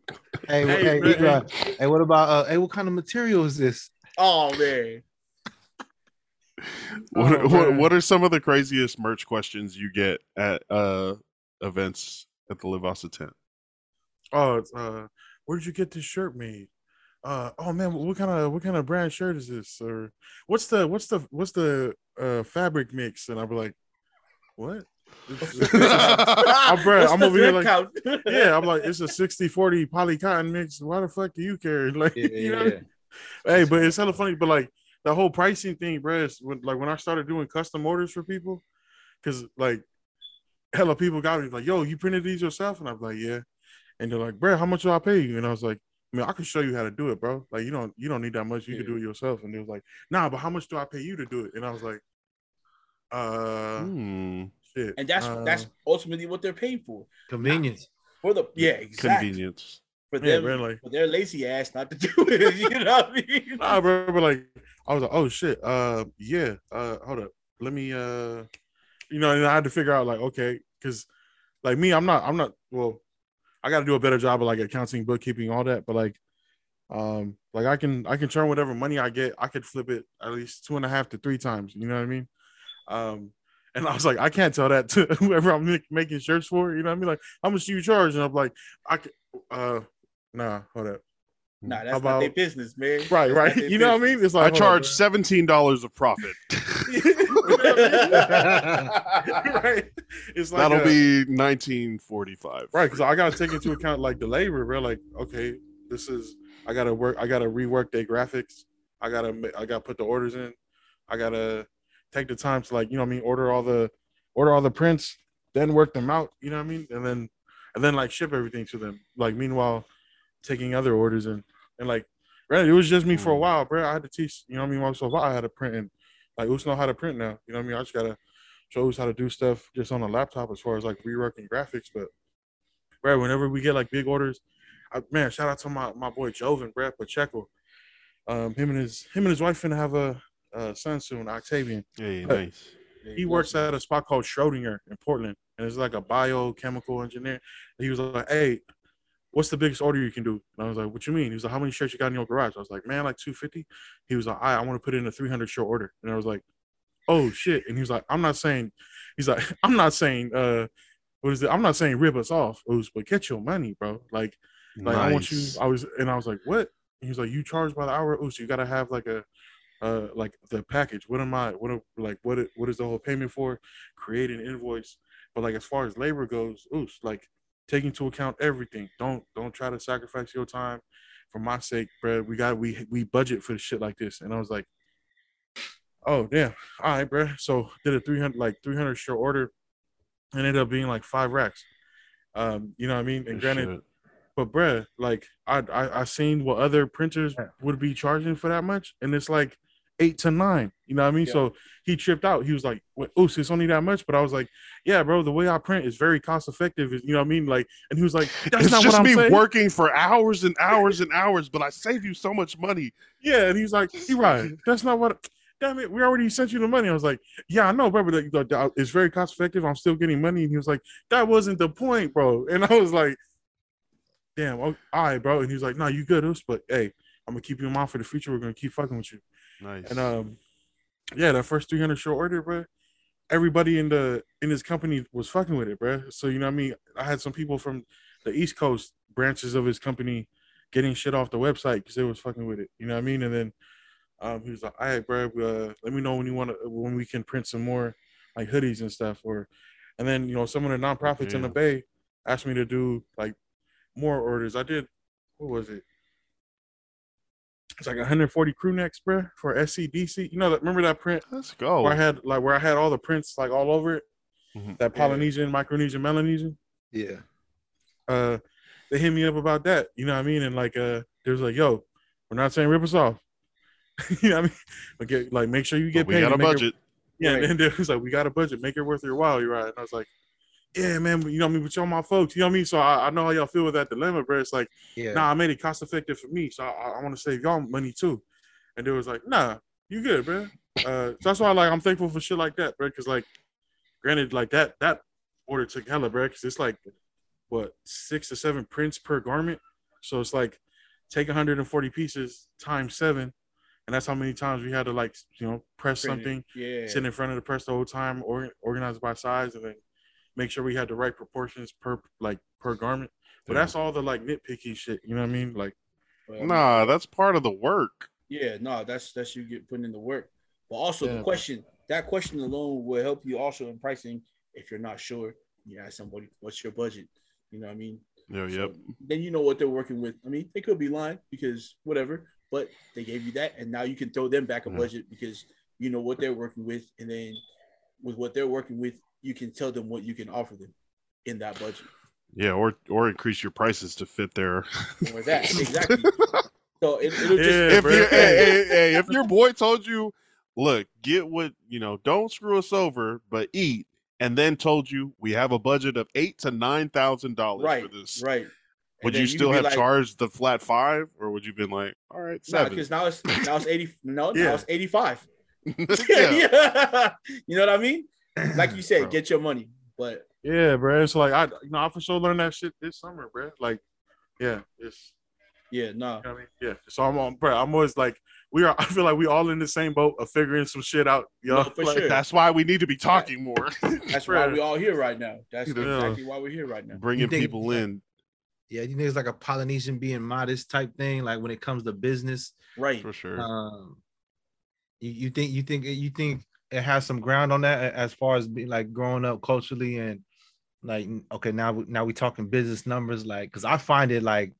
Hey, Hey, hey, bro, hey, hey, what about uh hey, what kind of material is this? oh man. what, Oh, what what are some of the craziest merch questions you get at uh events at the Live Asa tent? Oh, it's, uh, where did you get this shirt made? Uh, oh man, what kind of what kind of brand shirt is this? Or what's the what's the what's the uh fabric mix? And I'll be like, what? I'm, bro, I'm over here like- count? yeah, I'm like, it's a 60 40 poly cotton mix. Why the fuck do you care? Like, Yeah, you know, yeah. hey, but it's hella funny. But like the whole pricing thing, bro, is when, like when I started doing custom orders for people, because like hella people got me like, yo, you printed these yourself? And I'm like, yeah. And they're like, bro, how much do I pay you? And I was like, I mean, I can show you how to do it, bro. Like, you don't you don't need that much. You can do it yourself. And they was like, nah, but how much do I pay you to do it? And I was like, uh, Hmm, shit. and that's uh, that's ultimately what they're paying for. Convenience. For the yeah, exactly. convenience. For yeah, them, bro. Like, for their lazy ass not to do it. You know what I mean? nah, bro. But like, I was like, oh shit. Uh, yeah. Uh, hold up. Let me. Uh, you know, and I had to figure out like, okay, because like me, I'm not. I'm not. Well, I got to do a better job of like accounting, bookkeeping, all that. But like, um, like I can I can turn whatever money I get, I could flip it at least two and a half to three times. You know what I mean? Um. And I was like, I can't tell that to whoever I'm make- making shirts for. You know what I mean? Like, how much do you charge? And I'm like, I could, uh, nah, hold up. Nah, that's How not their business, man. Right, That's right. their You know what I mean? It's like I charge bro. seventeen dollars of profit. right. It's like That'll uh, be nineteen forty five. right because I gotta take into account like the labor, bro. Like, okay, this is I gotta work. I gotta rework their graphics. I gotta I gotta put the orders in. I gotta take the time to like you know what I mean order all the order all the prints, then work them out. You know what I mean, and then and then like ship everything to them. Like meanwhile, taking other orders and and like. Right, it was just me for a Mm. while, bro. I had to teach, you know what I mean, myself. I had to print and like Us know how to print now. You know what I mean? I just gotta show us how to do stuff just on a laptop as far as like reworking graphics. But right, whenever we get like big orders, I, man, shout out to my, my boy Joven, Brad Pacheco. Um, him and his him and his wife finna have a, a son soon, Octavian. Hey, But- nice. He works at a spot called Schrodinger in Portland, and it's like a biochemical engineer. He was like, "Hey, what's the biggest order you can do?" And I was like, "What you mean?" He was like, "How many shirts you got in your garage?" I was like, "Man, like 250." He was like, "I, I want to put in a 300 shirt order," and I was like, "Oh shit!" And he was like, "I'm not saying," he's like, "I'm not saying, uh, what is it? I'm not saying rip us off, Oos, but get your money, bro. Like, like I want you. I was, and I was like, what? And he was like, you charge by the hour. Oh, so you gotta have like a, uh, like the package. What am I? What am- like what? What is the whole payment for? Create an invoice. But like as far as labor goes, oops, like take into account everything. Don't don't try to sacrifice your time for my sake, bro. We got we we budget for the shit like this. And I was like, oh damn, all right, bro. So did a three hundred like three hundred shirt order, and ended up being like five racks. Um, you know what I mean? And granted, shit. But bruh, like I, I I seen what other printers would be charging for that much, and it's like eight to nine. You know what I mean? Yeah. So he tripped out. He was like, "Wait, "Oops, it's only that much." But I was like, "Yeah, bro, the way I print is very cost effective." You know what I mean? Like, and he was like, "That's it's not just what I'm me saying." working for hours and hours and hours, but I save you so much money. Yeah, and he's like, "He right. That's not what." Damn it, we already sent you the money. I was like, "Yeah, I know, bro, but like, it's very cost effective. I'm still getting money." And he was like, "That wasn't the point, bro." And I was like, "Damn, oh, all right, bro." And he was like, "No, you good, Us, but hey, I'm gonna keep you in mind for the future. We're gonna keep fucking with you." Nice. And um, yeah, that first 300 show order, bro. Everybody in the in his company was fucking with it, bro. So you know what I mean. I had some people from the East Coast branches of his company getting shit off the website because they was fucking with it. You know what I mean? And then um, he was like, "All right, bro, uh, let me know when you want to when we can print some more like hoodies and stuff." Or and then you know some of the nonprofits in the Bay asked me to do like more orders. I did. What was it? It's like 140 crew necks, bro, for SCDC. You know, that, remember that print Let's go. where I had like where I had all the prints like all over it. Mhm. That Polynesian, Micronesian, Melanesian. Yeah. Uh, they hit me up about that. You know what I mean? And like, uh, they was like, "Yo, we're not saying rip us off." you know what I mean? But get like, make sure you get But we paid. got a and make it- budget. yeah, Right. and then it was like, "We got a budget. Make it worth your while." You're right. And I was like, "Yeah, man. You know what I mean? But y'all my folks. You know what I mean? So I, I know how y'all feel with that dilemma, bro. It's like." Yeah. nah, I made it cost effective for me, so I, I want to save y'all money too. And they was like, nah, you good, bro. Uh, so that's why like I'm thankful for shit like that, bro. Because like, granted, like that that order took hella, bro. Because it's like what six to seven prints per garment, so it's like take 140 pieces times seven, and that's how many times we had to like you know press Print it. something, Yeah. sit in front of the press the whole time, or organize by size, and then make sure we had the right proportions per like per garment. But Yeah. that's all the like nitpicky shit. You know what I mean? Like, Well, Nah, that's part of the work. Yeah, no, that's that's you get putting in the work. But also Yeah. the question, that question alone will help you also in pricing if you're not sure. You ask somebody, what's your budget? You know what I mean? Yeah, So yep. then you know what they're working with. I mean, they could be lying because whatever, but they gave you that, and now you can throw them back a Yeah. budget because you know what they're working with, and then with what they're working with, you can tell them what you can offer them in that budget Yeah, or or increase your prices to fit their. or that exactly. So it, it'll just Yeah, if you, hey, hey, hey, if your boy told you, look, get what you know, don't screw us over, but eat, and then told you we have a budget of eight to nine thousand dollars right, for this, right. would And you still have like, charged the flat five, or would you been like, all right, seven? because now it's now it's eighty. No, Yeah. now it's eighty-five. yeah. yeah. you know what I mean? Like you said, Bro. get your money. But yeah, bro. It's like I, you know, I for sure learned that shit this summer, bro. Like, yeah, it's, yeah, no. you know I mean, yeah. So I'm on, bro. I'm always like, we are. I feel like we all in the same boat of figuring some shit out, yo. No, for Like, sure. That's why we need to be talking more, That's why Bruh. we all here right now. That's Yeah. exactly why we're here right now. bringing think- people in. Yeah, you think it's like a Polynesian being modest type thing, like when it comes to business. Right. For sure. Um, you, you think you think you think it has some ground on that as far as being like growing up culturally and like okay now we- now we talking business numbers like because I find it like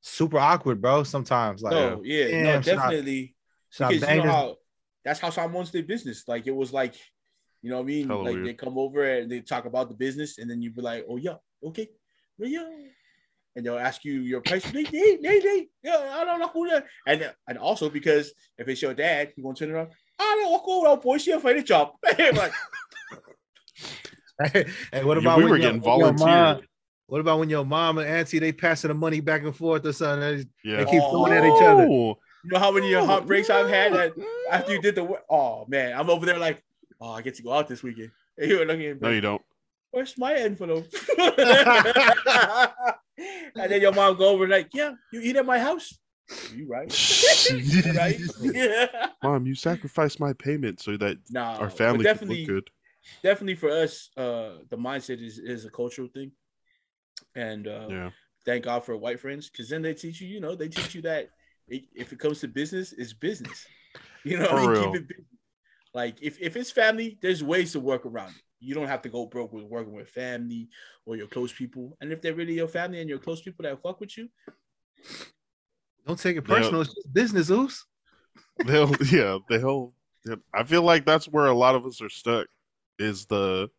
super awkward, bro. Sometimes like no, yeah, damn, no, should I- definitely. should I because you know this- how that's how someone's their business. Like it was like, you know what I mean? Hella like they come over and they talk about the business, and then you be like, oh yeah, okay, well, yeah. And they'll ask you your price. They, they, they, they, yeah, I don't know who that. And and also because if it's your dad, you gonna turn around. I don't walk over boy, she afraid to chop. like, hey, what about we when were your- getting when your mom- volunteered. What about when your mom and auntie they passing the money back and forth or something? They- Yeah. They keep throwing at each other. Oh, you know how many uh, oh, heartbreaks I've had that oh. after you did the. Oh man, I'm over there like, oh, I get to go out this weekend. And you're looking at me, No, you don't. where's my envelope? and then your mom go over like, yeah, you eat at my house. You right? right? Yeah. Mom, you sacrificed my payment so that Nah, our but family could definitely, look good. definitely for us, uh, the mindset is is a cultural thing, and uh, Yeah. thank God for white friends because then they teach you, you know, they teach you that it, if it comes to business, it's business. You know, I For mean? real. keep it business. like if if it's family, there's ways to work around it. You don't have to go broke with working with family or your close people. And if they're really your family and your close people that fuck with you, Don't take it personal. It's just business, Oos. They'll yeah, they'll. I feel like that's where a lot of us are stuck is the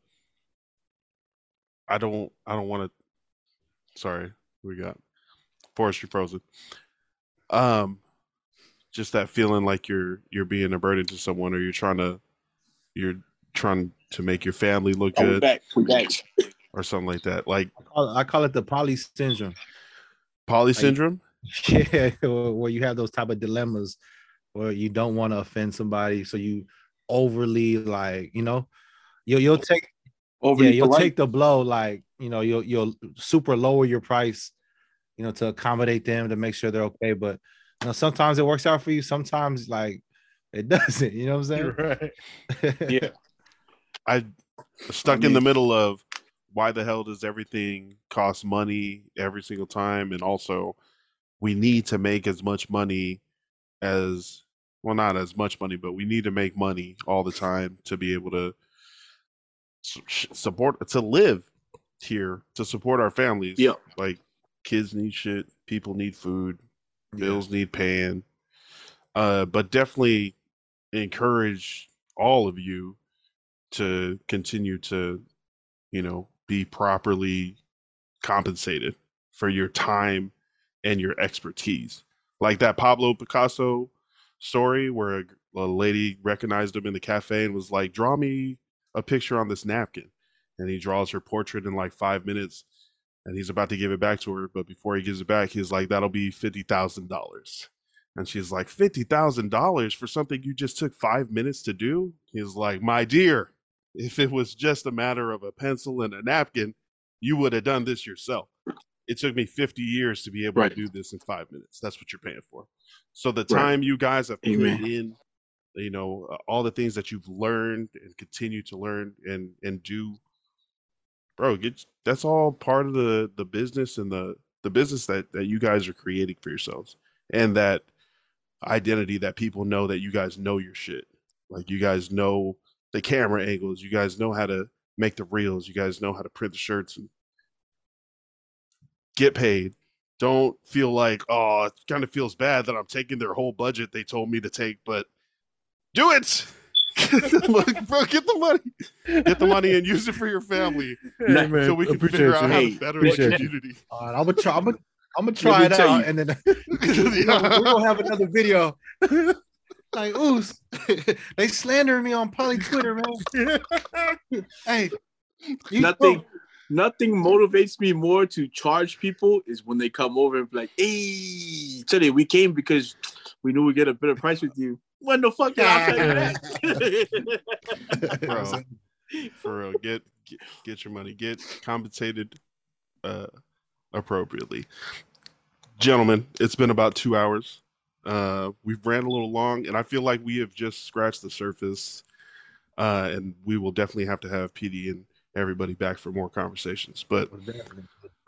I don't I don't want to sorry, we got forestry frozen. Um, just that feeling like you're you're being a burden to someone, or you're trying to you're trying to make your family look Oh, we good, back. We back. or something like that. Like I call it, I call it the poly syndrome. poly syndrome. Yeah, where you have those type of dilemmas where you don't want to offend somebody, so you overly like, you know, you'll you'll take Over yeah, you'll take the blow, like you know, you'll you'll super lower your price, you know, to accommodate them to make sure they're okay. But you know, sometimes it works out for you, sometimes like it doesn't. You know what I'm saying? right. Yeah. I stuck in the middle of why the hell does everything cost money every single time, and also we need to make as much money as well, not as much money, but we need to make money all the time to be able to support to live here to support our families. Yeah. like kids need shit, people need food, Yeah. bills need paying. Uh, but definitely encourage all of you to continue to, you know, be properly compensated for your time and your expertise. Like that Pablo Picasso story where a, a lady recognized him in the cafe and was like, "Draw me a picture on this napkin," and he draws her portrait in like five minutes. And he's about to give it back to her, but before he gives it back, he's like, "That'll be fifty thousand dollars." And she's like, fifty thousand dollars for something you just took five minutes to do? He's like, my dear, if it was just a matter of a pencil and a napkin, you would have done this yourself. It took me 50 years to be able Right. to do this in five minutes. That's what you're paying for. So the Right. time you guys have put in, you know, uh, all the things that you've learned and continue to learn and and do, bro, get that's all part of the the business and the the business that that you guys are creating for yourselves and that identity that people know that you guys know your shit. Like you guys know the camera angles, you guys know how to make the reels, you guys know how to print the shirts and get paid. Don't feel like, oh, it kind of feels bad that I'm taking their whole budget they told me to take, but do it. Look, bro, get the money. Get the money and use it for your family Hey, man, so we can appreciate figure out you. how to better the appreciate you. community. All right, I'm gonna try. I'm gonna, I'm gonna try it out, you. and then we're gonna, we're gonna have another video. like, ooh, they slandering me on Poly Twitter, man. Hey, you- Nothing. Nothing motivates me more to charge people is when they come over and be like, "Hey, today we came because we knew we get a better price with you." When the fuck did I tell you that? Bro. for real get, get get your money get compensated uh appropriately gentlemen it's been about two hours uh we've ran a little long and i feel like we have just scratched the surface uh and we will definitely have to have pd and everybody back for more conversations but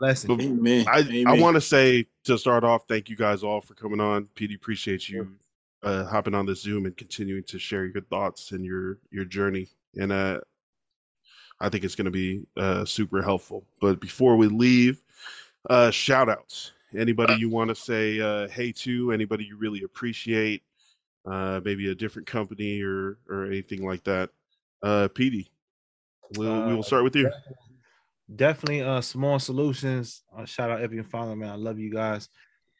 Blessing. but Amen. I, I want to say to start off, thank you guys all for coming on. PD, appreciate you uh, hopping on this Zoom and continuing to share your thoughts and your your journey. And uh, I think it's going to be uh, super helpful. But before we leave, uh, shout outs. Anybody you want to say uh, hey to? Anybody you really appreciate? Uh, maybe a different company or or anything like that. Uh, PD, we'll, we Uh, will start with you. definitely uh small solutions uh, shout out every father man i love you guys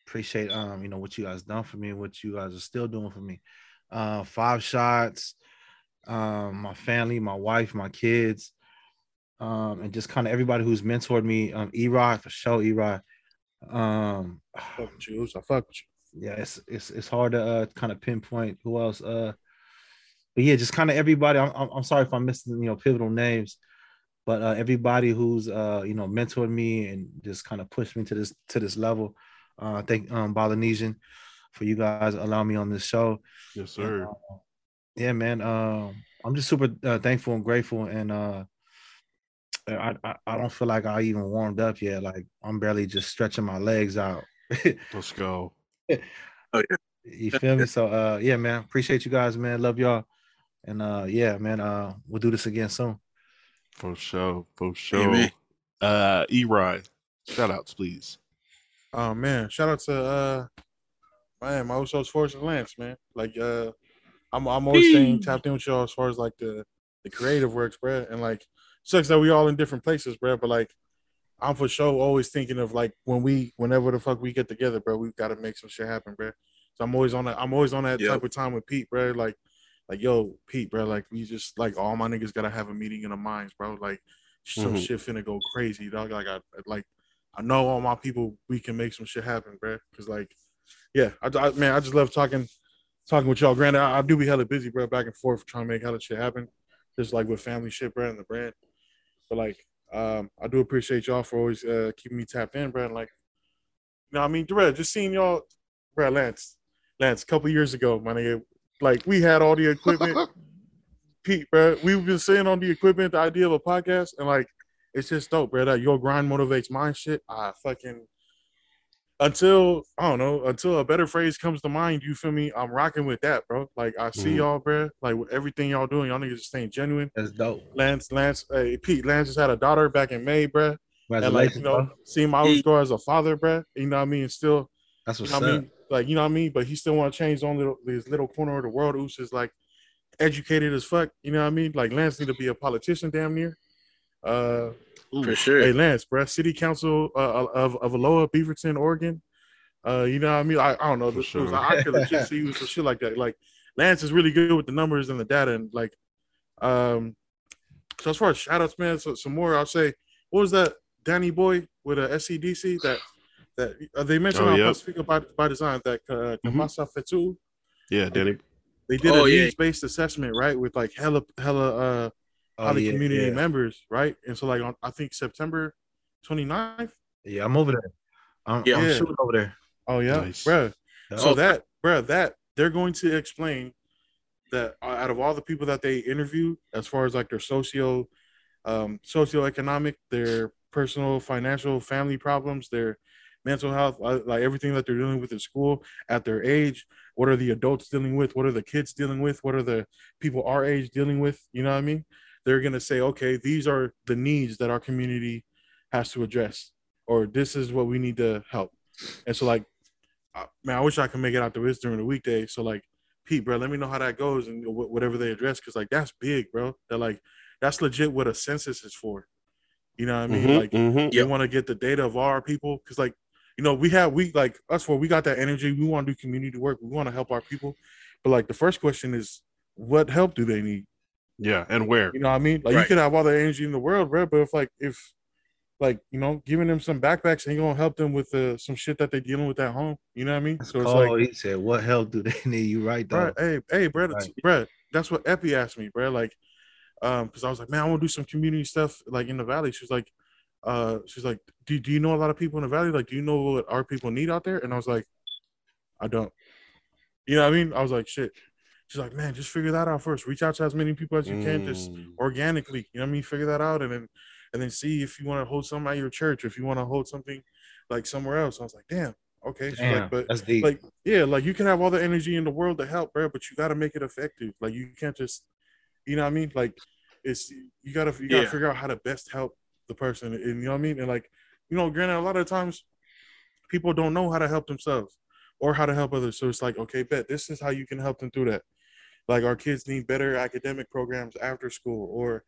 appreciate um you know what you guys done for me what you guys are still doing for me uh five shots um my family my wife my kids um and just kind of everybody who's mentored me um e-rod for sure e-rod um Fuck with you. I fuck with you. yeah, it's it's it's hard to uh, kind of pinpoint who else. Uh, but yeah, just kind of everybody. I'm, I'm sorry if I'm missing you know pivotal names, but uh, everybody who's uh you know mentored me and just kind of pushed me to this to this level. Uh, thank um Balinesian for you guys allowing me on this show. Yes, And, sir. uh, yeah, man. Um, I'm just super uh, thankful and grateful, and uh, I, I I don't feel like I even warmed up yet. Like I'm barely just stretching my legs out. Let's go. oh yeah. You feel me? So uh yeah, man. Appreciate you guys, man. Love y'all. And uh yeah, man. Uh we'll do this again soon. For sure. For sure. Amen. Uh E-Ride. Shout outs, please. Oh man, shout out to uh man, my Usos Force and Lance, man. Like uh I'm I'm always saying tapped in with y'all as far as like the the creative works, bro. And like sucks that we all in different places, bro. But like I'm for sure always thinking of like when we, whenever the fuck we get together, bro, we've got to make some shit happen, bro. So I'm always on that. I'm always on that Yep. type of time with Pete, bro. Like, like yo, Pete, bro. Like we just like all my niggas gotta have a meeting in the minds, bro. Like some Mhm. shit finna go crazy, dog. Like I like I know all my people. We can make some shit happen, bro. Cause like, yeah, I, I man, I just love talking, talking with y'all. Granted, I, I do be hella busy, bro, back and forth trying to make hella shit happen, just like with family shit, bro, and the brand. But like, um, I do appreciate y'all for always uh keeping me tapped in, bro. And like, you know, I mean, Durrell, just seeing y'all, bro, Lance, Lance, a couple years ago, my nigga, like we had all the equipment. Pete, bro, we've been saying on the equipment the idea of a podcast, and like it's just dope, bro. That your grind motivates my shit. I fucking until I don't know, until a better phrase comes to mind, you feel me? I'm rocking with that, bro. Like I see Mhm. y'all, bro. Like with everything y'all doing, y'all niggas just staying genuine. That's dope. Lance, Lance, hey, Pete, Lance just had a daughter back in May, bro. And like, you know, bro. seeing my always grow as a father, bro. You know what I mean? Still, That's you what's know what I up. mean? Like, you know what I mean? But he still want to change his own little his little corner of the world. Who's just like educated as fuck. You know what I mean? Like Lance need to be a politician, damn near. Uh, For sure. hey Lance, bro, City Council uh, of of Aloha, Beaverton, Oregon. Uh, you know what I mean? I, I don't know. For This sure. was, I could legit see you some shit like that. Like Lance is really good with the numbers and the data, and like, um, so as far as shout outs, man, so some more. I'll say, what was that Danny boy with a SCDC that that uh, they mentioned Oh, on yep. Pacifica by, by Design that uh. Kamasa Fetu. Yeah, Danny. They did Oh, a yeah. needs based assessment, right? With like hella hella uh Oh, the yeah, community yeah. members, right? And so like on I think September 29th. Yeah, I'm over there. I'm, Yeah. I'm shooting over there. Oh yeah, Nice. bruh. So Oh. that, bruh, that they're going to explain that uh, out of all the people that they interview, as far as like their socio, um, socioeconomic, their personal, financial, family problems, their mental health, uh, like everything that they're dealing with at school at their age. What are the adults dealing with? What are the kids dealing with? What are the people our age dealing with? You know what I mean? They're gonna say, okay, these are the needs that our community has to address, or this is what we need to help. And so, like, man, I wish I could make it out to this during the weekday. So like, Pete, bro, let me know how that goes and whatever they address, because like that's big, bro. That like that's legit what a census is for. You know what I mean? Mhm, Like mhm. they want to get the data of our people, because like you know we have we like us for we got that energy. We want to do community work. We want to help our people, but like the first question is, what help do they need? Yeah, and where? You know what I mean? Like you Right. could have all the energy in the world, bro, but if like if like you know giving them some backpacks ain't gonna help them with uh, some shit that they're dealing with at home. You know what I mean? So it's cold. like, he said, "What help do they need?" You right though. bro, hey, hey, bro, Right. bro, that's what Epi asked me, bro. Like, um, because I was like, man, I want to do some community stuff like in the valley. She's like, uh, she's like, do, do you know a lot of people in the valley? Like, do you know what our people need out there? And I was like, I don't. You know what I mean? I was like, shit. She's like, man, just figure that out first. Reach out to as many people as you can. Just Mm. organically. You know what I mean? Figure that out and then and then see if you want to hold something at your church, if you want to hold something like somewhere else. I was like, damn, okay. She's Damn, like, but that's deep. like, yeah, like you can have all the energy in the world to help, bro, but you gotta make it effective. Like you can't just you know what I mean? Like it's you gotta you gotta Yeah. figure out how to best help the person. And you know what I mean? And like, you know, granted, a lot of times people don't know how to help themselves or how to help others. So it's like, okay, bet this is how you can help them through that. Like our kids need better academic programs after school, or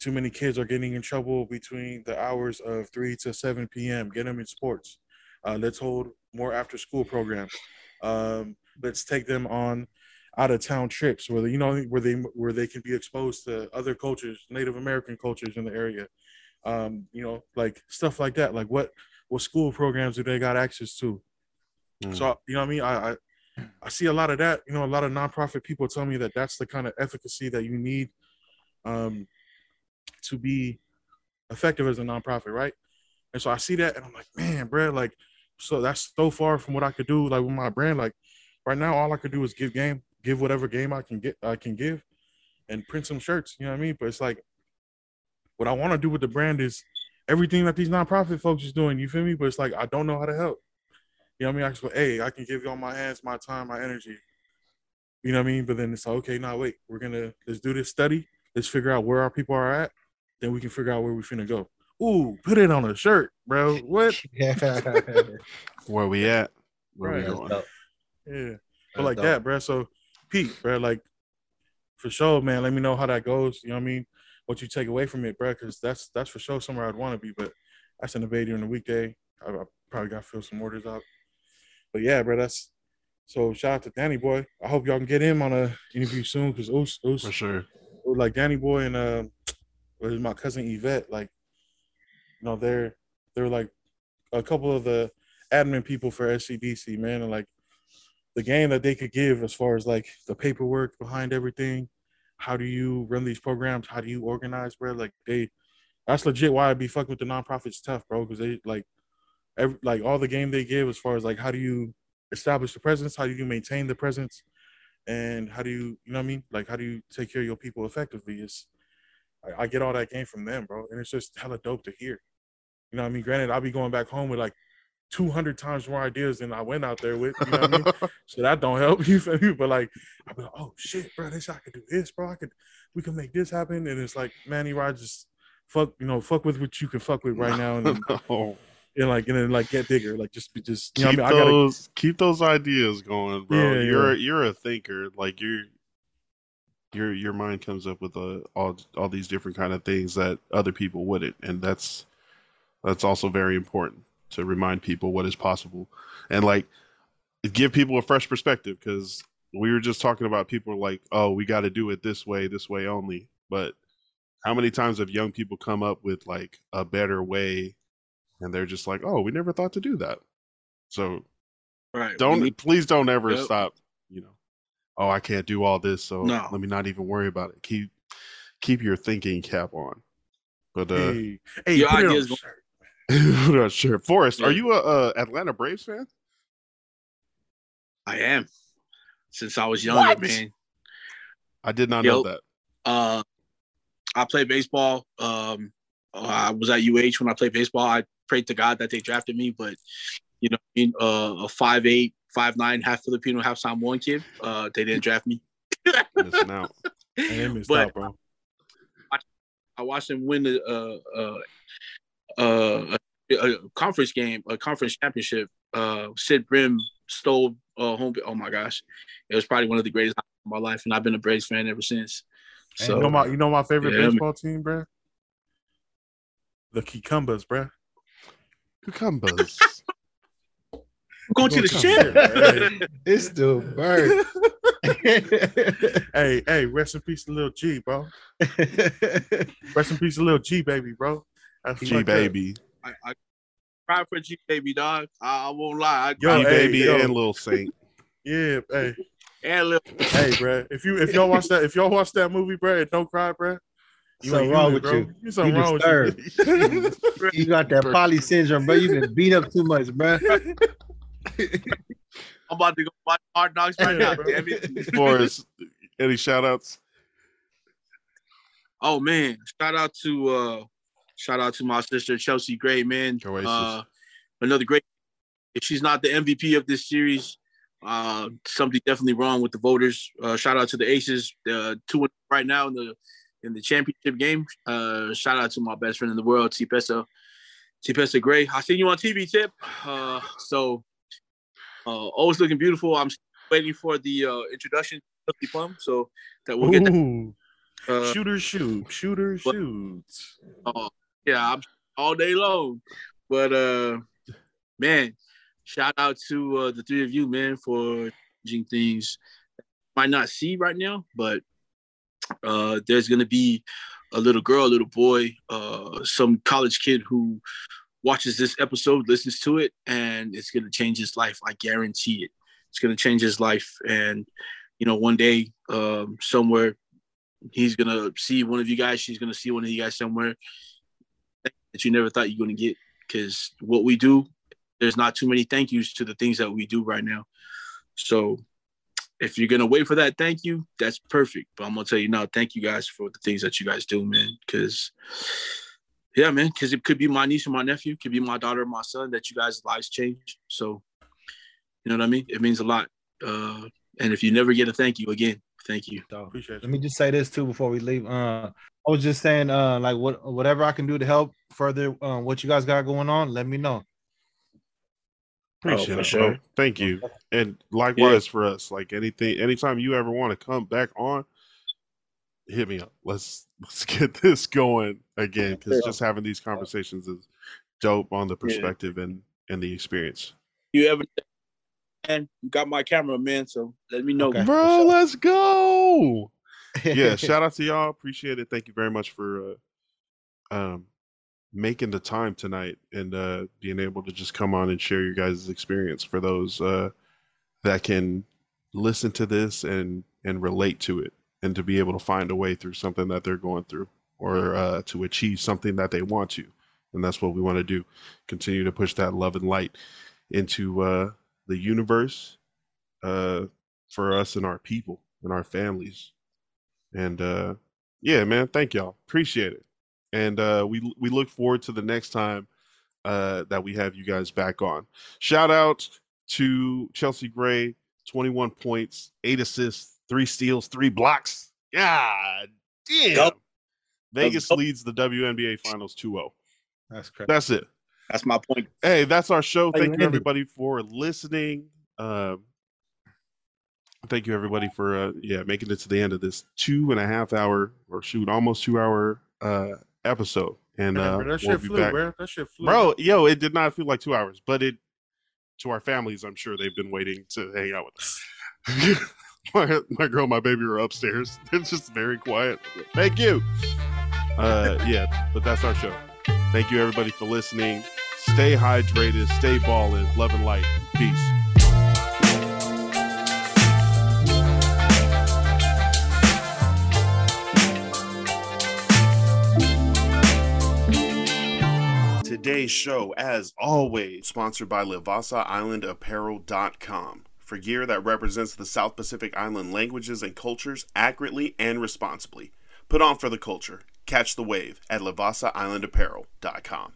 too many kids are getting in trouble between the hours of 3 to 7 p.m. Get them in sports. Uh, let's hold more after school programs. Um, let's take them on out of town trips where they, you know where they where they can be exposed to other cultures, Native American cultures in the area. Um, you know, like stuff like that. Like what what school programs do they got access to? Mm. So you know what I mean? I, I I see a lot of that. You know, a lot of nonprofit people tell me that that's the kind of efficacy that you need um, to be effective as a nonprofit, right? And so I see that, and I'm like, man, bro, like, so that's so far from what I could do, like with my brand. Like, right now, all I could do is give game, give whatever game I can get, I can give, and print some shirts. You know what I mean? But it's like, what I want to do with the brand is everything that these nonprofit folks is doing. You feel me? But it's like I don't know how to help. You know what I mean? I just go, hey, I can give you all my hands, my time, my energy. You know what I mean? But then it's like, okay, now wait, we're gonna let's do this study. Let's figure out where our people are at. Then we can figure out where we finna go. Ooh, put it on a shirt, bro. What? Where we at? Where Right. we going? Yeah. But like dope. that, bro. So Pete, bro, like for sure, man. Let me know how that goes. You know what I mean? What you take away from it, bro? Because that's that's for sure somewhere I'd want to be. But that's sent a video during the weekday. I, I probably got to fill some orders up. But yeah, bro, that's so shout out to Danny Boy. I hope y'all can get him on a interview soon because Oos, Oos, For sure. like Danny Boy and uh, my cousin Yvette, like, you know, they're they're like a couple of the admin people for SCDC, man, and like the game that they could give as far as like the paperwork behind everything. How do you run these programs? How do you organize, bro? Like they, that's legit why I be fucking with the nonprofits tough, bro, because they like, every like all the game they give as far as like how do you establish the presence? How do you maintain the presence? And how do you, you know what I mean? Like, how do you take care of your people effectively? It's, I, I get all that game from them, bro. And it's just hella dope to hear. You know what I mean? Granted, I'll be going back home with like 200 times more ideas than I went out there with. You know what I mean? So that don't help you feel me? But like, I'll be like, oh shit, bro, this I could do this, bro. I could, we can make this happen. And it's like, Manny just fuck, you know, fuck with what you can fuck with right now, and, then, No. and like, and then like get bigger, like just be just, you know, keep what I mean, I gotta, those keep those ideas going, bro. Yeah, you're yeah. you're a thinker. Like you're your your mind comes up with uh, all all these different kind of things that other people wouldn't, and that's that's also very important to remind people what is possible, and like give people a fresh perspective because we were just talking about people like, oh, we got to do it this way, this way only, but how many times have young people come up with like a better way and they're just like oh we never thought to do that so Right. don't need- please don't ever Yep. stop you know oh i can't do all this so No. let me not even worry about it keep keep your thinking cap on but uh hey, hey, Your put it on ideas the go- shirt. not sure forrest are you a, a atlanta braves fan I am. Since I was younger, What? man. i did not know that Uh, I played baseball. Um, I was at UH when I played baseball. I prayed to God that they drafted me, but you know, being uh, a five eight, five nine, half Filipino, half Samoan kid, uh, they didn't draft me. missing out And they missed But- out, bro. I watched them win the uh, uh, a, a conference game, a conference championship. Uh, Sid Bream stole uh, home. Oh my gosh, it was probably one of the greatest of my life, and I've been a Braves fan ever since. So you know my, you know my favorite Yeah, baseball team, bro. The Cucumbers, bro. cucumbers I'm going to the Go ship. It's the bird. Hey, hey, rest in peace, to Lil G, bro. Rest in peace, to Lil G, baby, bro. That's g fucked baby I, I cry for G baby dog. I, I won't lie. I Yo, g for hey, baby and little saint Yeah, hey, and Lil- hey, bro. If you if y'all watch that if y'all watch that movie, bro, don't cry, bro. You Something wrong with bro. you. You something You wrong with you. you got that poly syndrome, bro. You've been beat up too much, bro. I'm about to go watch Hard Knocks right Yeah, now. bro. Damn it. forrest any shout outs Oh man, shout out to uh shout out to my sister Chelsea Gray, man. Uh another great if she's not the MVP of this series, uh something definitely wrong with the voters. Uh shout out to the Aces, uh two right now in the in the championship game. Uh shout out to my best friend in the world, Tipesa. T Pesa Gray. I seen you on TV tip. Uh so uh always looking beautiful. I'm waiting for the uh introduction of the plum so that we'll get that. Uh, shooter shoot, shooter but- shoots. Oh, yeah, I'm all day long. But uh man, shout out to uh, the three of you, man, for changing things. Might not see right now, but uh there's gonna be a little girl, a little boy, uh some college kid who watches this episode, listens to it, and it's gonna change his life. I guarantee it. It's gonna change his life. And you know, one day, um, somewhere he's gonna see one of you guys. She's gonna see one of you guys somewhere that you never thought you're gonna get. Because what we do, there's not too many thank yous to the things that we do right now. So if you're gonna wait for that thank you, that's perfect. But I'm gonna tell you now, thank you guys for the things that you guys do, man. Because yeah, man, because it could be my niece or my nephew, could be my daughter or my son that you guys' lives change. So you know what I mean? It means a lot. Uh, and if you never get a thank you again, thank you. Appreciate Let you. me just say this too before we leave. Uh, I was just saying, uh, like what whatever I can do to help further uh, what you guys got going on, let me know. Appreciate for it, sure. bro. Thank you. And likewise for us. Like anything, anytime you ever want to come back on, hit me up. Let's let's get this going again because Yeah. just having these conversations is dope on the perspective and and the experience. You ever and you got my camera, man. So let me know. Okay. Bro, let's go. Yeah, shout out to y'all. Appreciate it. Thank you very much for uh um making the time tonight and uh being able to just come on and share your guys' experience for those uh that can listen to this and and relate to it and to be able to find a way through something that they're going through or uh to achieve something that they want to. And that's what we want to do. Continue to push that love and light into uh the universe uh for us and our people and our families. And uh yeah, man, thank y'all. Appreciate it. And uh we we look forward to the next time uh that we have you guys back on. Shout out to Chelsea Gray, 21 points, 8 assists, 3 steals, 3 blocks. God damn. Go. Vegas Go. leads the WNBA Finals 2-0. That's crazy. That's it. That's my point. Hey, that's our show. How you Thank you everybody for listening. Um, thank you everybody for uh, yeah making it to the end of this two and a half hour or shoot almost two hour uh, episode. And uh, bro, that shit we'll be flew, back. bro. That shit flew. Bro, yo, it did not feel like two hours, but it to our families, I'm sure they've been waiting to hang out with us. my, my girl, and my baby are upstairs. It's just very quiet. Thank you. Uh, yeah, but that's our show. Thank you everybody for listening. Stay hydrated, stay balling, love and light. Peace. Today's show, as always, sponsored by LivasaIslandApparel.com for gear that represents the South Pacific Island languages and cultures accurately and responsibly. Put on for the culture. Catch the wave at LivasaIslandApparel.com.